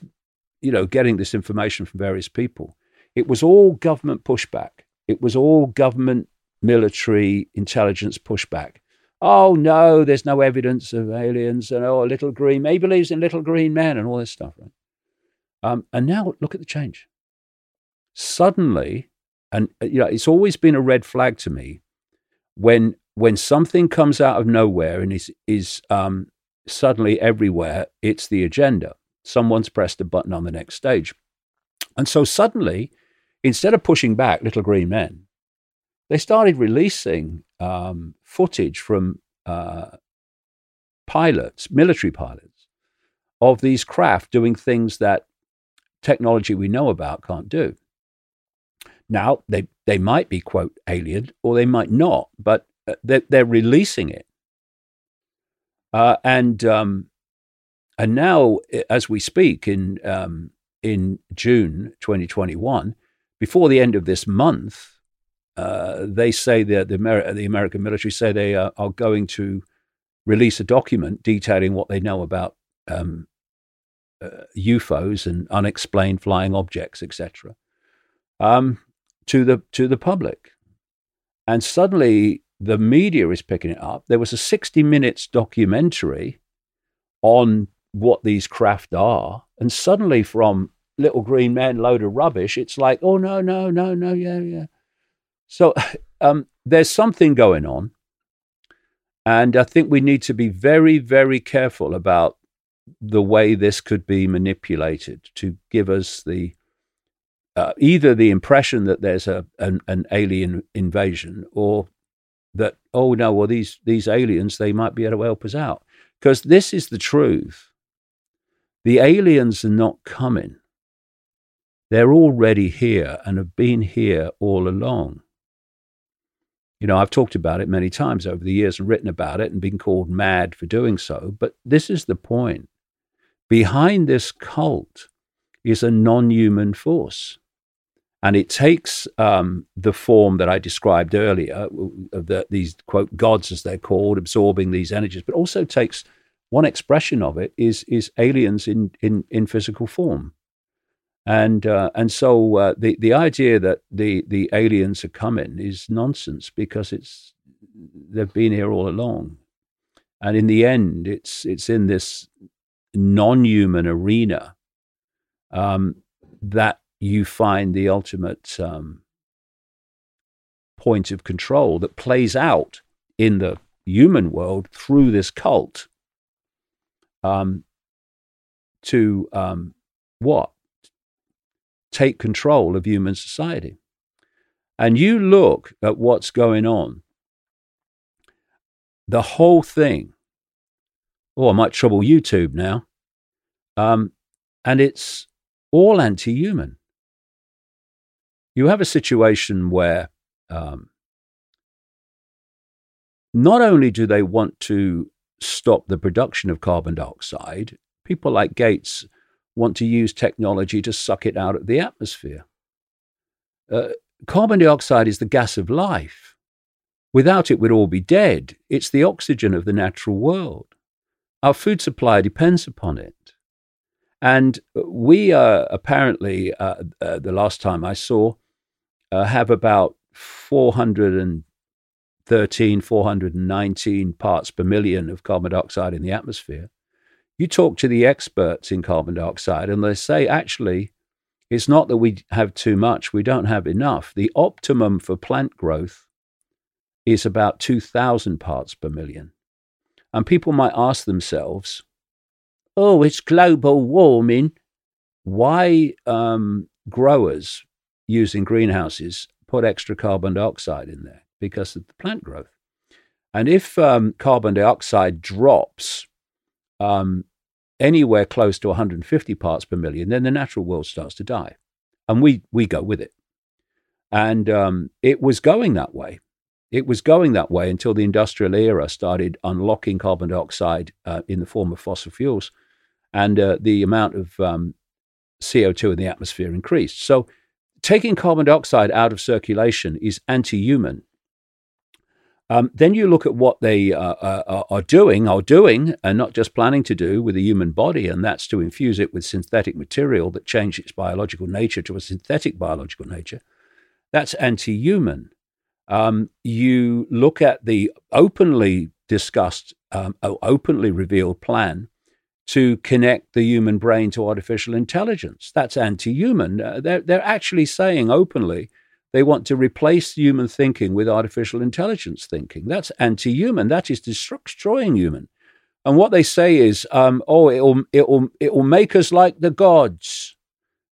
you know, getting this information from various people, it was all government pushback. It was all government military intelligence pushback. Oh no, there's no evidence of aliens, and oh, little green, maybe believes in little green men and all this stuff. Right? Um, and now look at the change. Suddenly, and uh, you know, it's always been a red flag to me when when something comes out of nowhere and is is um, suddenly everywhere. It's the agenda. Someone's pressed a button on the next stage, and so suddenly, instead of pushing back little green men, they started releasing um, footage from uh, pilots, military pilots, of these craft doing things that technology we know about can't do. Now, they, they might be, quote, alien, or they might not, but uh, they're, they're releasing it. Uh, and um, and now, as we speak, in um, in June 2021, before the end of this month, uh, they say that the, Amer- the American military say they are, are, going to release a document detailing what they know about um, uh, UFOs and unexplained flying objects, etc., um, to the to the public. And suddenly, the media is picking it up. There was a 60 minutes documentary on what these craft are, and suddenly, from little green men, load of rubbish, it's like, oh no, no, no, no, yeah, yeah so um, there's something going on. And I think we need to be very, very careful about the way this could be manipulated to give us the uh, either the impression that there's a an, an, alien invasion or that oh no well these these aliens they might be able to help us out because this is the truth The aliens are not coming. They're already here and have been here all along. You know, I've talked about it many times over the years and written about it and been called mad for doing so. But this is the point. Behind this cult is a non human force. And it takes um, the form that I described earlier, of the, these, quote, gods as they're called, absorbing these energies, but also takes one expression of it is, is aliens in, in, in physical form. And, uh, and so uh, the, the idea that the, the aliens are coming is nonsense because it's, they've been here all along. And in the end, it's, it's in this non human arena um, that you find the ultimate um, point of control that plays out in the human world through this cult um, to um, what? Take control of human society. And you look at what's going on, the whole thing. Oh, I might trouble YouTube now. Um, and it's all anti human you have a situation where um, not only do they want to stop the production of carbon dioxide, people like Gates want to use technology to suck it out of the atmosphere. Uh, carbon dioxide is the gas of life. Without it, we'd all be dead. It's the oxygen of the natural world. Our food supply depends upon it. And we uh, apparently, uh, uh the last time I saw, uh, have about 413, 419 parts per million of carbon dioxide in the atmosphere. You talk to the experts in carbon dioxide, and they say actually, it's not that we have too much, we don't have enough. The optimum for plant growth is about 2,000 parts per million. And people might ask themselves, oh, it's global warming. Why um, growers using greenhouses put extra carbon dioxide in there because of the plant growth. And if um, carbon dioxide drops um, anywhere close to 150 parts per million, then the natural world starts to die. And we, we go with it. And um, it was going that way. It was going that way until the industrial era started unlocking carbon dioxide uh, in the form of fossil fuels. And uh, the amount of um, CO2 in the atmosphere increased. So taking carbon dioxide out of circulation is anti human. Um, then you look at what they uh, uh, are doing, are doing, and not just planning to do with the human body, and that's to infuse it with synthetic material that change its biological nature to a synthetic biological nature. That's anti human. Um, you look at the openly discussed, um, openly revealed plan to connect the human brain to artificial intelligence. That's anti human. Uh, they're, they're actually saying openly they want to replace human thinking with artificial intelligence thinking. That's anti human. That is destroying human. And what they say is, um, oh, it'll, it'll, it'll make us like the gods.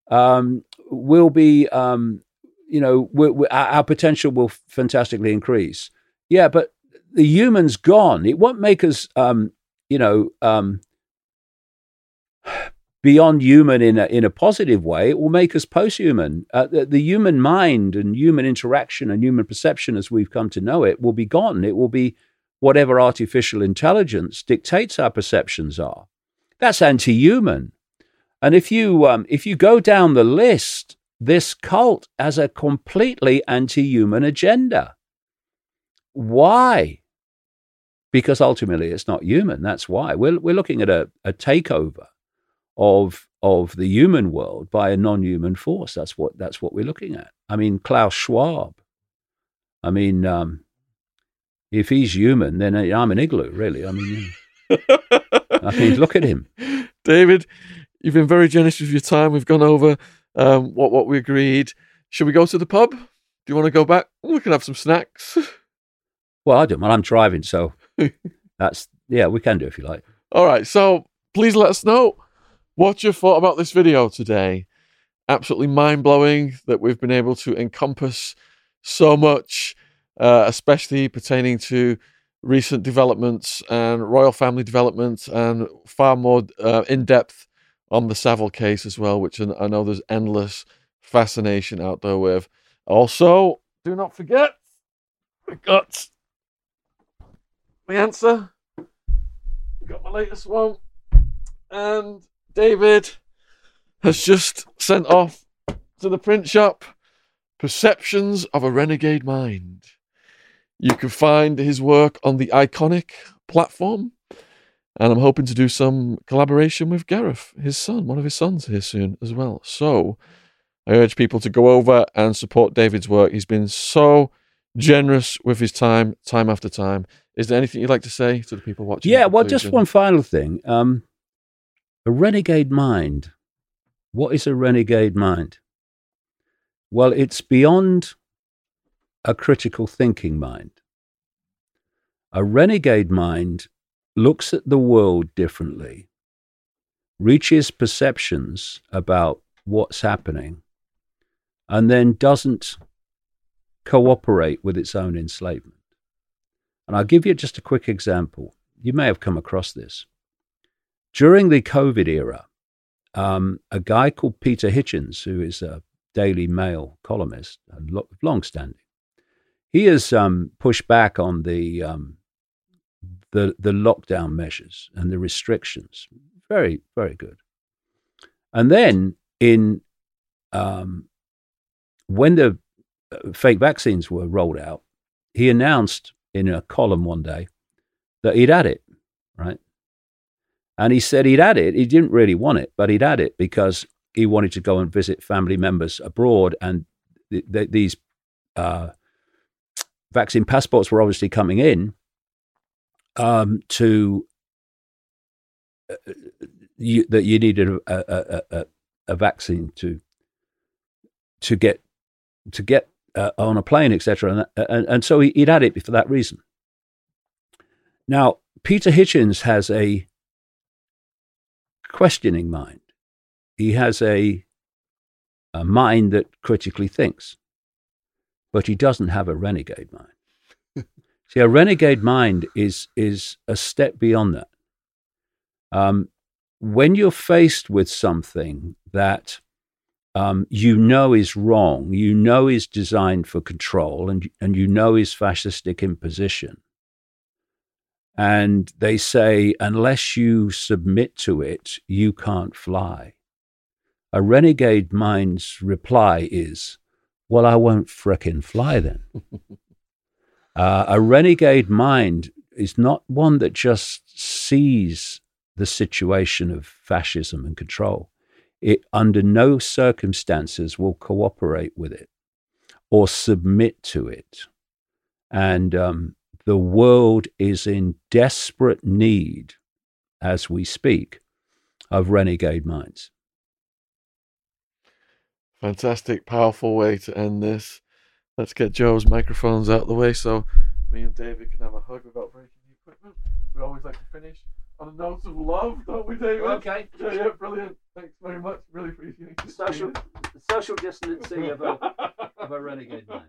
Um, we'll be, um, you know, we we our potential will fantastically increase. Yeah, but the human's gone. It won't make us, um, you know, um, beyond human in a, in a positive way, it will make us post-human. Uh, the, the, human mind and human interaction and human perception as we've come to know it will be gone. It will be whatever artificial intelligence dictates our perceptions are. That's anti-human. And if you um, if you go down the list, this cult has a completely anti-human agenda. Why? Because ultimately it's not human. That's why. We're, we're looking at a, a takeover of of the human world by a non-human force. That's what that's what we're looking at. I mean, Klaus Schwab. I mean, um, if he's human, then I'm an igloo, really. I mean, I mean, look at him, David. You've been very generous with your time. We've gone over um, what what we agreed. Should we go to the pub? Do you want to go back? We can have some snacks. Well, I don't mind. I'm driving, so that's yeah. We can do if you like. All right. So please let us know what your thought about this video today. Absolutely mind blowing that we've been able to encompass so much, uh, especially pertaining to recent developments and royal family developments, and far more uh, in depth on the Savile case as well, which I I know there's endless fascination out there with. Also, do not forget, we got the answer. We got my latest one. And David has just sent off to the print shop Perceptions of a Renegade Mind. You can find his work on the Ickonic platform. And I'm hoping to do some collaboration with Gareth, his son, one of his sons here soon as well. So I urge people to go over and support David's work. He's been so generous with his time, time after time. Is there anything you'd like to say to the people watching? Yeah, well, just one final thing. Um, a renegade mind. What is a renegade mind? Well, it's beyond a critical thinking mind. A renegade mind looks at the world differently, reaches perceptions about what's happening, and then doesn't cooperate with its own enslavement. And I'll give you just a quick example. You may have come across this. During the COVID era, um, a guy called Peter Hitchens, who is a Daily Mail columnist, lo- long-standing, he has um, pushed back on the, um, the the lockdown measures and the restrictions. Very, very good. And then in um, when the uh, fake vaccines were rolled out, he announced in a column one day that he'd had it, right? And he said he'd had it. He didn't really want it, but he'd had it because he wanted to go and visit family members abroad. And th- th- these uh, vaccine passports were obviously coming in um, to uh, you, that you needed a, a, a, a vaccine to to get to get uh, on a plane, etc. And, and, and so he, would had it for that reason. Now, Peter Hitchens has a questioning mind. He has a, a mind that critically thinks, but he doesn't have a renegade mind. See, a renegade mind is, is a step beyond that. Um, when you're faced with something that um, you know is wrong, you know is designed for control, and and you know is fascistic imposition. And they say, unless you submit to it, you can't fly. A renegade mind's reply is, well, I won't frickin' fly then. uh, a renegade mind is not one that just sees the situation of fascism and control it under no circumstances will cooperate with it or submit to it. And um, the world is in desperate need, as we speak, of renegade minds. Fantastic, powerful way to end this. Let's get Joe's microphones out of the way so me and David can have a hug without breaking the equipment. We always like to finish on a note of love, don't we, David? Okay. Yeah, yeah, brilliant. Thanks very much. Really appreciate it. Social, social distancing of a, of a renegade mind.